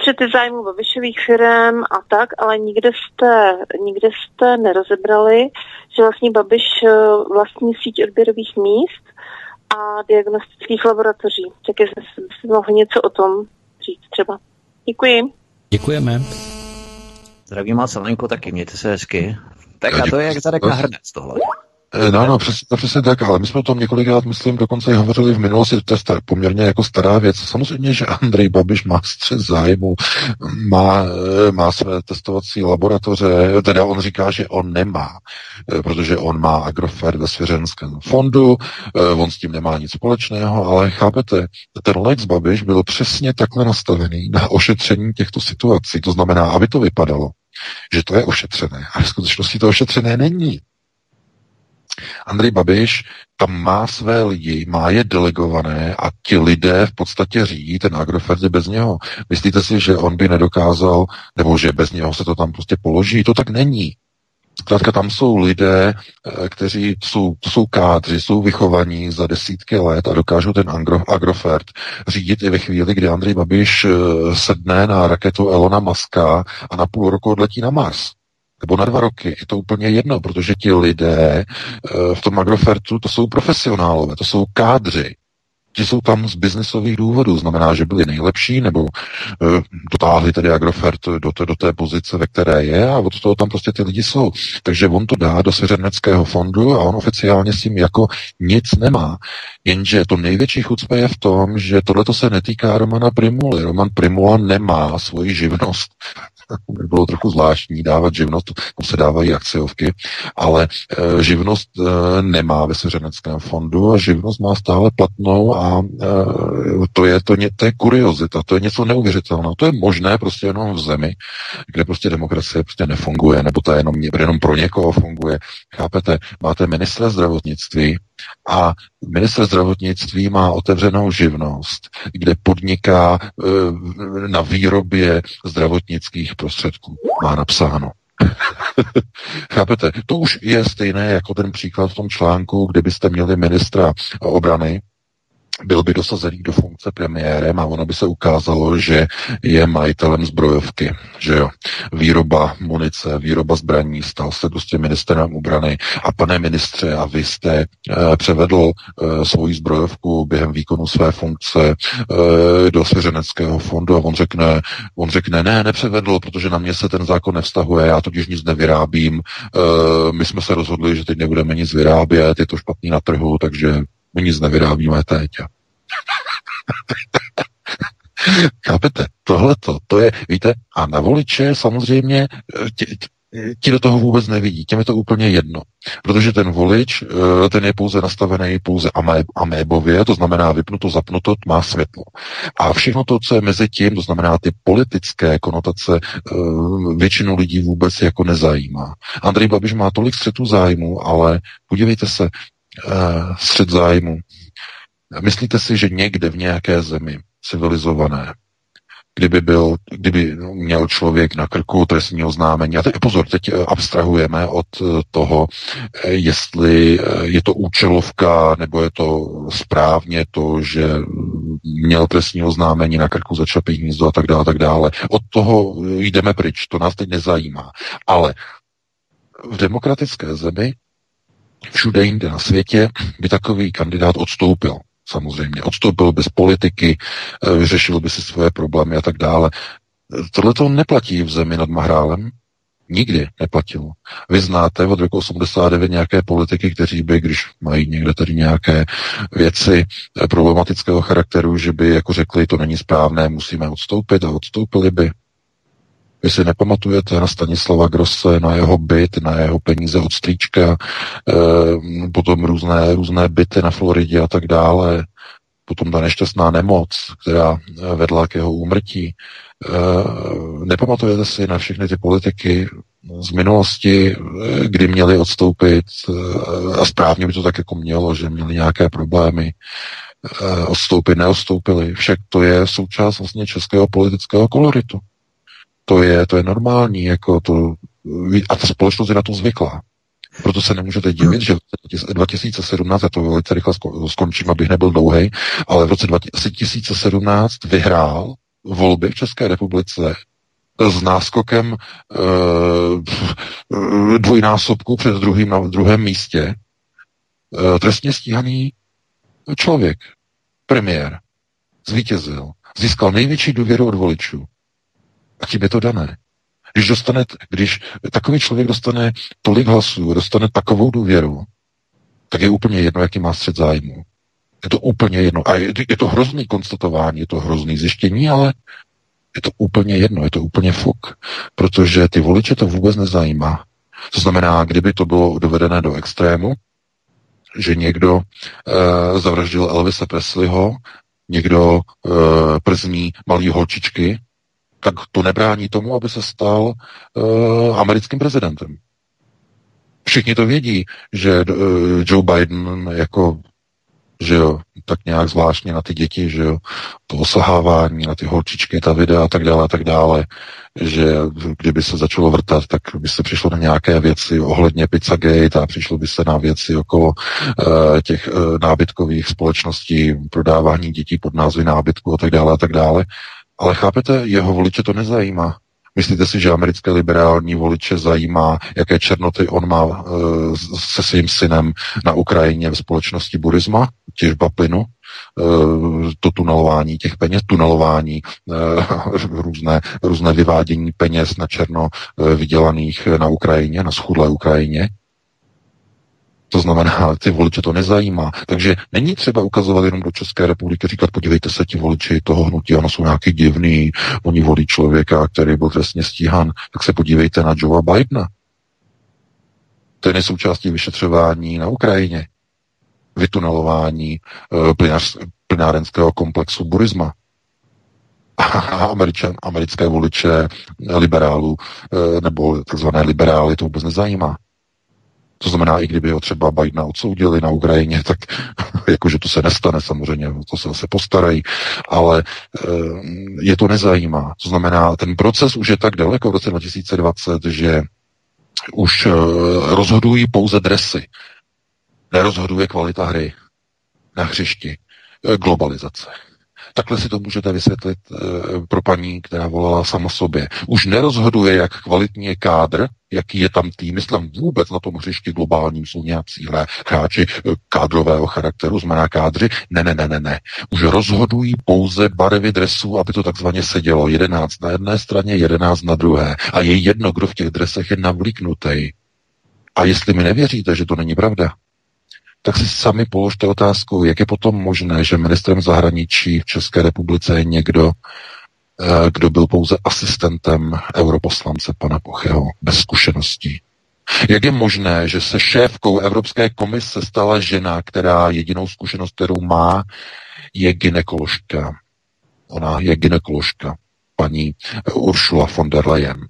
střety zájmu Babišových firm a tak, ale nikde jste, nikde jste nerozebrali, že vlastně Babiš eh, vlastní síť odběrových míst a diagnostických laboratoří. Tak jestli si mohl něco o tom říct třeba. Děkuji. Děkujeme. Zdravím vás, Alenko, taky mějte se hezky. Tak a to je jak zadek na hrnec tohle. Eh, no, no, přesně, přesně tak, ale my jsme o tom několikrát, myslím, dokonce i hovořili v minulosti, to je poměrně jako stará věc. Samozřejmě, že Andrej Babiš má střed zájmu, má, eh, má své testovací laboratoře, teda on říká, že on nemá, eh, protože on má Agrofert ve svěřenském fondu, on s tím nemá nic společného, ale chápete, ten Lex Babiš byl přesně takhle nastavený na ošetření těchto situací. To znamená, aby to vypadalo, že to je ošetřené. A v skutečnosti to ošetřené není. Andrej Babiš tam má své lidi, má je delegované a ti lidé v podstatě řídí ten Agrofert bez něho. Myslíte si, že on by nedokázal, nebo že bez něho se to tam prostě položí? To tak není. Zkrátka tam jsou lidé, eh, kteří jsou, jsou kádři, jsou vychovaní za desítky let a dokážou ten agro, Agrofert řídit i ve chvíli, kdy Andrej Babiš eh, sedne na raketu Elona Muska a na půl roku odletí na Mars nebo na dva roky, je to úplně jedno, protože ti lidé eh, v tom Agrofertu, to jsou profesionálové, to jsou kádři. ti jsou tam z biznesových důvodů, znamená, že byli nejlepší, nebo uh, dotáhli tedy Agrofert do, té, do té pozice, ve které je a od toho tam prostě ty lidi jsou. Takže on to dá do svěřeneckého fondu a on oficiálně s tím jako nic nemá. Jenže to největší chucpe je v tom, že tohle se netýká Romana Primuly. Roman Primula nemá svoji živnost by bylo trochu zvláštní dávat živnost, tam se dávají akciovky, ale e, živnost e, nemá ve svěřeneckém fondu a živnost má stále platnou a e, to je to, to je kuriozita, to je něco neuvěřitelného. To je možné prostě jenom v zemi, kde prostě demokracie prostě nefunguje, nebo je jenom, jenom pro někoho funguje. Chápete? Máte ministra zdravotnictví, a minister zdravotnictví má otevřenou živnost, kde podniká e, na výrobě zdravotnických prostředků. Má napsáno. Chápete? To už je stejné jako ten příklad v tom článku, kde byste měli ministra obrany, byl by dosazený do funkce premiérem a ono by se ukázalo, že je majitelem zbrojovky, že jo. Výroba munice, výroba zbraní, stal se prostě ministerem obrany a pane ministře, a vy jste e, převedl e, svoji zbrojovku během výkonu své funkce e, do svěřeneckého fondu a on řekne, on řekne, ne, nepřevedl, protože na mě se ten zákon nevztahuje, já totiž nic nevyrábím, e, my jsme se rozhodli, že teď nebudeme nic vyrábět, je to špatný na trhu, takže my nic nevyrábíme teď. Chápete? Tohleto, to je, víte, a na voliče samozřejmě tě, ti do toho vůbec nevidí, těm je to úplně jedno. Protože ten volič, eh, ten je pouze nastavený pouze amé, amébově, to znamená vypnuto, zapnuto, má světlo. A všechno to, co je mezi tím, to znamená ty politické konotace, eh, většinu lidí vůbec jako nezajímá. Andrej Babiš má tolik střetů zájmu, ale podívejte se, střed zájmu. Myslíte si, že někde v nějaké zemi civilizované, kdyby byl, kdyby měl člověk na krku trestní oznámení, a teď pozor, teď eh, abstrahujeme od eh, toho, jestli je to účelovka, nebo je to správně to, že měl trestní oznámení na krku za čapí hnízdo a tak dále, a tak dále. Od toho jdeme pryč, to nás teď nezajímá. Ale v demokratické zemi všude jinde na světě by takový kandidát odstoupil. Samozřejmě. Odstoupil bez politiky, eh, vyřešil by si svoje problémy a tak dále. Tohle to neplatí v zemi nad Mahrálem. Nikdy neplatilo. Vy znáte od roku 89 nějaké politiky, kteří by, když mají někde tady nějaké věci eh, problematického charakteru, že by jako řekli, to není správné, musíme odstoupit a odstoupili by. Vy si nepamatujete na Stanislava Grosse, na jeho byt, na jeho peníze od strýčka, eh, potom různé, různé byty na Floridě a tak dále, potom ta nešťastná nemoc, která eh, vedla k jeho úmrtí. Eh, nepamatujete si na všechny ty politiky z minulosti, kdy měli odstoupit a správně by to tak jako mělo, že měli nějaké problémy, odstoupit, neodstoupili. Však to je součást vlastně českého politického koloritu. To je, to je normální, jako to, a ta společnost je na to zvyklá. Proto se nemůžete divit, že v roce 2017, já to velice rychle skončím, abych nebyl dlouhý, ale v roce 2017 vyhrál volby v České republice s náskokem e, dvojnásobku před druhým na druhém místě e, trestně stíhaný člověk, premiér, zvítězil, získal největší důvěru od voličů. A tím je to dané. Když, dostane, když takový člověk dostane tolik hlasů, dostane takovou důvěru, tak je úplně jedno, jaký má střed zájmu. Je to úplně jedno. A je, je to hrozný konstatování, je to hrozný zjištění, ale je to úplně jedno, je to úplně fuk. Protože ty voliče to vůbec nezajímá. To znamená, kdyby to bylo dovedené do extrému, že někdo e, zavraždil Elvise Presleyho, někdo e, przní malý holčičky, tak to nebrání tomu, aby se stal uh, americkým prezidentem. Všichni to vědí, že uh, Joe Biden jako že jo, tak nějak zvláštně na ty děti, že jo, to osahávání, na ty holčičky, ta videa a tak dále a tak dále, že kdyby se začalo vrtat, tak by se přišlo na nějaké věci ohledně Pizzagate a přišlo by se na věci okolo uh, těch uh, nábytkových společností, prodávání dětí pod názvy nábytku a tak dále a tak dále. Ale chápete, jeho voliče to nezajímá. Myslíte si, že americké liberální voliče zajímá, jaké černoty on má uh, se svým synem na Ukrajině v společnosti Burisma, těžba plynu? to tunelování těch peněz, tunelování, různé, různé vyvádění peněz na černo vydělaných na Ukrajině, na schudlé Ukrajině. To znamená, ty voliče to nezajímá. Takže není třeba ukazovat jenom do České republiky, říkat, podívejte se, ti voliči toho hnutí, ono jsou nějaký divný, oni volí člověka, který byl trestně stíhan, tak se podívejte na Joea Bidena. Ten je součástí vyšetřování na Ukrajině, vytunelování uh, plynárenského komplexu Burisma. A američan, americké voliče liberálů uh, nebo takzvané liberály to vůbec nezajímá. To znamená, i kdyby ho třeba Bidena odsoudili na Ukrajině, tak jakože to se nestane samozřejmě, to se zase postarají, ale e, je to nezajímá. To znamená, ten proces už je tak daleko v roce 2020, že už e, rozhodují pouze dresy. Nerozhoduje kvalita hry na hřišti. E, globalizace. Takhle si to můžete vysvětlit e, pro paní, která volala sama sobě. Už nerozhoduje, jak kvalitní je kádr, jaký je tam tým, myslím vůbec na tom hřišti globálním jsou nějací hráči eh, kádrového charakteru, znamená kádři. Ne, ne, ne, ne, ne. Už rozhodují pouze barvy dresů, aby to takzvaně sedělo. Jedenáct na jedné straně, jedenáct na druhé. A je jedno, kdo v těch dresech je navlíknutý. A jestli mi nevěříte, že to není pravda, tak si sami položte otázku, jak je potom možné, že ministrem zahraničí v České republice je někdo, eh, kdo byl pouze asistentem europoslance pana Pocheho, bez zkušeností. Jak je možné, že se šéfkou Evropské komise stala žena, která jedinou zkušenost, kterou má, je ginekoložka. Ona je ginekoložka, paní Ursula von der Leyen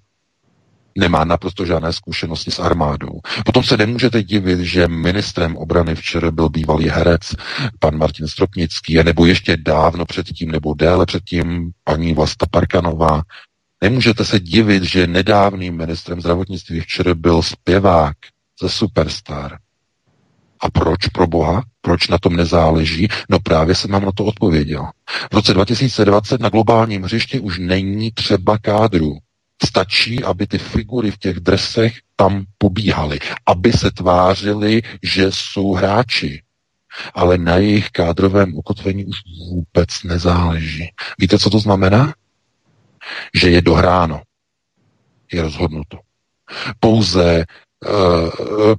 nemá naprosto žádné zkušenosti s armádou. Potom se nemůžete divit, že ministrem obrany včera byl bývalý herec, pan Martin Stropnický, nebo ještě dávno předtím, nebo déle předtím paní Vlasta Parkanová. Nemůžete se divit, že nedávným ministrem zdravotnictví včera byl zpěvák ze Superstar. A proč pro Boha? Proč na tom nezáleží? No právě jsem vám na to odpověděl. V roce 2020 na globálním hřišti už není třeba kádru. Stačí, aby ty figury v těch dresech tam pobíhaly, aby se tvářili, že jsou hráči. Ale na jejich kádrovém ukotvení už vůbec nezáleží. Víte, co to znamená? Že je dohráno. Je rozhodnuto. Pouze uh,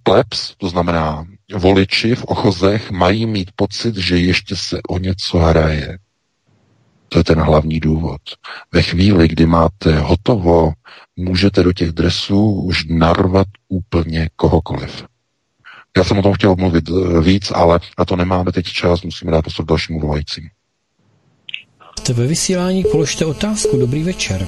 plebs, to znamená voliči v ochozech, mají mít pocit, že ještě se o něco hraje. To je ten hlavní důvod. Ve chvíli, kdy máte hotovo, můžete do těch dresů už narvat úplně kohokoliv. Já jsem o tom chtěl mluvit eh, víc, ale na to nemáme teď čas, musíme dát prostor dalšímu volajícím. Jste ve vysílání, položte otázku. Dobrý večer.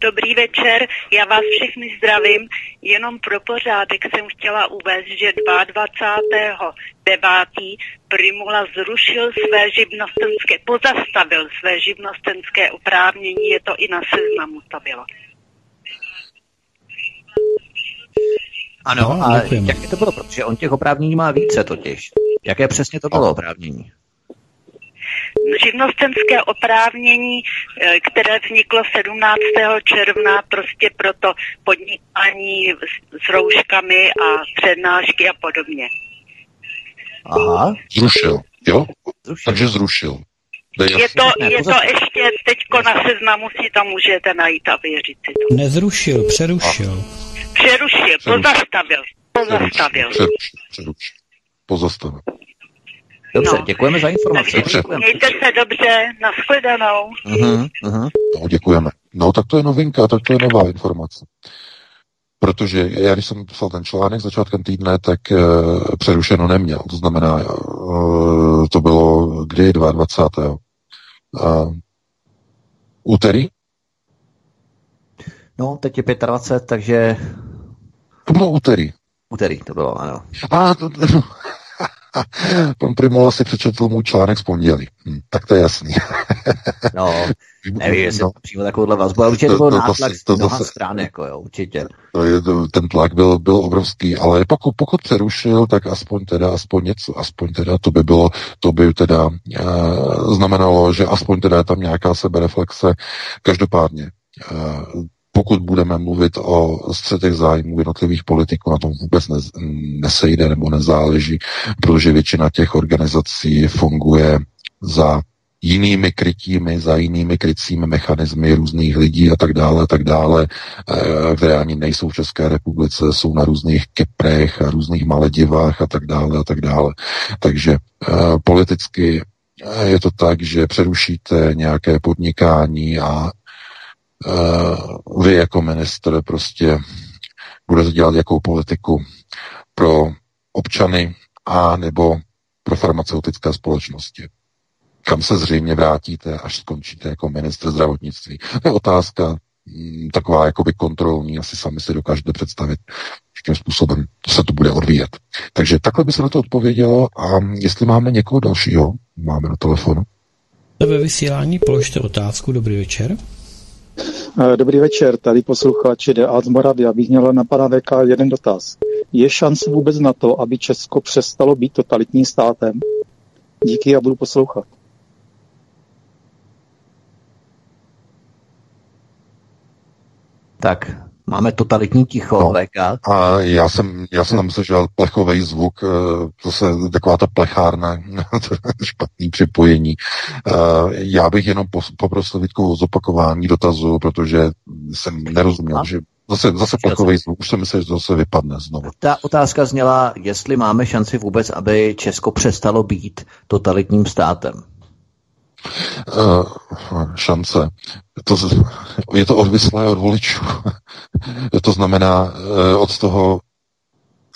Dobrý večer, já vás všechny zdravím. Jenom pro pořádek jsem chtěla uvést, že 22.9. Primula zrušil své živnostenské, pozastavil své živnostenské oprávnění, je to i na seznamu to bylo. Ano, no, a jak to bylo? Protože on těch oprávnění má více totiž. Jaké přesně to bylo oprávnění? Živnostenské oprávnění, eh, které vzniklo 17. června prostě proto podnikání s rouškami a přednášky a podobně. Aha. Zrušil, jo? Zrušil. Takže zrušil. Je to, je to ještě teďko na seznamu si tam můžete najít a věřit si to. Nezrušil, přerušil. Přerušil, pozastavil. Pozastavil. Přerušil, přerušil. Pozastavil. Dobře, no. děkujeme za informace. Dobře. Mějte se dobře, nashledanou. Uh-huh, uh-huh. No, děkujeme. No, tak to je novinka, tak to je nová informace. Protože já, když jsem psal ten článek začátkem týdne, tak uh, přerušeno neměl. To znamená, uh, to bylo kdy 22. Uh, úterý? No, teď je 25, takže... To bylo úterý. Úterý to bylo, ano. A, to, no, Pan Primola si přečetl můj článek z pondělí. Hm, tak to je jasný. no, nevím, jestli no. přímo takovouhle vazbu, ale určitě to, byl to, nátlak to, to, to, stran, jako jo, určitě. To je, to, ten tlak byl, byl obrovský, ale pokud, pokud přerušil, tak aspoň teda, aspoň něco, aspoň teda, to by bylo, to by teda e, znamenalo, že aspoň teda je tam nějaká sebereflexe. Každopádně, e, pokud budeme mluvit o střetech zájmů jednotlivých politiků, na tom vůbec ne, nesejde nebo nezáleží, protože většina těch organizací funguje za jinými krytími, za jinými krycími mechanismy různých lidí a tak dále, a tak dále, eh, které ani nejsou v České republice, jsou na různých Kyprech a různých Maledivách a tak dále a tak dále. Takže eh, politicky eh, je to tak, že přerušíte nějaké podnikání a vy jako minister prostě budete dělat jakou politiku pro občany a nebo pro farmaceutické společnosti kam se zřejmě vrátíte, až skončíte jako ministr zdravotnictví. To je otázka mm, taková jakoby kontrolní, asi sami si dokážete představit, jakým způsobem se to bude odvíjet. Takže takhle by se na to odpovědělo a jestli máme někoho dalšího, máme na telefonu. Ve vysílání položte otázku. Dobrý večer. Eh, dobrý večer, tady posluchači de z Moravy. Já bych měl na pana VK jeden dotaz. Je šance vůbec na to, aby Česko přestalo být totalitním státem? Díky, já budu poslouchat. Tak, máme totalitní ticho, no. VK. A já jsem, já jsem tam slyšel plechový zvuk, to eh, se taková ta plechárna, špatný připojení. Eh, já bych jenom poprosil Vítku o zopakování dotazu, protože jsem nerozuměl, že Zase, zase plechový zvuk, už jsem myslel, že to zase vypadne znovu. Ta otázka zněla, jestli máme šanci vůbec, aby Česko přestalo být totalitním státem. Uh, šance. To, je to odvislé od voličů. to znamená uh, od toho,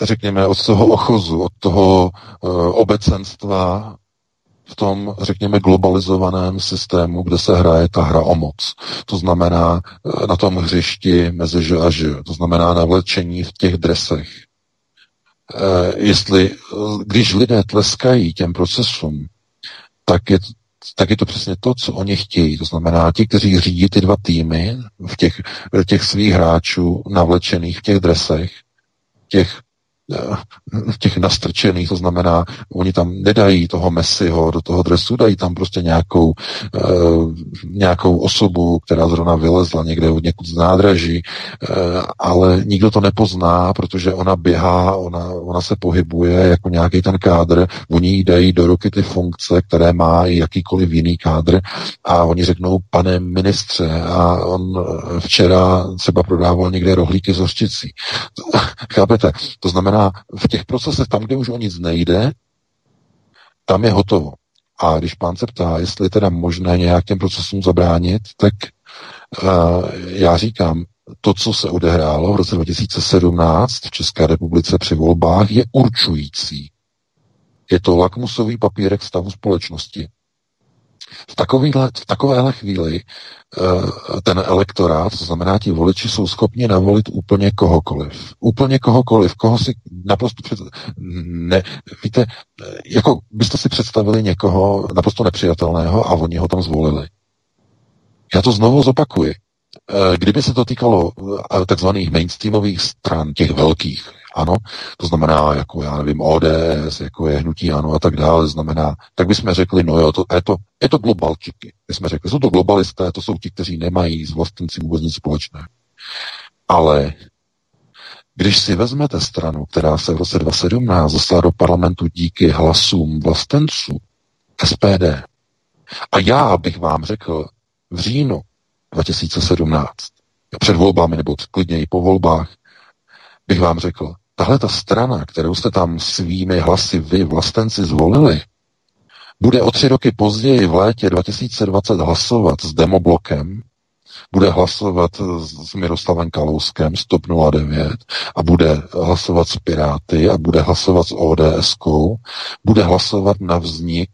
řekněme, od toho ochozu, od toho uh, obecenstva v tom, řekněme, globalizovaném systému, kde se hraje ta hra o moc. To znamená na tom hřišti mezi že a že. To znamená navlečení v těch dresech. Jestli, když lidé tleskají těm procesům, tak je tak je to přesně to, co oni chtějí. To znamená, ti, kteří řídí ty dva týmy v těch, těch svých hráčů navlečených v těch dresech, těch těch nastrčených, to znamená, oni tam nedají toho Messiho do toho dresu, dají tam prostě nějakou, uh, nějakou osobu, která zrovna vylezla někde od někud z nádraží, uh, ale nikdo to nepozná, protože ona běhá, ona, ona se pohybuje jako nějaký ten kádr, oni jí dají do ruky ty funkce, které má jakýkoliv jiný kádr a oni řeknou, pane ministře, a on včera třeba prodával někde rohlíky z hořčicí. Chápete? To znamená, v těch procesech, tam, kde už o nic nejde, tam je hotovo. A když pán se ptá, jestli je teda možné nějak těm procesům zabránit, tak uh, já říkám, to, co se odehrálo v roce 2017 v České republice při volbách, je určující. Je to lakmusový papírek stavu společnosti. V, takovýhle, v takovéhle chvíli eh, ten elektorát, to znamená, ti voliči jsou schopni navolit úplně kohokoliv. Úplně kohokoliv, koho si naprosto před... ne, víte, jako byste si představili někoho naprosto nepřijatelného a oni ho tam zvolili. Já to znovu zopakuji. Eh, kdyby se to týkalo eh, takzvaných mainstreamových stran, těch velkých, ano, to znamená, jako já nevím, ODS, jako je hnutí ano a tak dále, znamená, tak bychom řekli, no jo, to, je, to, je to globalčiky. My jsme řekli, jsou to globalisté, to jsou ti, kteří nemají s vlastenci vůbec nic společného. Ale když si vezmete stranu, která se v roce 2017 dostala do parlamentu díky hlasům vlastenců, SPD, a já bych vám řekl v říjnu 2017, před volbami nebo klidně i po volbách, bych vám řekl, tahle ta strana, kterou jste tam svými hlasy vy, vlastenci, zvolili, bude o tři roky později v létě 2020 hlasovat s demoblokem, bude hlasovat s Miroslavem Kalouskem z TOP 09 a bude hlasovat s Piráty a bude hlasovat s ods bude hlasovat na vznik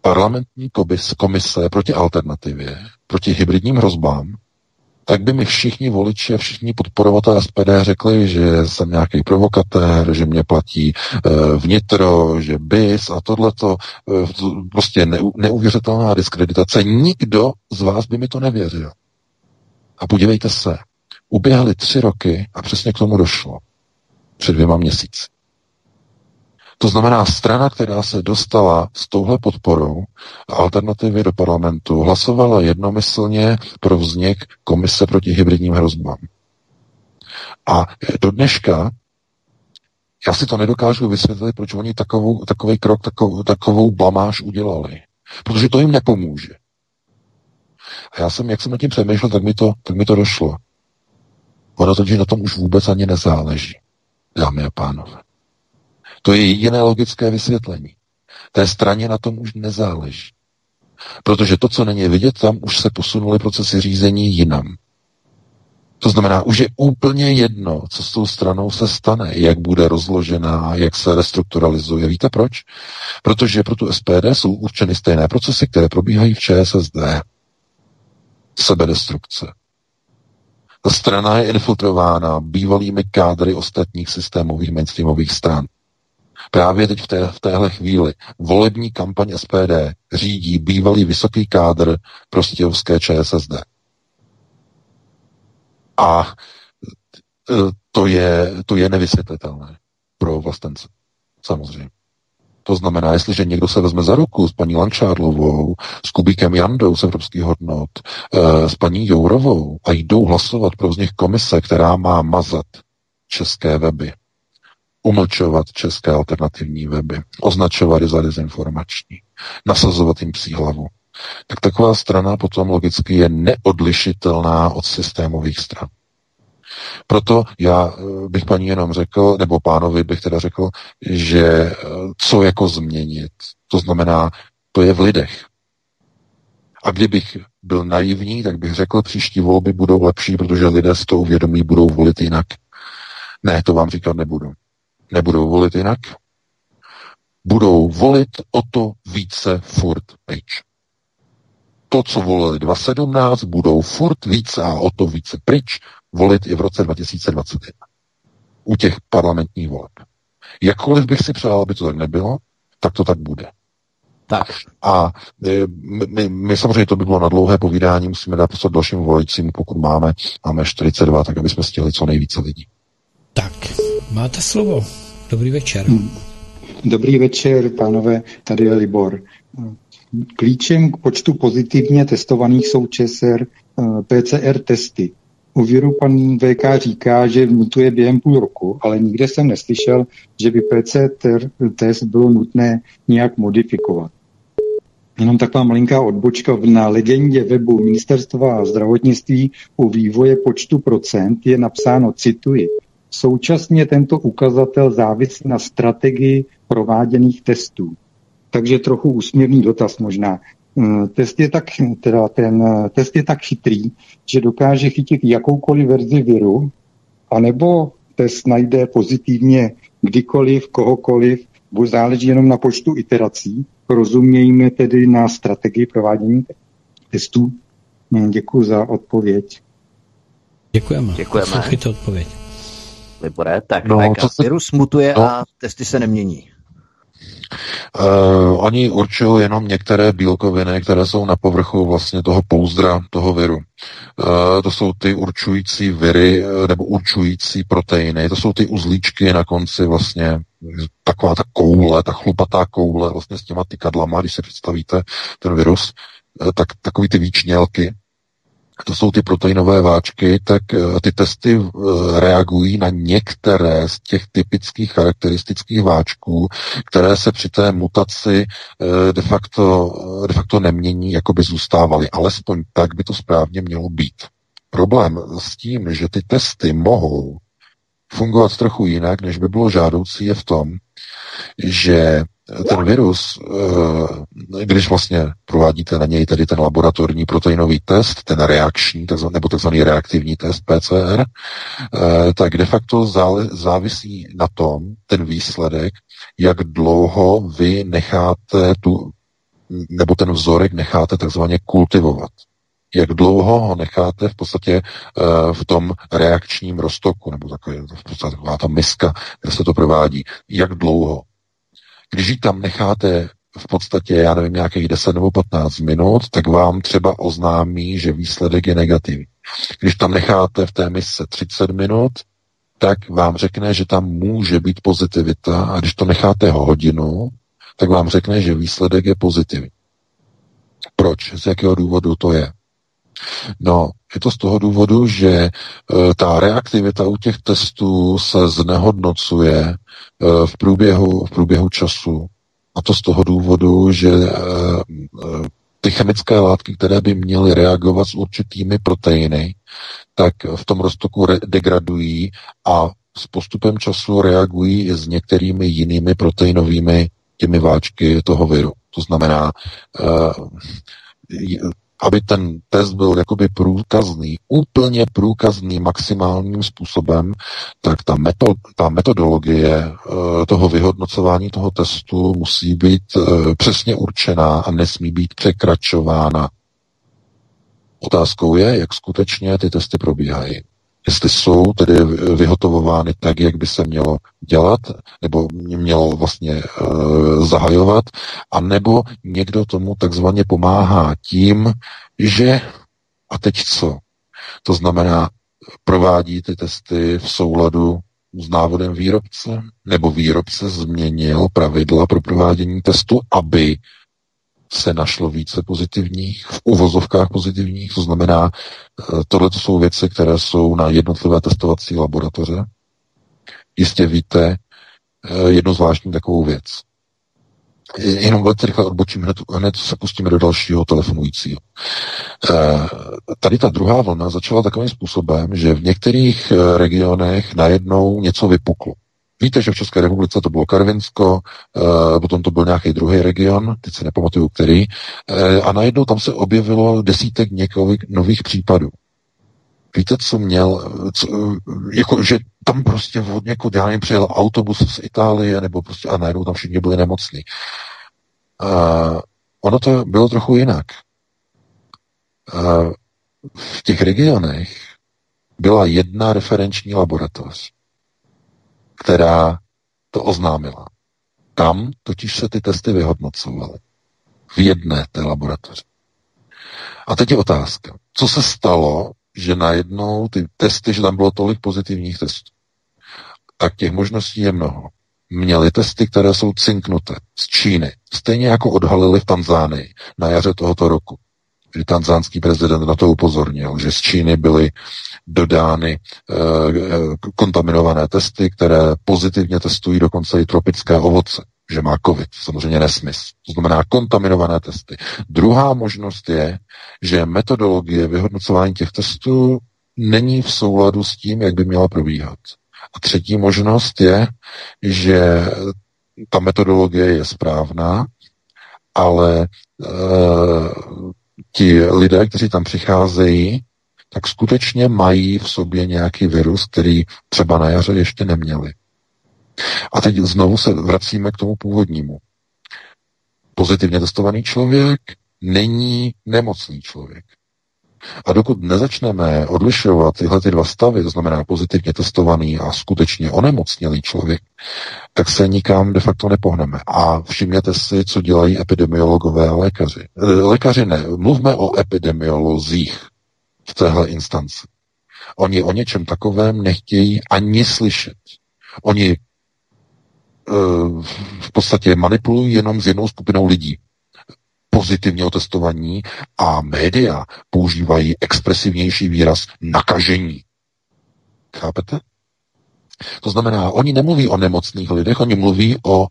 parlamentní komise proti alternativě, proti hybridním hrozbám, tak by mi všichni voliči a všichni podporovatelé SPD řekli, že jsem nějaký provokatér, že mě platí e, vnitro, že BIS a tohleto, e, prostě ne, neuvěřitelná diskreditace. Nikdo z vás by mi to nevěřil. A podívejte se, uběhly tři roky a přesně k tomu došlo. Před dvěma měsíci. To znamená, strana, která se dostala s touhle podporou alternativy do parlamentu, hlasovala jednomyslně pro vznik komise proti hybridním hrozbám. A do dneška já si to nedokážu vysvětlit, proč oni takovou, takový krok, takovou, takovou blamáž udělali. Protože to jim nepomůže. A já jsem, jak jsem nad tím přemýšlel, tak mi to, tak mi to došlo. Ono totiž na tom už vůbec ani nezáleží, dámy a pánové. To je jediné logické vysvětlení. Té straně na tom už nezáleží. Protože to, co není vidět, tam už se posunuly procesy řízení jinam. To znamená, už je úplně jedno, co s tou stranou se stane, jak bude rozložená, jak se restrukturalizuje. Víte proč? Protože pro tu SPD jsou určeny stejné procesy, které probíhají v ČSSD. Sebedestrukce. Ta strana je infiltrována bývalými kádry ostatních systémových mainstreamových stran. Právě teď v, té, v téhle chvíli volební kampaň SPD řídí bývalý vysoký kádr prostějovské ČSSD. A e, to je, to je nevysvětlitelné pro vlastence. Samozřejmě. To znamená, jestliže někdo se vezme za ruku s paní Lančárlovou, s Kubíkem Jandou z Evropských hodnot, e, s paní Jourovou a jdou hlasovat pro vznik komise, která má mazat české weby, umlčovat české alternativní weby, označovat je za dezinformační, nasazovat jim psí hlavu, tak taková strana potom logicky je neodlišitelná od systémových stran. Proto já eh, bych paní jenom řekl, nebo pánovi bych teda řekl, že eh, co jako změnit, to znamená, to je v lidech. A kdybych byl naivní, tak bych řekl, příští volby budou lepší, protože lidé s tou vědomí budou volit jinak. Ne, to vám říkat nebudu. Nebudou volit jinak. Budou volit o to více furt pryč to, co volili 2017, budou furt více a o to více pryč volit i v roce 2021. U těch parlamentních voleb. Jakkoliv bych si přál, aby to tak nebylo, tak to tak bude. Tak. A e, my, my samozřejmě to by bylo na dlouhé povídání, musíme dát prostor dalším voličcím, pokud máme, máme 42, tak aby jsme stihli co nejvíce lidí. Tak, máte slovo. Dobrý večer. Dobrý večer, pánové, tady je Libor. Klíčem k počtu pozitivně testovaných jsou ČSR eh, PCR testy. U viru pan VK říká, že mutuje během půl roku, ale nikde jsem neslyšel, že by PCR test bylo nutné nějak modifikovat. Jenom taková malinká odbočka. Na legendě webu Ministerstva zdravotnictví u vývoje počtu procent je napsáno, cituji, Současně tento ukazatel závisí na strategii prováděných testů. Takže trochu úsměvný dotaz možná. Eh, test je tak, teda ten test je tak chytrý, že dokáže chytit jakoukoliv verzi viru, anebo test najde pozitivně kdykoliv, kohokoliv, bo záleží jenom na počtu iterací. Rozumějme tedy na strategii provádění testů. Eh, Děkuji za odpověď. Děkujeme. Děkujeme. Poslouchejte odpověď. Libore, tak No, co se- virus mutuje no. a testy se nemění. Uh, oni určují jenom některé bílkoviny, které jsou na povrchu vlastně toho pouzdra, toho viru. Uh, to jsou ty určující viry, eh, nebo určující proteiny. To jsou ty uzlíčky na konci vlastně, taková ta koule, ta chlupatá koule vlastně s těma tykadlama, když si představíte ten virus, eh, tak takový ty výčnělky, to jsou ty proteinové váčky, tak eh, ty testy eh, reagují na některé z těch typických charakteristických váčků, které se při té mutaci eh, de facto, de facto nemění, jako by zůstávaly. Alespoň tak by to správně mělo být. Problém s tím, že ty testy mohou fungovat trochu jinak, než by bylo žádoucí, je v tom, že ten virus, eh, když vlastně provádíte na něj tedy ten laboratorní proteinový test, ten reakční, nebo takzvaný reaktivní test PCR, eh, tak de facto závisí na tom, ten výsledek, jak dlouho vy necháte tu, nebo ten vzorek necháte takzvaně kultivovat. Jak dlouho ho necháte v podstatě v tom reakčním roztoku, nebo takové, v podstatě taková ta miska, kde se to provádí. Jak dlouho? Když ji tam necháte v podstatě, já nevím, nějakých 10 nebo 15 minut, tak vám třeba oznámí, že výsledek je negativní. Když tam necháte v té misce 30 minut, tak vám řekne, že tam může být pozitivita a když to necháte hodinu, tak vám řekne, že výsledek je pozitivní. Proč? Z jakého důvodu to je? No, je to z toho důvodu, že e, ta reaktivita u těch testů se znehodnocuje e, v, průběhu, v průběhu času. A to z toho důvodu, že e, e, ty chemické látky, které by měly reagovat s určitými proteiny, tak v tom roztoku degradují a s postupem času reagují i s některými jinými proteinovými těmi váčky toho viru. To znamená, eh, aby ten test byl jakoby průkazný, úplně průkazný maximálním způsobem, tak ta, metod, ta metodologie eh, toho vyhodnocování toho testu musí být eh, přesně určená a nesmí být překračována. Otázkou je, jak skutečně ty testy probíhají jestli jsou tedy vyhotovovány tak, jak by se mělo dělat, nebo mělo vlastně e, zahajovat, a nebo někdo tomu takzvaně pomáhá tím, že a teď co? To znamená, provádí ty testy v souladu s návodem výrobce, nebo výrobce změnil pravidla pro provádění testu, aby se našlo více pozitivních, v uvozovkách pozitivních, to znamená, eh, tohle jsou věci, které jsou na jednotlivé testovací laboratoře. Jistě víte eh, jednu zvláštní takovou věc. Jenom velice rychle odbočím, hned, hned se pustíme do dalšího telefonujícího. Eh, tady ta druhá vlna začala takovým způsobem, že v některých regionech najednou něco vypuklo. Víte, že v České republice to bylo Karvinsko, e, potom to byl nějaký druhý region, teď se nepamatuju který, e, a najednou tam se objevilo desítek několik nových případů. Víte, co měl, co, jako, že tam prostě od někud, já nevím, přijel autobus z Itálie, nebo prostě, a najednou tam všichni byli nemocní. E, ono to bylo trochu jinak. E, v těch regionech byla jedna referenční laboratoř která to oznámila. Tam totiž se ty testy vyhodnocovaly. V jedné té laboratoři. A teď je otázka. Co se stalo, že najednou ty testy, že tam bylo tolik pozitivních testů? Tak těch možností je mnoho. Měli testy, které jsou cinknuté z Číny. Stejně jako odhalili v Tanzánii na jaře tohoto roku. Tanzánský prezident na to upozornil, že z Číny byly dodány e, kontaminované testy, které pozitivně testují dokonce i tropické ovoce, že má covid, samozřejmě nesmysl. To znamená kontaminované testy. Druhá možnost je, že metodologie vyhodnocování těch testů není v souladu s tím, jak by měla probíhat. A třetí možnost je, že ta metodologie je správná, ale e, ti lidé, kteří tam přicházejí, tak skutečně mají v sobě nějaký virus, který třeba na jaře ještě neměli. A teď znovu se vracíme k tomu původnímu. Pozitivně testovaný člověk není nemocný člověk. A dokud nezačneme odlišovat tyhle ty dva stavy, to znamená pozitivně testovaný a skutečně onemocnělý člověk, tak se nikam de facto nepohneme. A všimněte si, co dělají epidemiologové a lékaři. E, lékaři ne, mluvme o epidemiolozích v téhle instanci. Oni o něčem takovém nechtějí ani slyšet. Oni e, v podstatě manipulují jenom s jednou skupinou lidí pozitivně otestovaní a média používají expresivnější výraz nakažení. Chápete? To znamená, oni nemluví o nemocných lidech, oni mluví o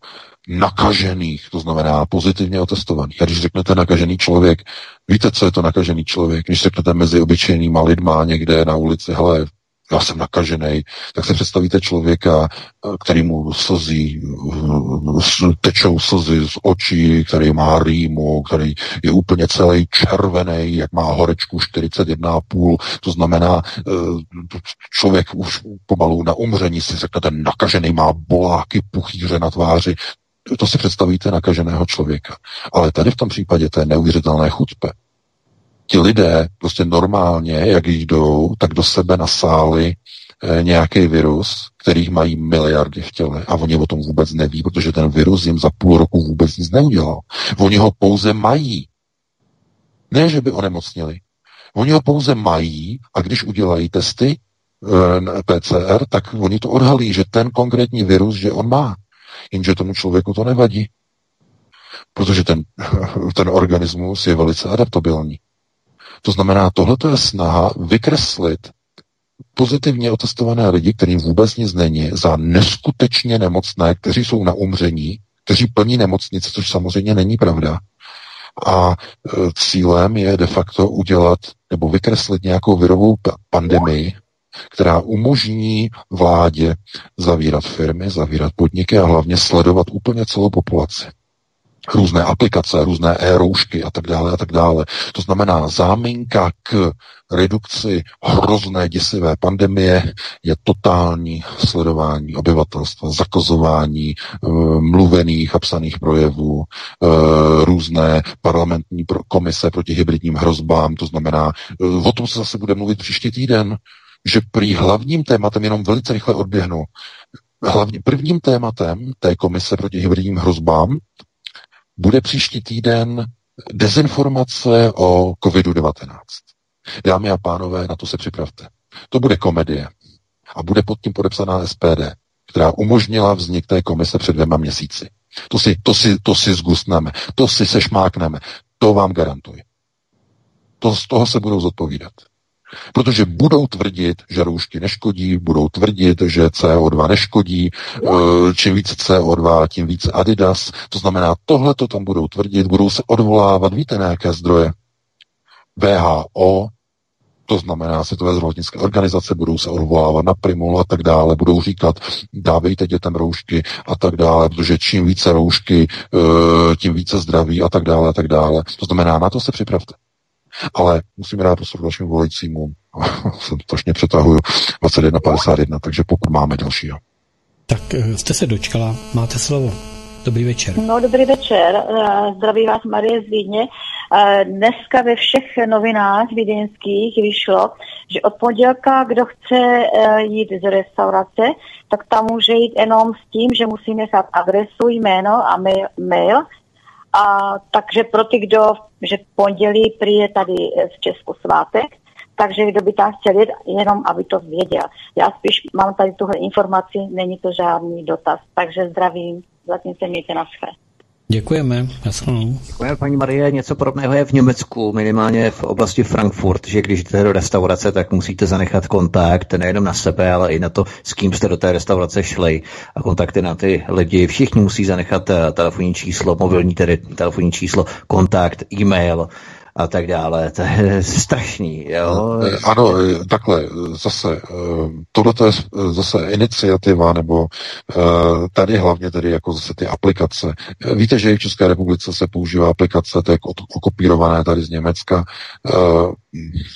nakažených, to znamená pozitivně otestovaných. A když řeknete nakažený člověk, víte, co je to nakažený člověk? Když řeknete mezi obyčejnýma lidma někde na ulici, hele, já jsem nakažený, tak se představíte člověka, který mu slzí, tečou slzy z očí, který má rýmu, který je úplně celý červený, jak má horečku 41,5, to znamená, eh, člověk už pomalu na umření si řeknete, nakažený má boláky, puchýře na tváři, to si představíte nakaženého člověka. Ale tady v tom případě to je neuvěřitelné chuťpe ti lidé prostě normálně, jak jdou, tak do sebe nasáli e, nějaký virus, kterých mají miliardy v těle a oni o tom vůbec neví, protože ten virus jim za půl roku vůbec nic neudělal. Oni ho pouze mají. Ne, že by onemocnili. Oni ho pouze mají a když udělají testy, PCR, tak oni to odhalí, že ten konkrétní virus, že on má. Jenže tomu člověku to nevadí. Protože ten, ten organismus je velice adaptabilní. To znamená, tohle je snaha vykreslit pozitivně otestované lidi, kterým vůbec nic není, za neskutečně nemocné, kteří jsou na umření, kteří plní nemocnice, což samozřejmě není pravda. A e, cílem je de facto udělat nebo vykreslit nějakou virovou pandemii, která umožní vládě zavírat firmy, zavírat podniky a hlavně sledovat úplně celou populaci různé aplikace, různé e-roušky a tak dále a tak dále. To znamená, záminka k redukci hrozné děsivé pandemie je totální sledování obyvatelstva, zakazování e, mluvených a psaných projevů, e, různé parlamentní pro, komise proti hybridním hrozbám, to znamená, e, o tom se zase bude mluvit příští týden, že prý hlavním tématem, jenom velice rychle odběhnu, hlavně prvním tématem té komise proti hybridním hrozbám bude příští týden dezinformace o COVID-19. Dámy a pánové, na to se připravte. To bude komedie. A bude pod tím podepsaná SPD, která umožnila vznik té komise před dvěma měsíci. To si, to si, to si zgustneme, to si sešmákneme, to vám garantuji. To, z toho se budou zodpovídat. Protože budou tvrdit, že roušky neškodí, budou tvrdit, že CO2 neškodí, eh, čím více CO2, tím více Adidas. To znamená, tohle to tam budou tvrdit, budou se odvolávat, víte na jaké zdroje? VHO, to znamená Světové zdravotnické organizace, budou se odvolávat na Primul a tak dále, budou říkat, dávejte dětem roušky a tak dále, protože čím více roušky, eh, tím více zdraví a tak dále a tak dále. To znamená, na to se připravte. Ale musím dát prostor dalšímu volajícímu. Jsem strašně přetahuju 21.51, takže pokud máme dalšího. Tak eh, jste se dočkala, máte slovo. Dobrý večer. No, dobrý večer. Eh, zdraví vás Marie z Vídně. Eh, dneska ve všech novinách vídeňských vyšlo, že od pondělka, kdo chce jít z restaurace, tak tam může jít jenom s tím, že musí nechat adresu, jméno a mail a takže pro ty, kdo, že pondělí prý je tady v Česku svátek, takže kdo by tam chtěl jít, jenom aby to věděl. Já spíš mám tady tuhle informaci, není to žádný dotaz, takže zdravím, zatím se mějte na své. Děkujeme. Děkujeme, paní Marie. Něco podobného je v Německu, minimálně v oblasti Frankfurt, že když jdete do restaurace, tak musíte zanechat kontakt nejenom na sebe, ale i na to, s kým jste do té restaurace šli a kontakty na ty lidi. Všichni musí zanechat eh, telefonní číslo, mobilní tedy telefonní číslo, kontakt, e-mail, a tak dále. To je strašný. Jo? Eh, ano, eh, takhle, zase, eh, tohle je zase iniciativa, nebo tady hlavně tedy jako zase ty aplikace. Víte, že i v České republice se používá aplikace, to je okopírované tady z Německa,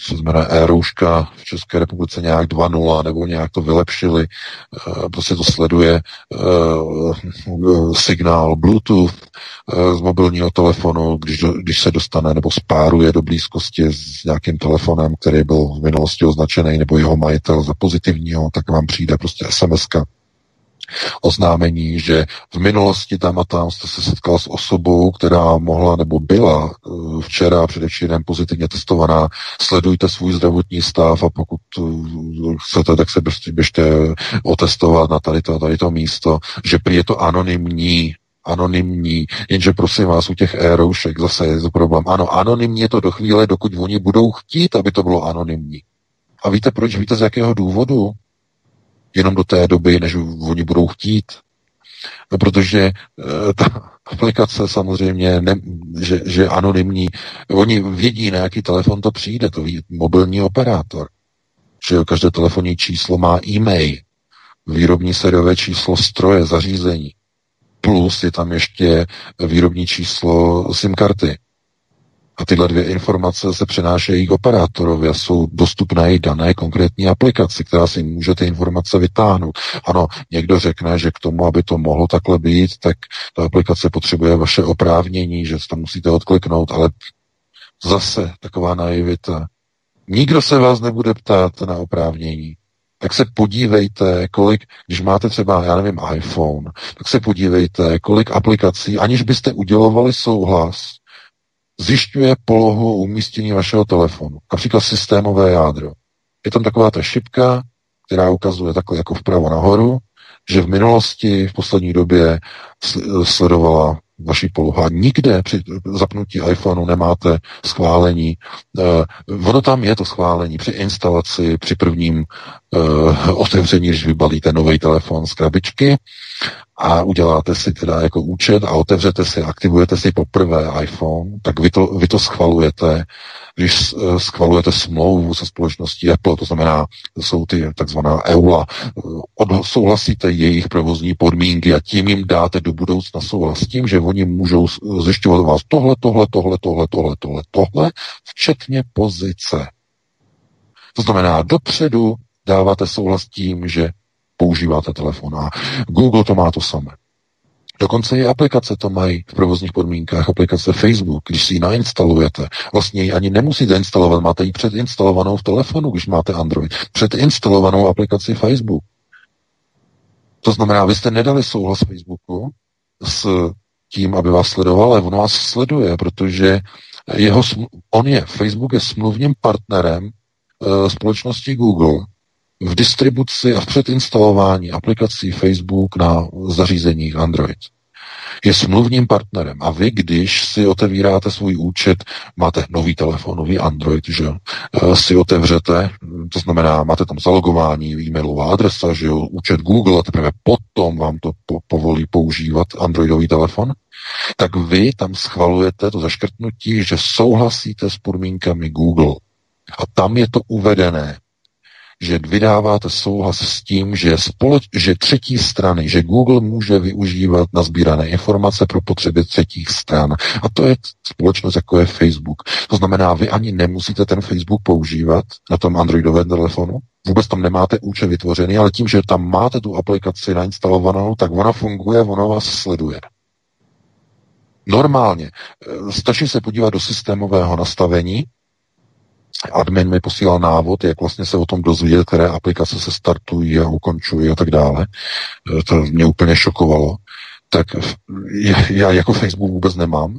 se znamená e-rouška v České republice nějak 2.0, nebo nějak to vylepšili, prostě to sleduje signál Bluetooth z mobilního telefonu, když, když se dostane nebo spá páruje do blízkosti s nějakým telefonem, který byl v minulosti označený, nebo jeho majitel za pozitivního, tak vám přijde prostě sms oznámení, že v minulosti tam a tam jste se setkal s osobou, která mohla nebo byla eh, včera především pozitivně testovaná. Sledujte svůj zdravotní stav a pokud eh, chcete, tak se prostě běžte otestovat na tady to, tady to místo, že prý je to anonymní anonymní, jenže prosím vás, u těch e-roušek zase je to problém. Ano, anonymní je to do chvíle, dokud oni budou chtít, aby to bylo anonymní. A víte proč? Víte z jakého důvodu? Jenom do té doby, než oni budou chtít. No, protože e, ta aplikace samozřejmě, ne, že, že anonymní, oni vědí, na jaký telefon to přijde, to ví mobilní operátor. Že každé telefonní číslo má e-mail, výrobní sériové číslo stroje, zařízení plus je tam ještě výrobní číslo SIM karty. A tyhle dvě informace se přenášejí k operátorovi a jsou dostupné i dané konkrétní aplikaci, která si může ty informace vytáhnout. Ano, někdo řekne, že k tomu, aby to mohlo takhle být, tak ta aplikace potřebuje vaše oprávnění, že to musíte odkliknout, ale zase taková naivita. Nikdo se vás nebude ptát na oprávnění tak se podívejte, kolik, když máte třeba, já nevím, iPhone, tak se podívejte, kolik aplikací, aniž byste udělovali souhlas, zjišťuje polohu umístění vašeho telefonu. Například systémové jádro. Je tam taková ta šipka, která ukazuje takhle jako vpravo nahoru, že v minulosti, v poslední době sledovala vaší polohu. A nikde při zapnutí iPhoneu nemáte schválení. Uh, ono tam je to schválení při instalaci, při prvním uh, otevření, když vybalíte nový telefon z krabičky a uděláte si teda jako účet a otevřete si, aktivujete si poprvé iPhone, tak vy to, vy to schvalujete když eh, schvalujete smlouvu se společností Apple, to znamená, jsou ty takzvaná EULA, eh, souhlasíte jejich provozní podmínky a tím jim dáte do budoucna souhlas s tím, že oni můžou zjišťovat vás tohle, tohle, tohle, tohle, tohle, tohle, tohle, včetně pozice. To znamená, dopředu dáváte souhlas tím, že používáte telefon. A Google to má to samé. Dokonce i aplikace to mají v provozních podmínkách. Aplikace Facebook, když si ji nainstalujete, vlastně ji ani nemusíte instalovat, máte ji předinstalovanou v telefonu, když máte Android. Předinstalovanou aplikaci Facebook. To znamená, vy jste nedali souhlas Facebooku s tím, aby vás sledoval, ale on vás sleduje, protože jeho, on je, Facebook je smluvním partnerem uh, společnosti Google v distribuci a v předinstalování aplikací Facebook na zařízeních Android. Je smluvním partnerem a vy, když si otevíráte svůj účet, máte nový telefon, nový Android, že eh, si otevřete, to znamená, máte tam zalogování, e-mailová adresa, že jo, účet Google a teprve potom vám to po- povolí používat Androidový telefon, tak vy tam schvalujete to zaškrtnutí, že souhlasíte s podmínkami Google. A tam je to uvedené že vydáváte souhlas s tím, že, společ, že třetí strany, že Google může využívat nazbírané informace pro potřeby třetích stran. A to je společnost, jako je Facebook. To znamená, vy ani nemusíte ten Facebook používat na tom Androidovém telefonu, vůbec tam nemáte účet vytvořený, ale tím, že tam máte tu aplikaci nainstalovanou, tak ona funguje, ona vás sleduje. Normálně. Eh, stačí se podívat do systémového nastavení, admin mi posílal návod, jak vlastně se o tom dozvědět, které aplikace se startují a ukončují a tak dále. E, to mě úplně šokovalo. Tak já jako Facebook vůbec nemám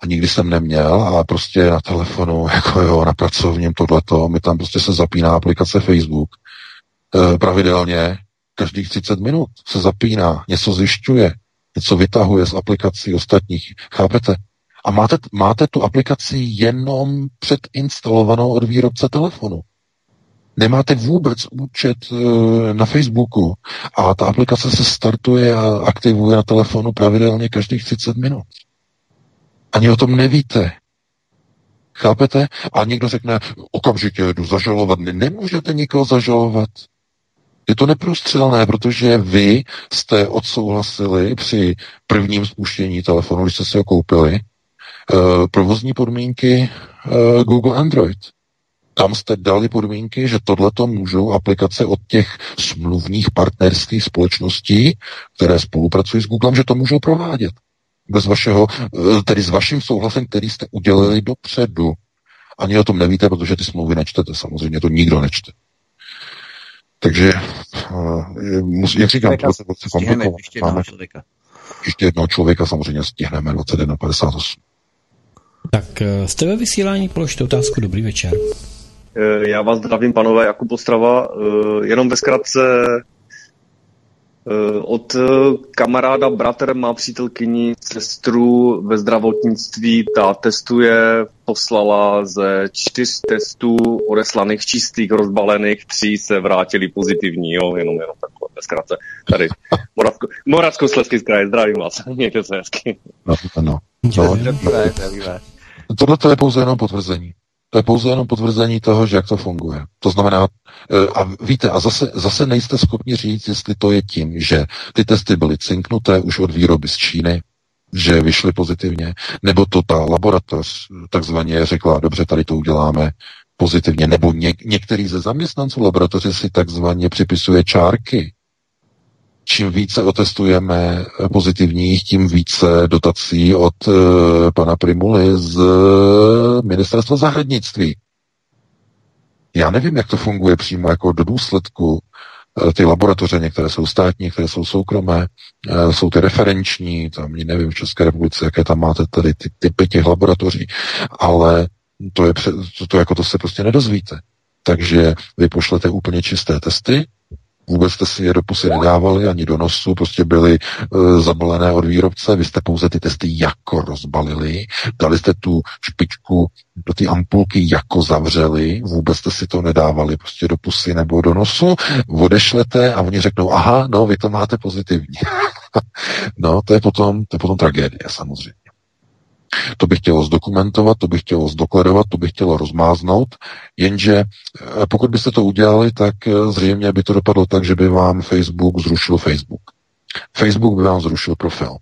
a nikdy jsem neměl a prostě na telefonu, jako jo, na pracovním tohleto, mi tam prostě se zapíná aplikace Facebook. E, pravidelně každých 30 minut se zapíná, něco zjišťuje, něco vytahuje z aplikací ostatních. Chápete? A máte, máte tu aplikaci jenom předinstalovanou od výrobce telefonu. Nemáte vůbec účet e, na Facebooku a ta aplikace se startuje a aktivuje na telefonu pravidelně každých 30 minut. Ani o tom nevíte. Chápete? A někdo řekne, okamžitě jdu zažalovat. Nemůžete nikoho zažalovat. Je to neprostřelné, protože vy jste odsouhlasili při prvním spuštění telefonu, když jste si ho koupili, provozní podmínky eh, Google Android. Tam jste dali podmínky, že tohleto můžou aplikace od těch smluvních partnerských společností, které spolupracují s Googlem, že to můžou provádět. Bez vašeho, eh, tedy s vaším souhlasem, který jste udělali dopředu. Ani o tom nevíte, protože ty smlouvy nečtete. Samozřejmě to nikdo nečte. Takže, jak říkám, to se. Ještě jednoho člověka. Ještě jednoho člověka samozřejmě stihneme 21.58. Tak eh, jste ve vysílání, položte otázku. Dobrý večer. Eh, já vás zdravím, panové, Jakub Postrava. Eh, jenom ve zkratce od kamaráda bratr má přítelkyni sestru ve zdravotnictví, ta testuje, poslala ze čtyř testů odeslaných čistých, rozbalených, tři se vrátili pozitivní, jo, jenom, jenom takhle, ve zkratce. Tady, Moravsko, Moravskoslezský kraj, zdravím vás, mějte se hezky. No, no. no. no. Tohle to je pouze jenom potvrzení. To je pouze jenom potvrzení toho, že jak to funguje. To znamená, e, a víte, a zase, zase nejste schopni říct, jestli to je tím, že ty testy byly cinknuté už od výroby z Číny, že vyšly pozitivně, nebo to ta laboratoř takzvaně řekla, dobře, tady to uděláme pozitivně, nebo něk- některý ze zaměstnanců laboratoře si takzvaně připisuje čárky čím více otestujeme pozitivních, tím více dotací od uh, pana Primuly z uh, ministerstva zahraničí. Já nevím, jak to funguje přímo jako do důsledku. Uh, ty laboratoře, některé jsou státní, některé jsou soukromé, uh, jsou ty referenční, tam nevím v České republice, jaké tam máte tady ty typy těch laboratoří, ale to je, to, to jako to se prostě nedozvíte. Takže vy pošlete úplně čisté testy, Vůbec jste si je do pusy nedávali ani do nosu, prostě byly e, zabalené od výrobce, vy jste pouze ty testy jako rozbalili, dali jste tu špičku do té ampulky jako zavřeli, vůbec jste si to nedávali prostě do pusy nebo do nosu, odešlete a oni řeknou, aha, no, vy to máte pozitivní. no, to je potom, to je potom tragédie samozřejmě. To bych chtělo zdokumentovat, to bych chtělo zdokladovat, to bych chtělo rozmáznout, jenže eh, pokud byste to udělali, tak eh, zřejmě by to dopadlo tak, že by vám Facebook zrušil Facebook. Facebook by vám zrušil profil.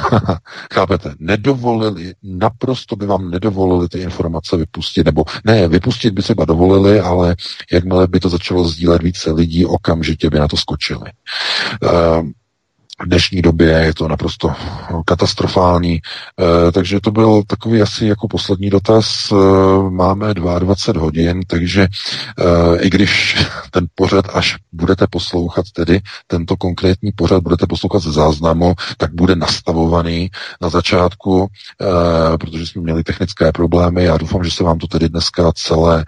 Chápete? Nedovolili, naprosto by vám nedovolili ty informace vypustit, nebo ne, vypustit by třeba dovolili, ale jakmile by to začalo sdílet více lidí, okamžitě by na to skočili. Uh, v dnešní době je to naprosto katastrofální. E, takže to byl takový asi jako poslední dotaz. E, máme 22 hodin, takže e, i když ten pořad, až budete poslouchat tedy tento konkrétní pořad, budete poslouchat ze záznamu, tak bude nastavovaný na začátku, protože jsme měli technické problémy. Já doufám, že se vám to tedy dneska celé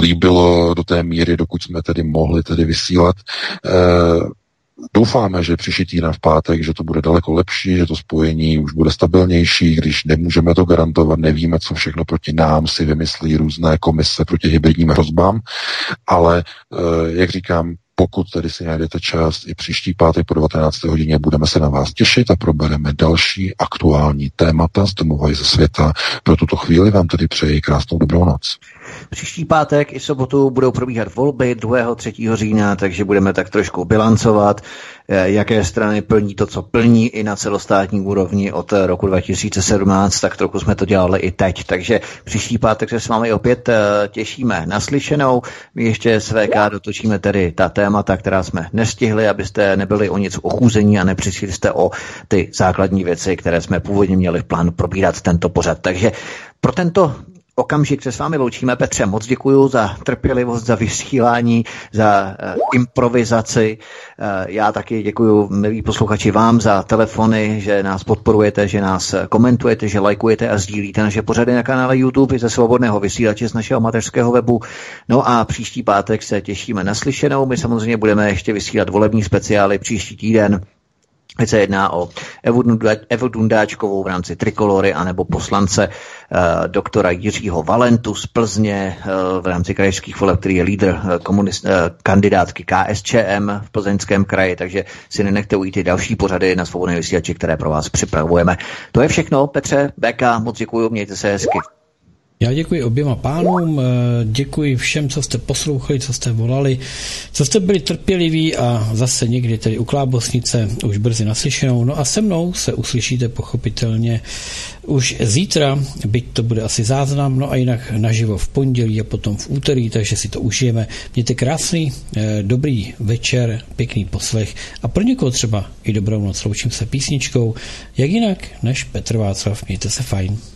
líbilo do té míry, dokud jsme tedy mohli tedy vysílat. Doufáme, že příští týden v pátek, že to bude daleko lepší, že to spojení už bude stabilnější, když nemůžeme to garantovat, nevíme, co všechno proti nám si vymyslí různé komise proti hybridním hrozbám, ale eh, jak říkám, pokud tedy si najdete čas i příští pátek po 19. hodině, budeme se na vás těšit a probereme další aktuální témata z domova i ze světa. Pro tuto chvíli vám tedy přeji krásnou dobrou noc. Příští pátek i sobotu budou probíhat volby 2. 3. října, takže budeme tak trošku bilancovat, eh, jaké strany plní to, co plní i na celostátní úrovni od roku 2017, tak trochu jsme to dělali i teď. Takže příští pátek se s vámi opět eh, těšíme naslyšenou. My ještě s VK dotočíme tedy ta témata, která jsme nestihli, abyste nebyli o nic ochůzení a nepřišli jste o ty základní věci, které jsme původně měli v plánu probírat tento pořad. Takže pro tento okamžik se s vámi loučíme. Petře, moc děkuji za trpělivost, za vysílání, za uh, improvizaci. Uh, já taky děkuji, milí posluchači, vám za telefony, že nás podporujete, že nás komentujete, že lajkujete a sdílíte naše pořady na kanále YouTube i ze svobodného vysílače z našeho mateřského webu. No a příští pátek se těšíme na slyšenou. My samozřejmě budeme ještě vysílat volební speciály příští týden Ať se jedná o Evu Dundáčkovou v rámci Trikolory anebo poslance uh, doktora Jiřího Valentu z Plzně uh, v rámci krajských voleb, který je lídr uh, komunist, uh, kandidátky KSČM v plzeňském kraji, takže si nenechte ujít i další pořady na svobodné vysílači, které pro vás připravujeme. To je všechno, Petře, Beka, moc děkuji, mějte se hezky. Já děkuji oběma pánům, děkuji všem, co jste poslouchali, co jste volali, co jste byli trpěliví a zase někdy tedy u Klábosnice už brzy naslyšenou. No a se mnou se uslyšíte pochopitelně už zítra, byť to bude asi záznam, no a jinak naživo v pondělí a potom v úterý, takže si to užijeme. Mějte krásný, eh, dobrý večer, pěkný poslech a pro někoho třeba i dobrou noc. Loučím se písničkou, jak jinak než Petr Václav. Mějte se fajn.